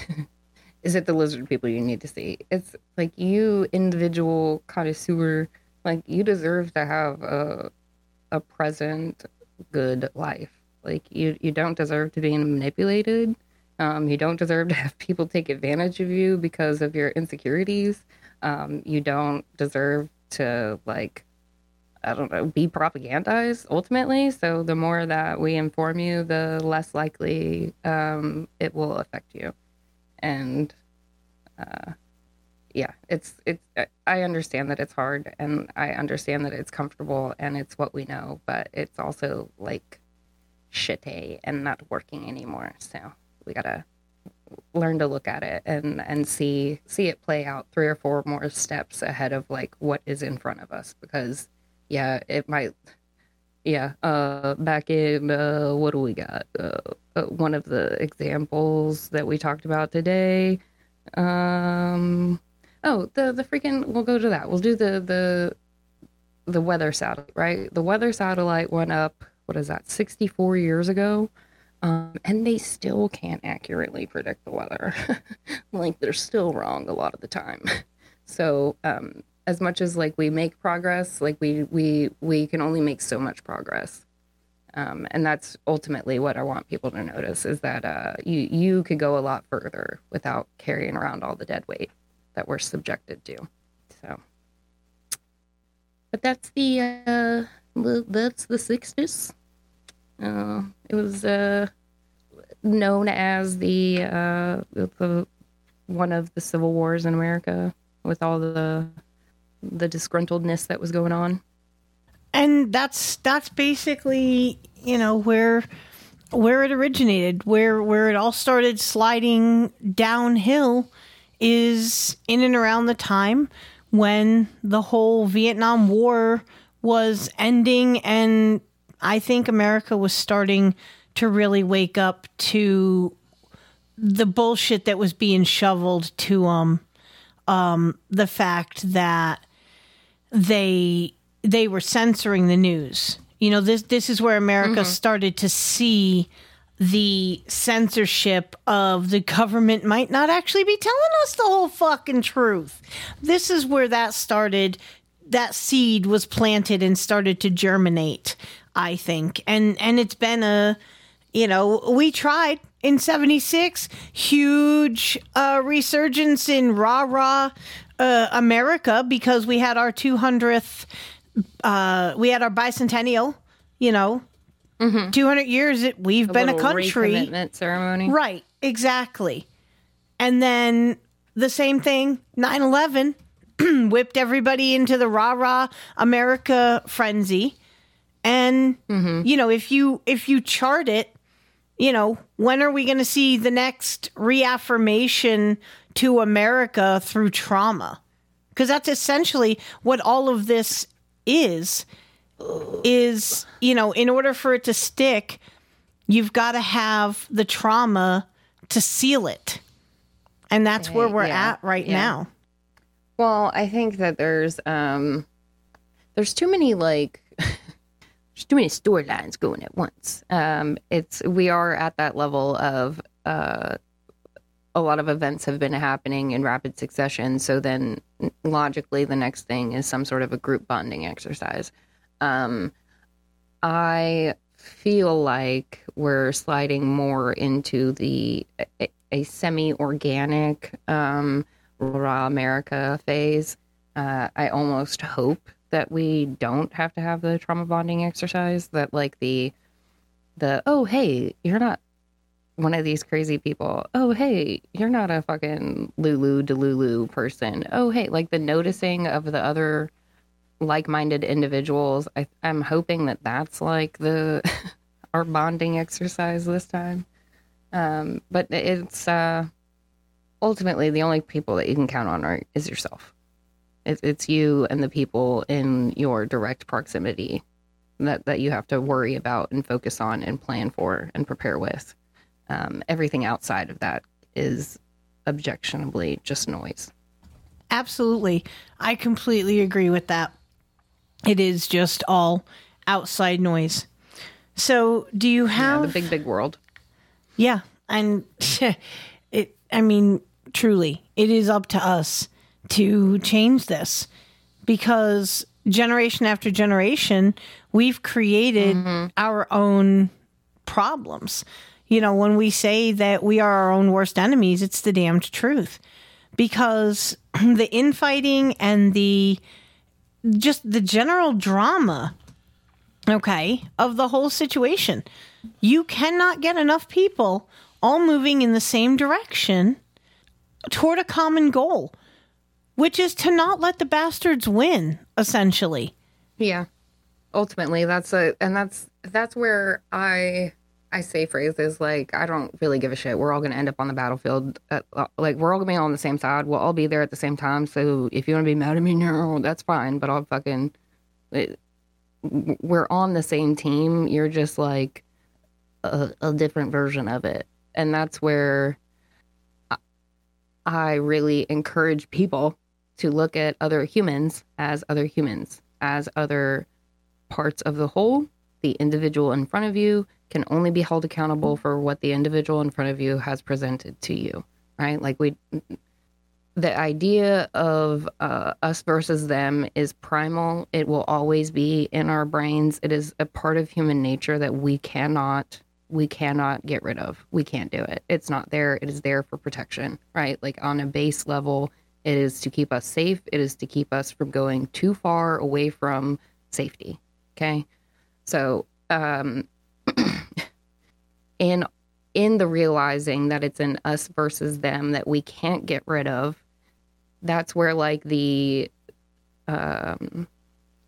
is it the lizard people you need to see, it's like you individual connoisseur, like you deserve to have a a present good life. Like you you don't deserve to be manipulated. Um, you don't deserve to have people take advantage of you because of your insecurities. Um, you don't deserve to like I don't know, be propagandized ultimately. So the more that we inform you, the less likely um, it will affect you. And uh, yeah, it's it's. I understand that it's hard, and I understand that it's comfortable, and it's what we know. But it's also like shitty and not working anymore. So we gotta learn to look at it and and see see it play out three or four more steps ahead of like what is in front of us because yeah it might yeah uh back in uh what do we got uh, uh one of the examples that we talked about today um oh the the freaking we'll go to that we'll do the the the weather satellite right the weather satellite went up what is that 64 years ago um, and they still can't accurately predict the weather. like they're still wrong a lot of the time. So um, as much as like we make progress, like we we we can only make so much progress. Um, and that's ultimately what I want people to notice is that uh, you you could go a lot further without carrying around all the dead weight that we're subjected to. So, but that's the uh, that's the sixties. Uh, it was uh, known as the uh, the one of the civil wars in America with all the the disgruntledness that was going on. And that's that's basically, you know, where where it originated, where where it all started sliding downhill is in and around the time when the whole Vietnam War was ending and I think America was starting to really wake up to the bullshit that was being shoveled to them um, the fact that they they were censoring the news. You know, this this is where America mm-hmm. started to see the censorship of the government might not actually be telling us the whole fucking truth. This is where that started. That seed was planted and started to germinate. I think, and and it's been a, you know, we tried in 76 huge uh, resurgence in rah rah uh, america because we had our 200th uh, we had our bicentennial you know mm-hmm. 200 years it, we've a been a country ceremony right exactly and then the same thing 9-11 whipped everybody into the rah rah america frenzy and mm-hmm. you know if you if you chart it you know, when are we going to see the next reaffirmation to America through trauma? Because that's essentially what all of this is. Is, you know, in order for it to stick, you've got to have the trauma to seal it. And that's where we're yeah. at right yeah. now. Well, I think that there's um there's too many like there's too many storylines going at once. Um, it's we are at that level of uh, a lot of events have been happening in rapid succession. So then, logically, the next thing is some sort of a group bonding exercise. Um, I feel like we're sliding more into the a, a semi-organic um, raw America phase. Uh, I almost hope that we don't have to have the trauma bonding exercise that like the the oh hey you're not one of these crazy people oh hey you're not a fucking lulu delulu person oh hey like the noticing of the other like-minded individuals I, i'm hoping that that's like the our bonding exercise this time um but it's uh ultimately the only people that you can count on are is yourself it's you and the people in your direct proximity that, that you have to worry about and focus on and plan for and prepare with. Um, everything outside of that is objectionably just noise. Absolutely. I completely agree with that. It is just all outside noise. So, do you have yeah, the big, big world? Yeah. And it, I mean, truly, it is up to us to change this because generation after generation, we've created mm-hmm. our own problems. You know, when we say that we are our own worst enemies, it's the damned truth. Because the infighting and the just the general drama, okay, of the whole situation, you cannot get enough people all moving in the same direction toward a common goal which is to not let the bastards win, essentially. Yeah. Ultimately, that's a and that's that's where I I say phrases like I don't really give a shit. We're all going to end up on the battlefield. At, uh, like we're all going to be on the same side. We'll all be there at the same time. So if you want to be mad at me, no, that's fine. But I'll fucking. It, we're on the same team. You're just like a, a different version of it, and that's where I, I really encourage people to look at other humans as other humans, as other parts of the whole. The individual in front of you can only be held accountable for what the individual in front of you has presented to you, right? Like we the idea of uh, us versus them is primal. It will always be in our brains. It is a part of human nature that we cannot we cannot get rid of. We can't do it. It's not there. It is there for protection, right? Like on a base level, it is to keep us safe. It is to keep us from going too far away from safety. Okay. So, um, in in the realizing that it's an us versus them that we can't get rid of, that's where like the um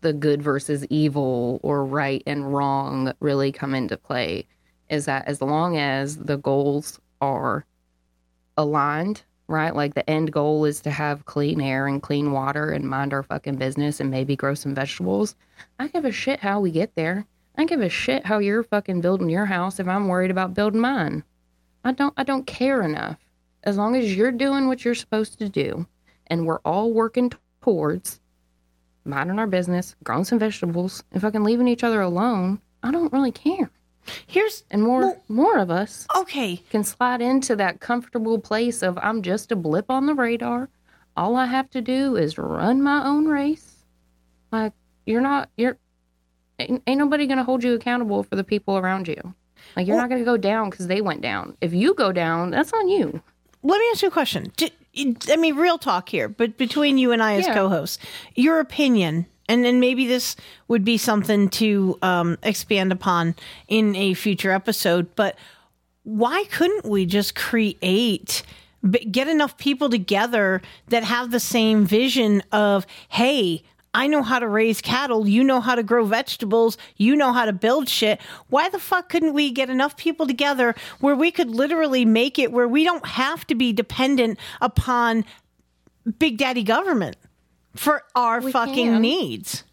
the good versus evil or right and wrong really come into play is that as long as the goals are aligned, right? Like the end goal is to have clean air and clean water and mind our fucking business and maybe grow some vegetables. I give a shit how we get there. I give a shit how you're fucking building your house if I'm worried about building mine. I don't I don't care enough. As long as you're doing what you're supposed to do and we're all working towards minding our business, growing some vegetables, and fucking leaving each other alone, I don't really care. Here's and more well, more of us okay can slide into that comfortable place of I'm just a blip on the radar. All I have to do is run my own race. Like you're not you're ain't, ain't nobody gonna hold you accountable for the people around you. Like you're well, not gonna go down because they went down. If you go down, that's on you. Let me ask you a question. I mean, real talk here, but between you and I as yeah. co-hosts, your opinion and then maybe this would be something to um, expand upon in a future episode. But why couldn't we just create? Get enough people together that have the same vision of, hey, I know how to raise cattle. You know how to grow vegetables. You know how to build shit. Why the fuck couldn't we get enough people together where we could literally make it where we don't have to be dependent upon Big Daddy government? For our we fucking can. needs.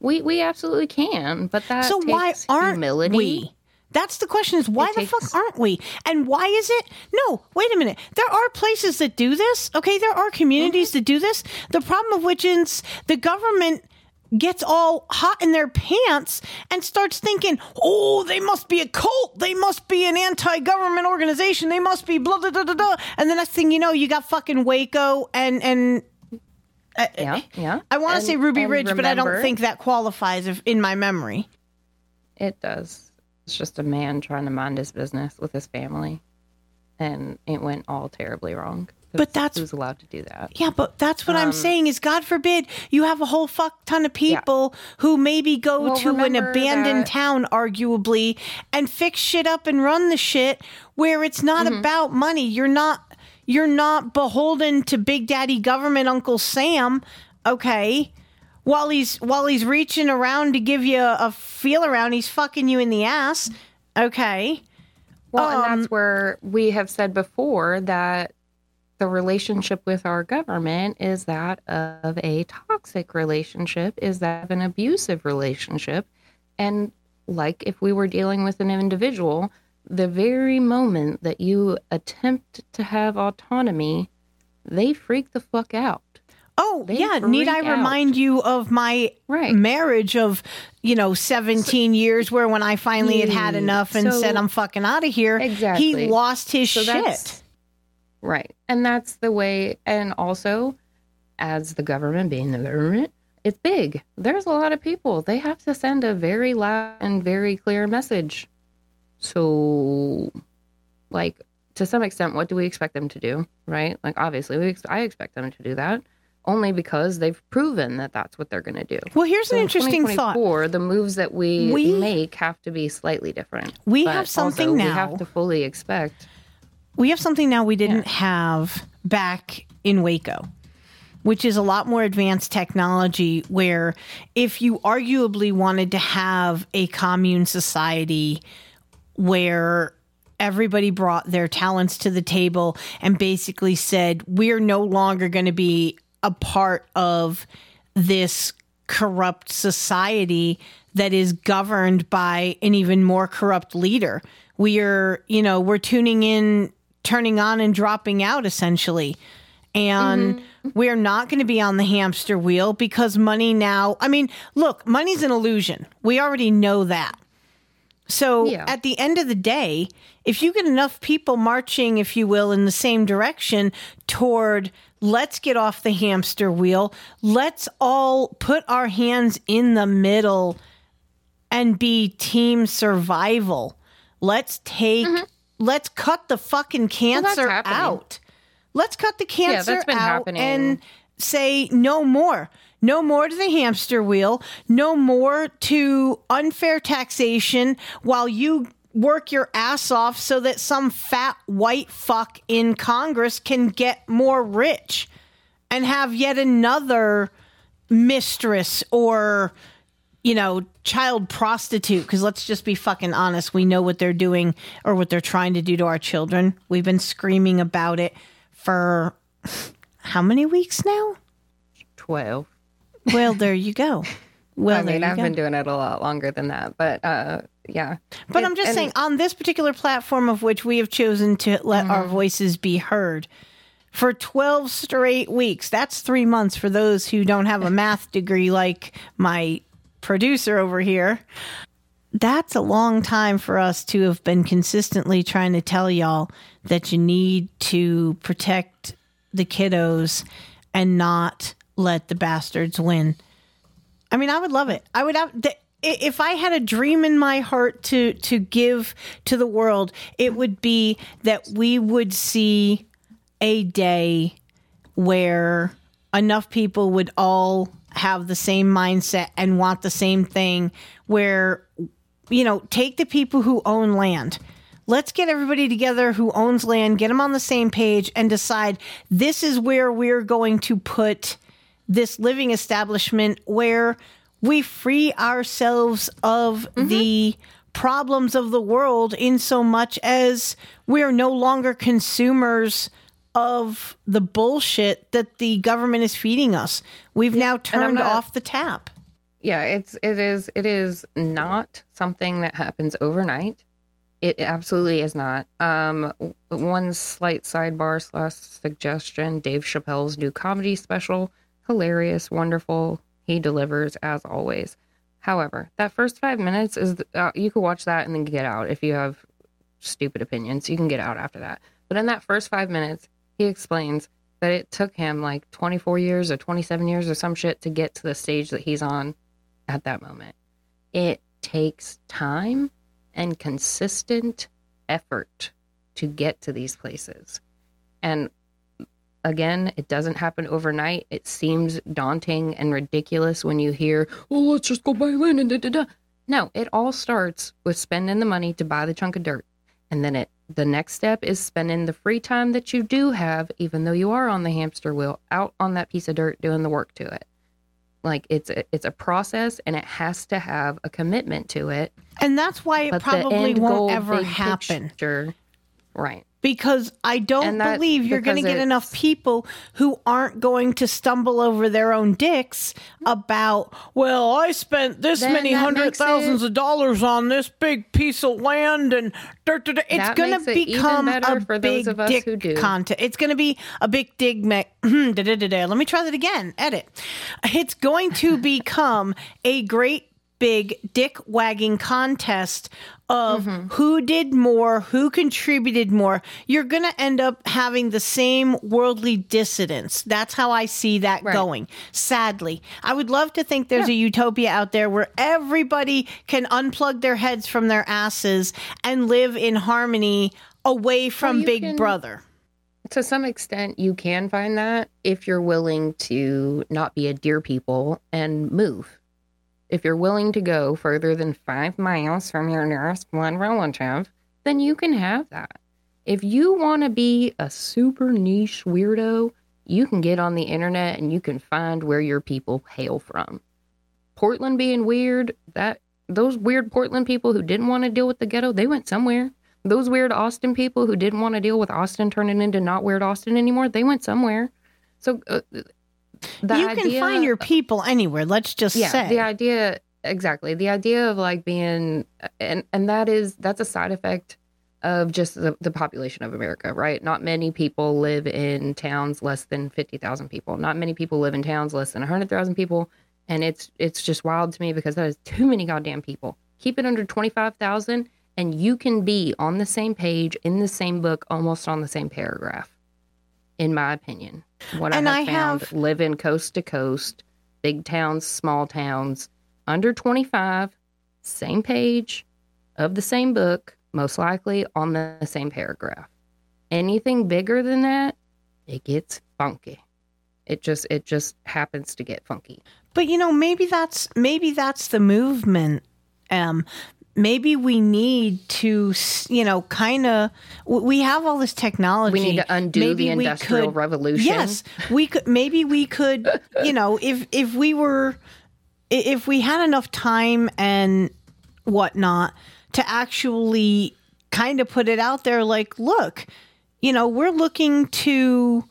We we absolutely can, but that so why aren't humility. we? That's the question: is why it the takes... fuck aren't we? And why is it? No, wait a minute. There are places that do this. Okay, there are communities mm-hmm. that do this. The problem of which is the government gets all hot in their pants and starts thinking, oh, they must be a cult. They must be an anti government organization. They must be blah, blah, blah, blah, blah. And the next thing you know, you got fucking Waco and, and yeah, yeah. I want to say Ruby Ridge, remember, but I don't think that qualifies if, in my memory. It does. It's just a man trying to mind his business with his family, and it went all terribly wrong. But that's who's allowed to do that. Yeah, but that's what um, I'm saying is God forbid you have a whole fuck ton of people yeah. who maybe go well, to an abandoned that... town, arguably, and fix shit up and run the shit where it's not mm-hmm. about money. You're not you're not beholden to Big Daddy government Uncle Sam, okay? While he's while he's reaching around to give you a, a feel around, he's fucking you in the ass. Okay. Well, um, and that's um, where we have said before that the relationship with our government is that of a toxic relationship, is that of an abusive relationship. And like if we were dealing with an individual, the very moment that you attempt to have autonomy, they freak the fuck out. Oh, they yeah. Need I out. remind you of my right. marriage of, you know, 17 so, years where when I finally had had enough and so, said, I'm fucking out of here, exactly. he lost his so shit. Right. And that's the way. And also, as the government being the government, it's big. There's a lot of people. They have to send a very loud and very clear message so, like, to some extent, what do we expect them to do? Right? Like, obviously, we ex- I expect them to do that only because they've proven that that's what they're going to do. Well, here's so an interesting thought. The moves that we, we make have to be slightly different. We have something now. We have to fully expect. We have something now we didn't yeah. have back in Waco which is a lot more advanced technology where if you arguably wanted to have a commune society where everybody brought their talents to the table and basically said, We're no longer going to be a part of this corrupt society that is governed by an even more corrupt leader. We are, you know, we're tuning in, turning on, and dropping out essentially. And mm-hmm. we're not going to be on the hamster wheel because money now, I mean, look, money's an illusion. We already know that. So Yeah. at the end of the day, if you get enough people marching, if you will, in the same direction toward let's get off the hamster wheel, let's all put our hands in the middle and be team survival. Let's take, let's cut the fucking Mm-hmm. cancer happening. out. Let's cut the cancer yeah, that's been out happening. and say no more. No more to the hamster wheel. No more to unfair taxation while you work your ass off so that some fat white fuck in Congress can get more rich and have yet another mistress or you know, child prostitute. Because let's just be fucking honest. We know what they're doing or what they're trying to do to our children. We've been screaming about it for how many weeks now? 12. Well, there you go. Well, I mean, I've go. been doing it a lot longer than that, but uh, yeah. But It- I'm just and- saying, on this particular platform of which we have chosen to let our Mm-hmm. voices be heard for 12 straight weeks, that's three months for those who don't have a math degree like my producer over here. That's a long time for us to have been consistently trying to tell y'all that you need to protect the kiddos and not let the bastards win. I mean, I would love it. I would have if I had a dream in my heart to to give to the world, it would be that we would see a day where enough people would all have the same mindset and want the same thing where you know, take the people who own land. Let's get everybody together who owns land, get them on the same page, and decide this is where we're going to put this living establishment where we free ourselves of the problems of the world in so much as we're no longer consumers of the bullshit that the government is feeding us. We've now turned not- off the tap. yeah it's it is it is not something that happens overnight it absolutely is not um one slight sidebar slash suggestion dave chappelle's new comedy special hilarious wonderful he delivers as always however that first five minutes is the- uh, you can watch that and then get out if you have stupid opinions you can get out after that but in that first five minutes he explains that it took him like 24 years or 27 years or some shit to get to the stage that he's on at that moment. It takes time and consistent effort to get to these places. And again, it doesn't happen overnight. It seems daunting and ridiculous when you hear, oh, let's just go buy land and da da da. No, it all starts with spending the money to buy the chunk of dirt. And then it the next step is spending the free time that you do have, even though you are on the hamster wheel, out on that piece of dirt doing the work to it. Like it's a, it's a process and it has to have a commitment to it. And that's why it But probably won't goal, ever happen. picture- right. Because I don't that- believe you're going to get enough people who aren't going to stumble over their own dicks about, well, I spent this many hundred thousands it- of dollars on this big piece of land and dirt, dirt, dirt." it's going to become a for those big of us dick who do. content. It's going to be a big dig. Me-. Let me try that again. Edit. It's going to become a great big dick wagging contest of Mm-hmm. who did more, who contributed more. You're going to end up having the same worldly dissidence. That's how I see that Right. going. Sadly, I would love to think there's a utopia out there where everybody can unplug their heads from their asses and live in harmony away from you Big can- Brother. To some extent, you can find that if you're willing to not be a deer people and move. If you're willing to go further than five miles from your nearest blood relative, then you can have that. If you want to be a super niche weirdo, you can get on the internet and you can find where your people hail from. Portland being weird, that those weird Portland people who didn't want to deal with the ghetto, they went somewhere. Those weird Austin people who didn't want to deal with Austin turning into not weird Austin anymore, they went somewhere. So uh, the you can find your people anywhere. Let's just yeah, say. the idea exactly. The idea of like being and and that is that's a side effect of just the, the population of America, right? Not many people live in towns less than 50,000 people. Not many people live in towns less than 100,000 people, and it's it's just wild to me because that is too many goddamn people. keep it under 25,000 and you can be on the same page in the same book almost on the same paragraph in my opinion. What And I I have found have- living coast to coast, big towns, small towns, under 25, same page of the same book, most likely on the same paragraph. Anything bigger than that, it gets funky. It just it just happens to get funky. But you know, maybe that's maybe that's the movement. Um, maybe we need to, you know, kind of. We have all this technology. We need to undo Maybe the Industrial could- Revolution. Yes, we could. Maybe we could. You know, if if we were, if we had enough time and whatnot to actually kind of put it out there, like, look, you know, we're looking to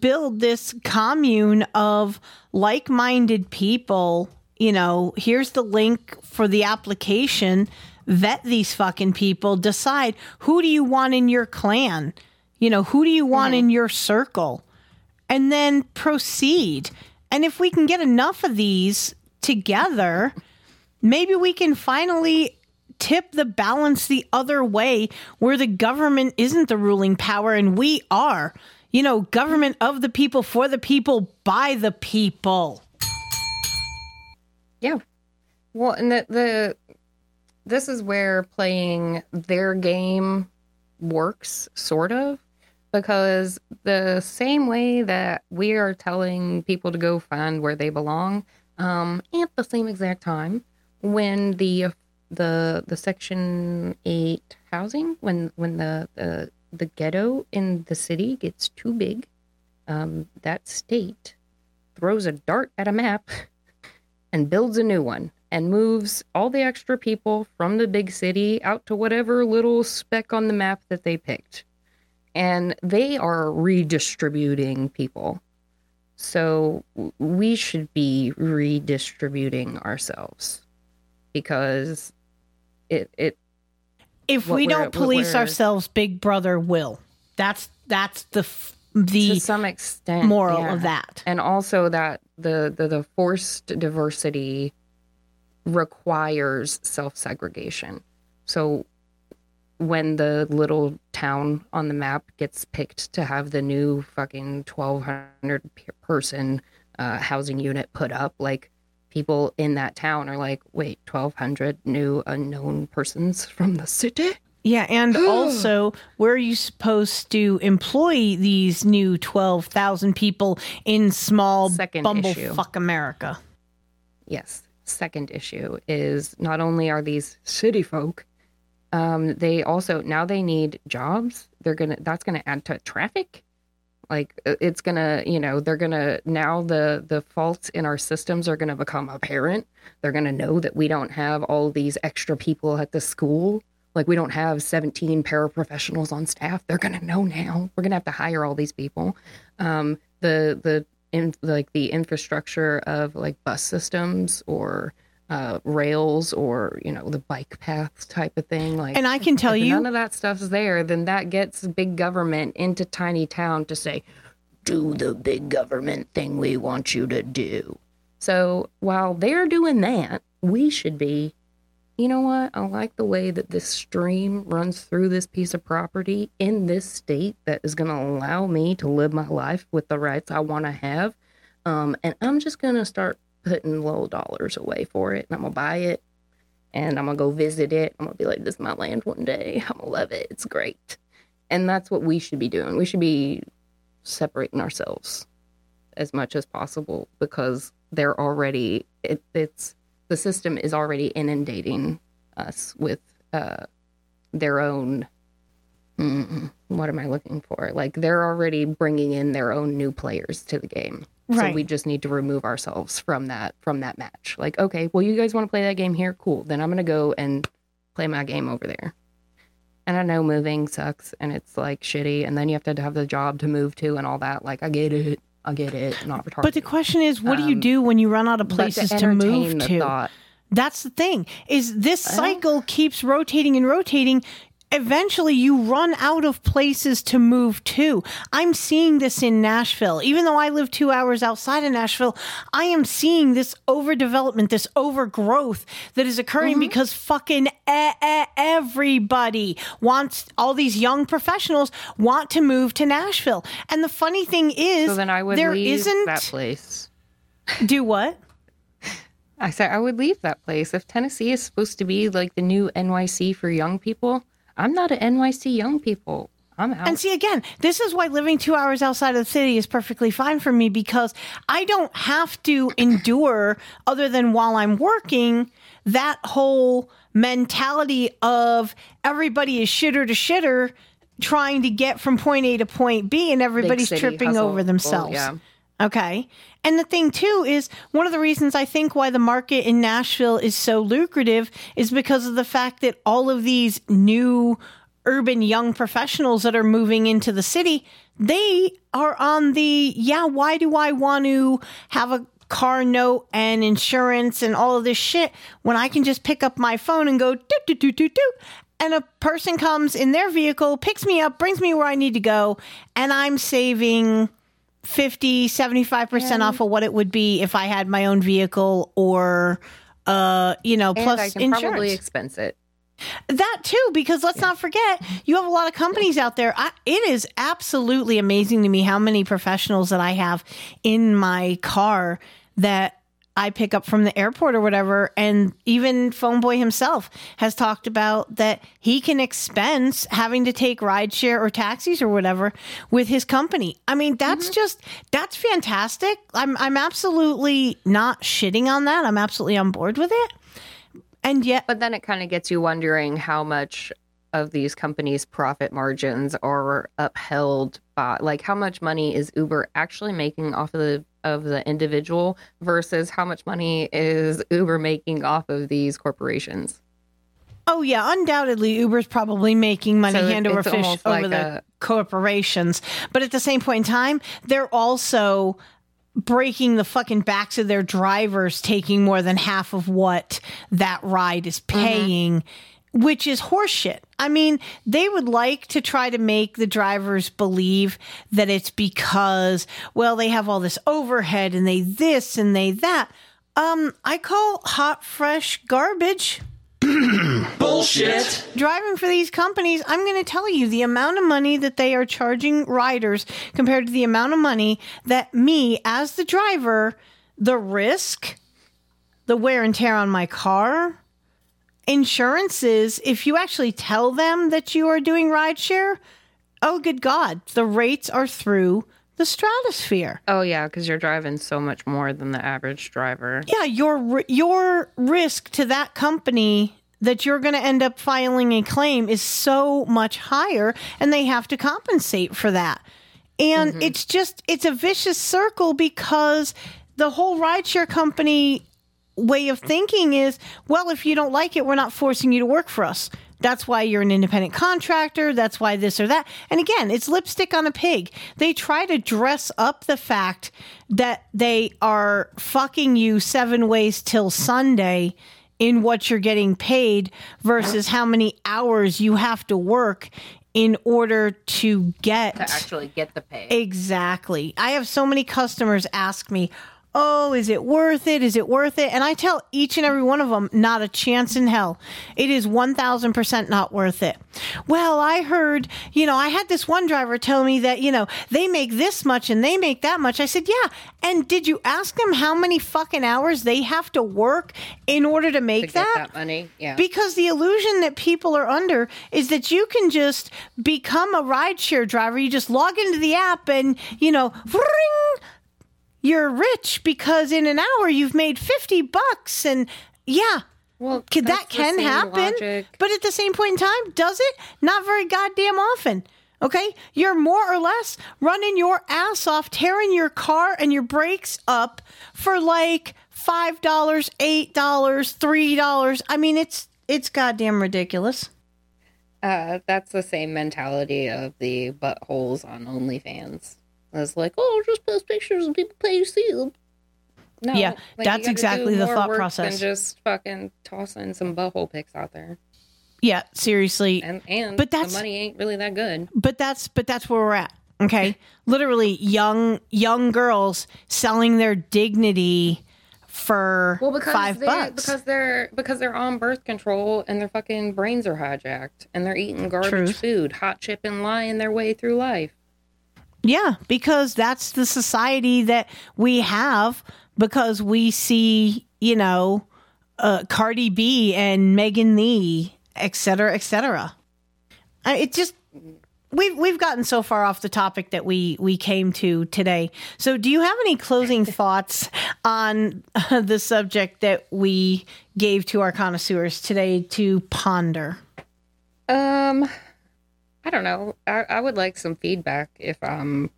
build this commune of like minded people. You know, here's the link for the application. Vet these fucking people. Decide who do you want in your clan? You know, who do you want in your circle? And then proceed. And if we can get enough of these together, maybe we can finally tip the balance the other way where the government isn't the ruling power and we are. You know, government of the people, for the people, by the people. Yeah. Well, and the, the this is where playing their game works, sort of, because the same way that we are telling people to go find where they belong, um, at the same exact time, when the the the Section Eight housing, when when the the, the ghetto in the city gets too big, um, that state throws a dart at a map and builds a new one and moves all the extra people from the big city out to whatever little speck on the map that they picked. And they are redistributing people. So we should be redistributing ourselves because it it If we don't police ourselves, Big Brother will. That's that's the f- the to some extent moral yeah. of that. and also that the the, the forced diversity requires self-segregation. So when the little town on the map gets picked to have the new fucking 1200 person uh, housing unit put up like people in that town are like wait 1200 new unknown persons from the city Yeah, and also, where are you supposed to employ these new 12,000 people in small Second issue. bumblefuck America? Yes. Second issue is not only are these city folk, um, they also now they need jobs. They're gonna that's gonna add to traffic. Like uh, it's gonna, you know, they're gonna now the the faults in our systems are gonna become apparent. They're gonna know that we don't have all these extra people at the school. Like we don't have 17 paraprofessionals on staff. They're gonna know now. We're gonna have to hire all these people. Um, the the in like the infrastructure of like bus systems or uh, rails or you know the bike paths type of thing. Like, And I can tell if you- none of that stuff's there. Then that gets big government into tiny town to say, do the big government thing we want you to do. So while they're doing that, we should be you know what? I like the way that this stream runs through this piece of property in this state that is going to allow me to live my life with the rights I want to have. Um, and I'm just going to start putting little dollars away for it. And I'm going to buy it and I'm going to go visit it. I'm going to be like, this is my land one day. I'm going to love it. It's great. And that's what we should be doing. We should be separating ourselves as much as possible because they're already, it, it's, the system is already inundating us with uh, their own. Mm, what am I looking for? Like they're already bringing in their own new players to the game. Right. So we just need to remove ourselves from that from that match. Like, okay, well, you guys want to play that game here? Cool. Then I'm gonna go and play my game over there. And I know moving sucks and it's like shitty, and then you have to have the job to move to and all that. Like, I get it. I get it. Not retarded. But the question is, what do you Um, do when you run out of places to, entertain move to? thought- That's the thing. Is this cycle keeps rotating and rotating? Eventually you run out of places to move to. I'm seeing this in Nashville. Even though I live two hours outside of Nashville, I am seeing this overdevelopment, this overgrowth that is occurring mm-hmm. because fucking everybody wants, all these young professionals want to move to Nashville. And the funny thing is, So then I would there leave not that place. Do what? I said I would leave that place. If Tennessee is supposed to be like the new NYC for young people, I'm not an NYC young people. I'm out. And see, again, this is why living two hours outside of the city is perfectly fine for me because I don't have to endure, other than while I'm working, that whole mentality of everybody is shitter to shitter trying to get from point A to point B and everybody's tripping hustle. over themselves. yeah. Okay. And the thing too is one of the reasons I think why the market in Nashville is so lucrative is because of the fact that all of these new urban young professionals that are moving into the city, they are on the yeah, why do I want to have a car note and insurance and all of this shit when I can just pick up my phone and go doot doot doot doot doot and a person comes in their vehicle, picks me up, brings me where I need to go, and I'm saving 50 75% off of what it would be if i had my own vehicle or uh you know and plus I can insurance. probably expense it. that too because let's not forget you have a lot of companies out there. I, it is absolutely amazing to me how many professionals that i have in my car that I pick up from the airport or whatever. And even PhoneBoy himself has talked about that he can expense having to take rideshare or taxis or whatever with his company. I mean, that's mm-hmm. just that's fantastic. I'm I'm absolutely not shitting on that. I'm absolutely on board with it. And yet But then it kind of gets you wondering how much of these companies' profit margins are upheld by like how much money is Uber actually making off of the of the individual versus how much money is Uber making off of these corporations. Oh yeah, undoubtedly Uber's probably making money So hand over almost over like the a- corporations, but at the same point in time, they're also breaking the fucking backs of their drivers taking more than half of what that ride is mm-hmm. paying. Which is horseshit. I mean, they would like to try to make the drivers believe that it's because, well, they have all this overhead and they this and they that. Um, I call hot, fresh garbage Bullshit. driving for these companies, I'm going to tell you the amount of money that they are charging riders compared to the amount of money that me, as the driver, the risk, the wear and tear on my car, insurances, if you actually tell them that you are doing rideshare, oh, good God, the rates are through the stratosphere. Oh yeah, because you're driving so much more than the average driver. Yeah, your your risk to that company that you're going to end up filing a claim is so much higher and they have to compensate for that. And mm-hmm. it's just it's a vicious circle because the whole rideshare company way of thinking is, well, if you don't like it, we're not forcing you to work for us. That's why you're an independent contractor. That's why this or that. And again, it's lipstick on a pig. They try to dress up the fact that they are fucking you seven ways till Sunday in what you're getting paid versus how many hours you have to work in order to get To actually get the pay. Exactly. I have so many customers ask me, Oh, is it worth it? Is it worth it? And I tell each and every one of them, not a chance in hell. It is 1000% not worth it. Well, I heard, you know, I had this one driver tell me that, you know, they make this much and they make that much. I said, yeah. And did you ask them how many fucking hours they have to work in order to make to that? that money. Yeah. Because the illusion that people are under is that you can just become a rideshare driver. You just log into the app and, you know, ring, you're rich because in an hour you've made 50 bucks. And yeah, well, could, that can happen. logic. But at the same point in time, does it? Not very goddamn often. Okay, you're more or less running your ass off, tearing your car and your brakes up for like five dollars, eight dollars, three dollars. I mean, it's it's goddamn ridiculous. Uh, that's the same mentality of the buttholes on OnlyFans. It's like, oh, just post pictures and people pay you to see them. No, Yeah, like, you exactly the thought process. Than just fucking tossing some butthole pics out there. Yeah, seriously. And and But that's- the money ain't really that good. but that's but that's where we're at. Okay, literally young young girls selling their dignity for Well, because five they bucks. because they're because they're on birth control and their fucking brains are hijacked and they're eating garbage Truth. food, hot chip and lying their way through life. Yeah, because that's the society that we have because we see, you know, uh, Cardi B and Megan Lee, et cetera, et cetera. Uh, It just we've we've gotten so far off the topic that we we came to today. So, do you have any closing thoughts on uh, the subject that we gave to our connoisseurs today to ponder? Um, I don't know. I, I would like some feedback if I'm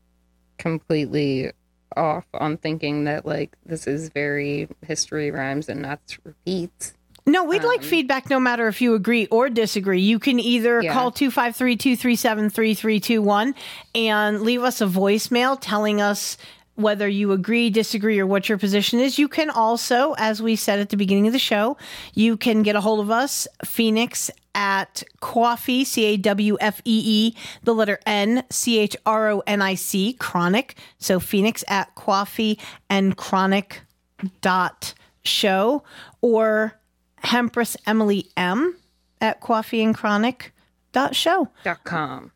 completely off on thinking that like this is very history rhymes and not repeats. No, we'd like um, feedback no matter if you agree or disagree. You can either Yeah. call 253 237 3321 and leave us a voicemail telling us whether you agree, disagree, or what your position is. You can also, as we said at the beginning of the show, you can get a hold of us, Pheonix at Cawfee, C A W F E E, the letter N, C H R O N I C, chronic. So Pheonix at Cawfee and chronic dot show or Hempress Emily M at coffee and chronic dot show. Dot com.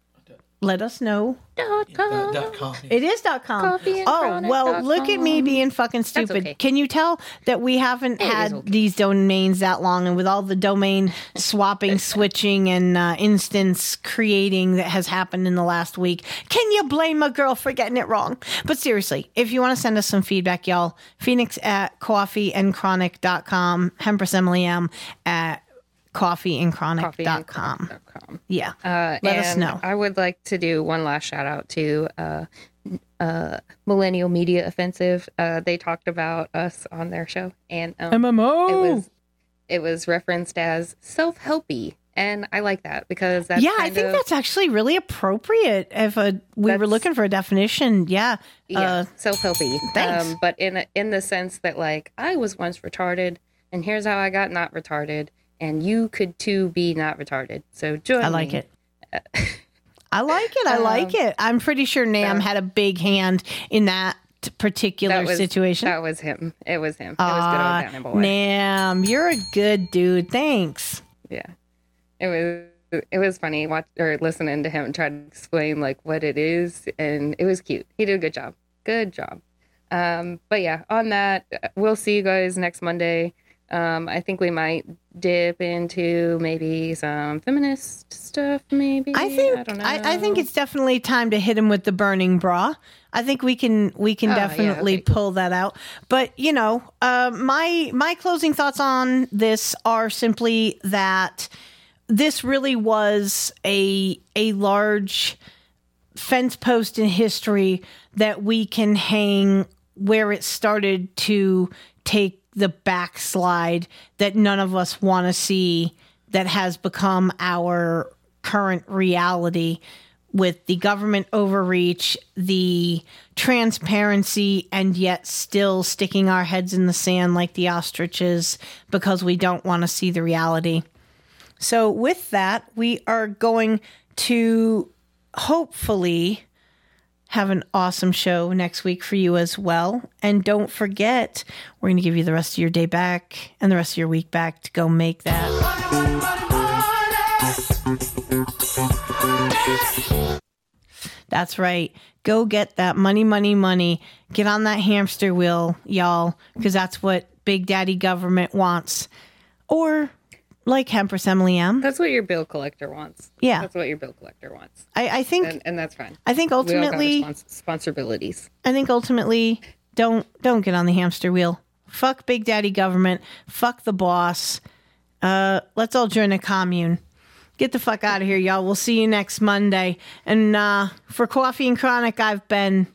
Let us know. Dot com. Dot com. It is dot com. Coffee and oh, well, dot look at me being fucking stupid. okay. Can you tell that we haven't It is had okay. these domains that long and with all the domain swapping, switching, and uh, instance creating that has happened in the last week? Can you blame a girl for getting it wrong? But seriously, if you want to send us some feedback, y'all, Pheonix at coffeeandchronic.com, Hempress Emily M at coffeeandchronic.com. Coffeeandchronic.com. Yeah. Uh, Let us know. I would like to do one last shout out to uh, uh, Millennial Media Offensive. Uh, they talked about us on their show, and um, MMO. it was it was referenced as self helpy, and I like that because that's yeah, I think of- that's actually really appropriate. If a, we were looking for a definition, yeah, yeah uh, self helpy. thanks. Um, but in a, in the sense that like I was once retarded, and here's how I got not retarded, and you could too be not retarded. So join I like me. it. I like it. I like Um, it. I'm pretty sure Nam so- had a big hand in that particular That was situation. That was him. It was him. It Ah, was good old Nam, you're a good dude. Thanks. Yeah, it was it was funny watch or listening to him try to explain like what it is, and it was cute. He did a good job. Good job. Um, but yeah, on that, we'll see you guys next Monday. Um, I think we might dip into maybe some feminist stuff. Maybe I think I don't know. I, I think it's definitely time to hit him with the burning bra. I think we can we can Oh, yeah, definitely okay, pull that out. But you know, uh, my my closing thoughts on this are simply that this really was a a large fence post in history that we can hang where it started to take the backslide that none of us want to see that has become our current reality with the government overreach, the transparency, and yet still sticking our heads in the sand like the ostriches because we don't want to see the reality. So, with that, we are going to hopefully have an awesome show next week for you as well. And don't forget, we're going to give you the rest of your day back and the rest of your week back to go make that. That's right. Go get that money, money, money. Get on that hamster wheel, y'all, because that's what Big Daddy government wants. Or like Hempress Emily M. That's what your bill collector wants. Yeah. that's what your bill collector wants, I, I think and, and that's fine. I think We all got ultimately respons- responsibilities. I think ultimately don't don't get on the hamster wheel. Fuck Big Daddy government. Fuck the boss. Uh, let's all join a commune. Get the fuck out of here, y'all. We'll see you next Monday. And uh, for Cawfee and Chronic, I've been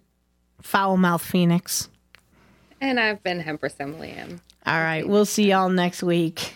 Foul Mouth Pheonix. And I've been Hempress Emily M. All right, we'll see y'all next week.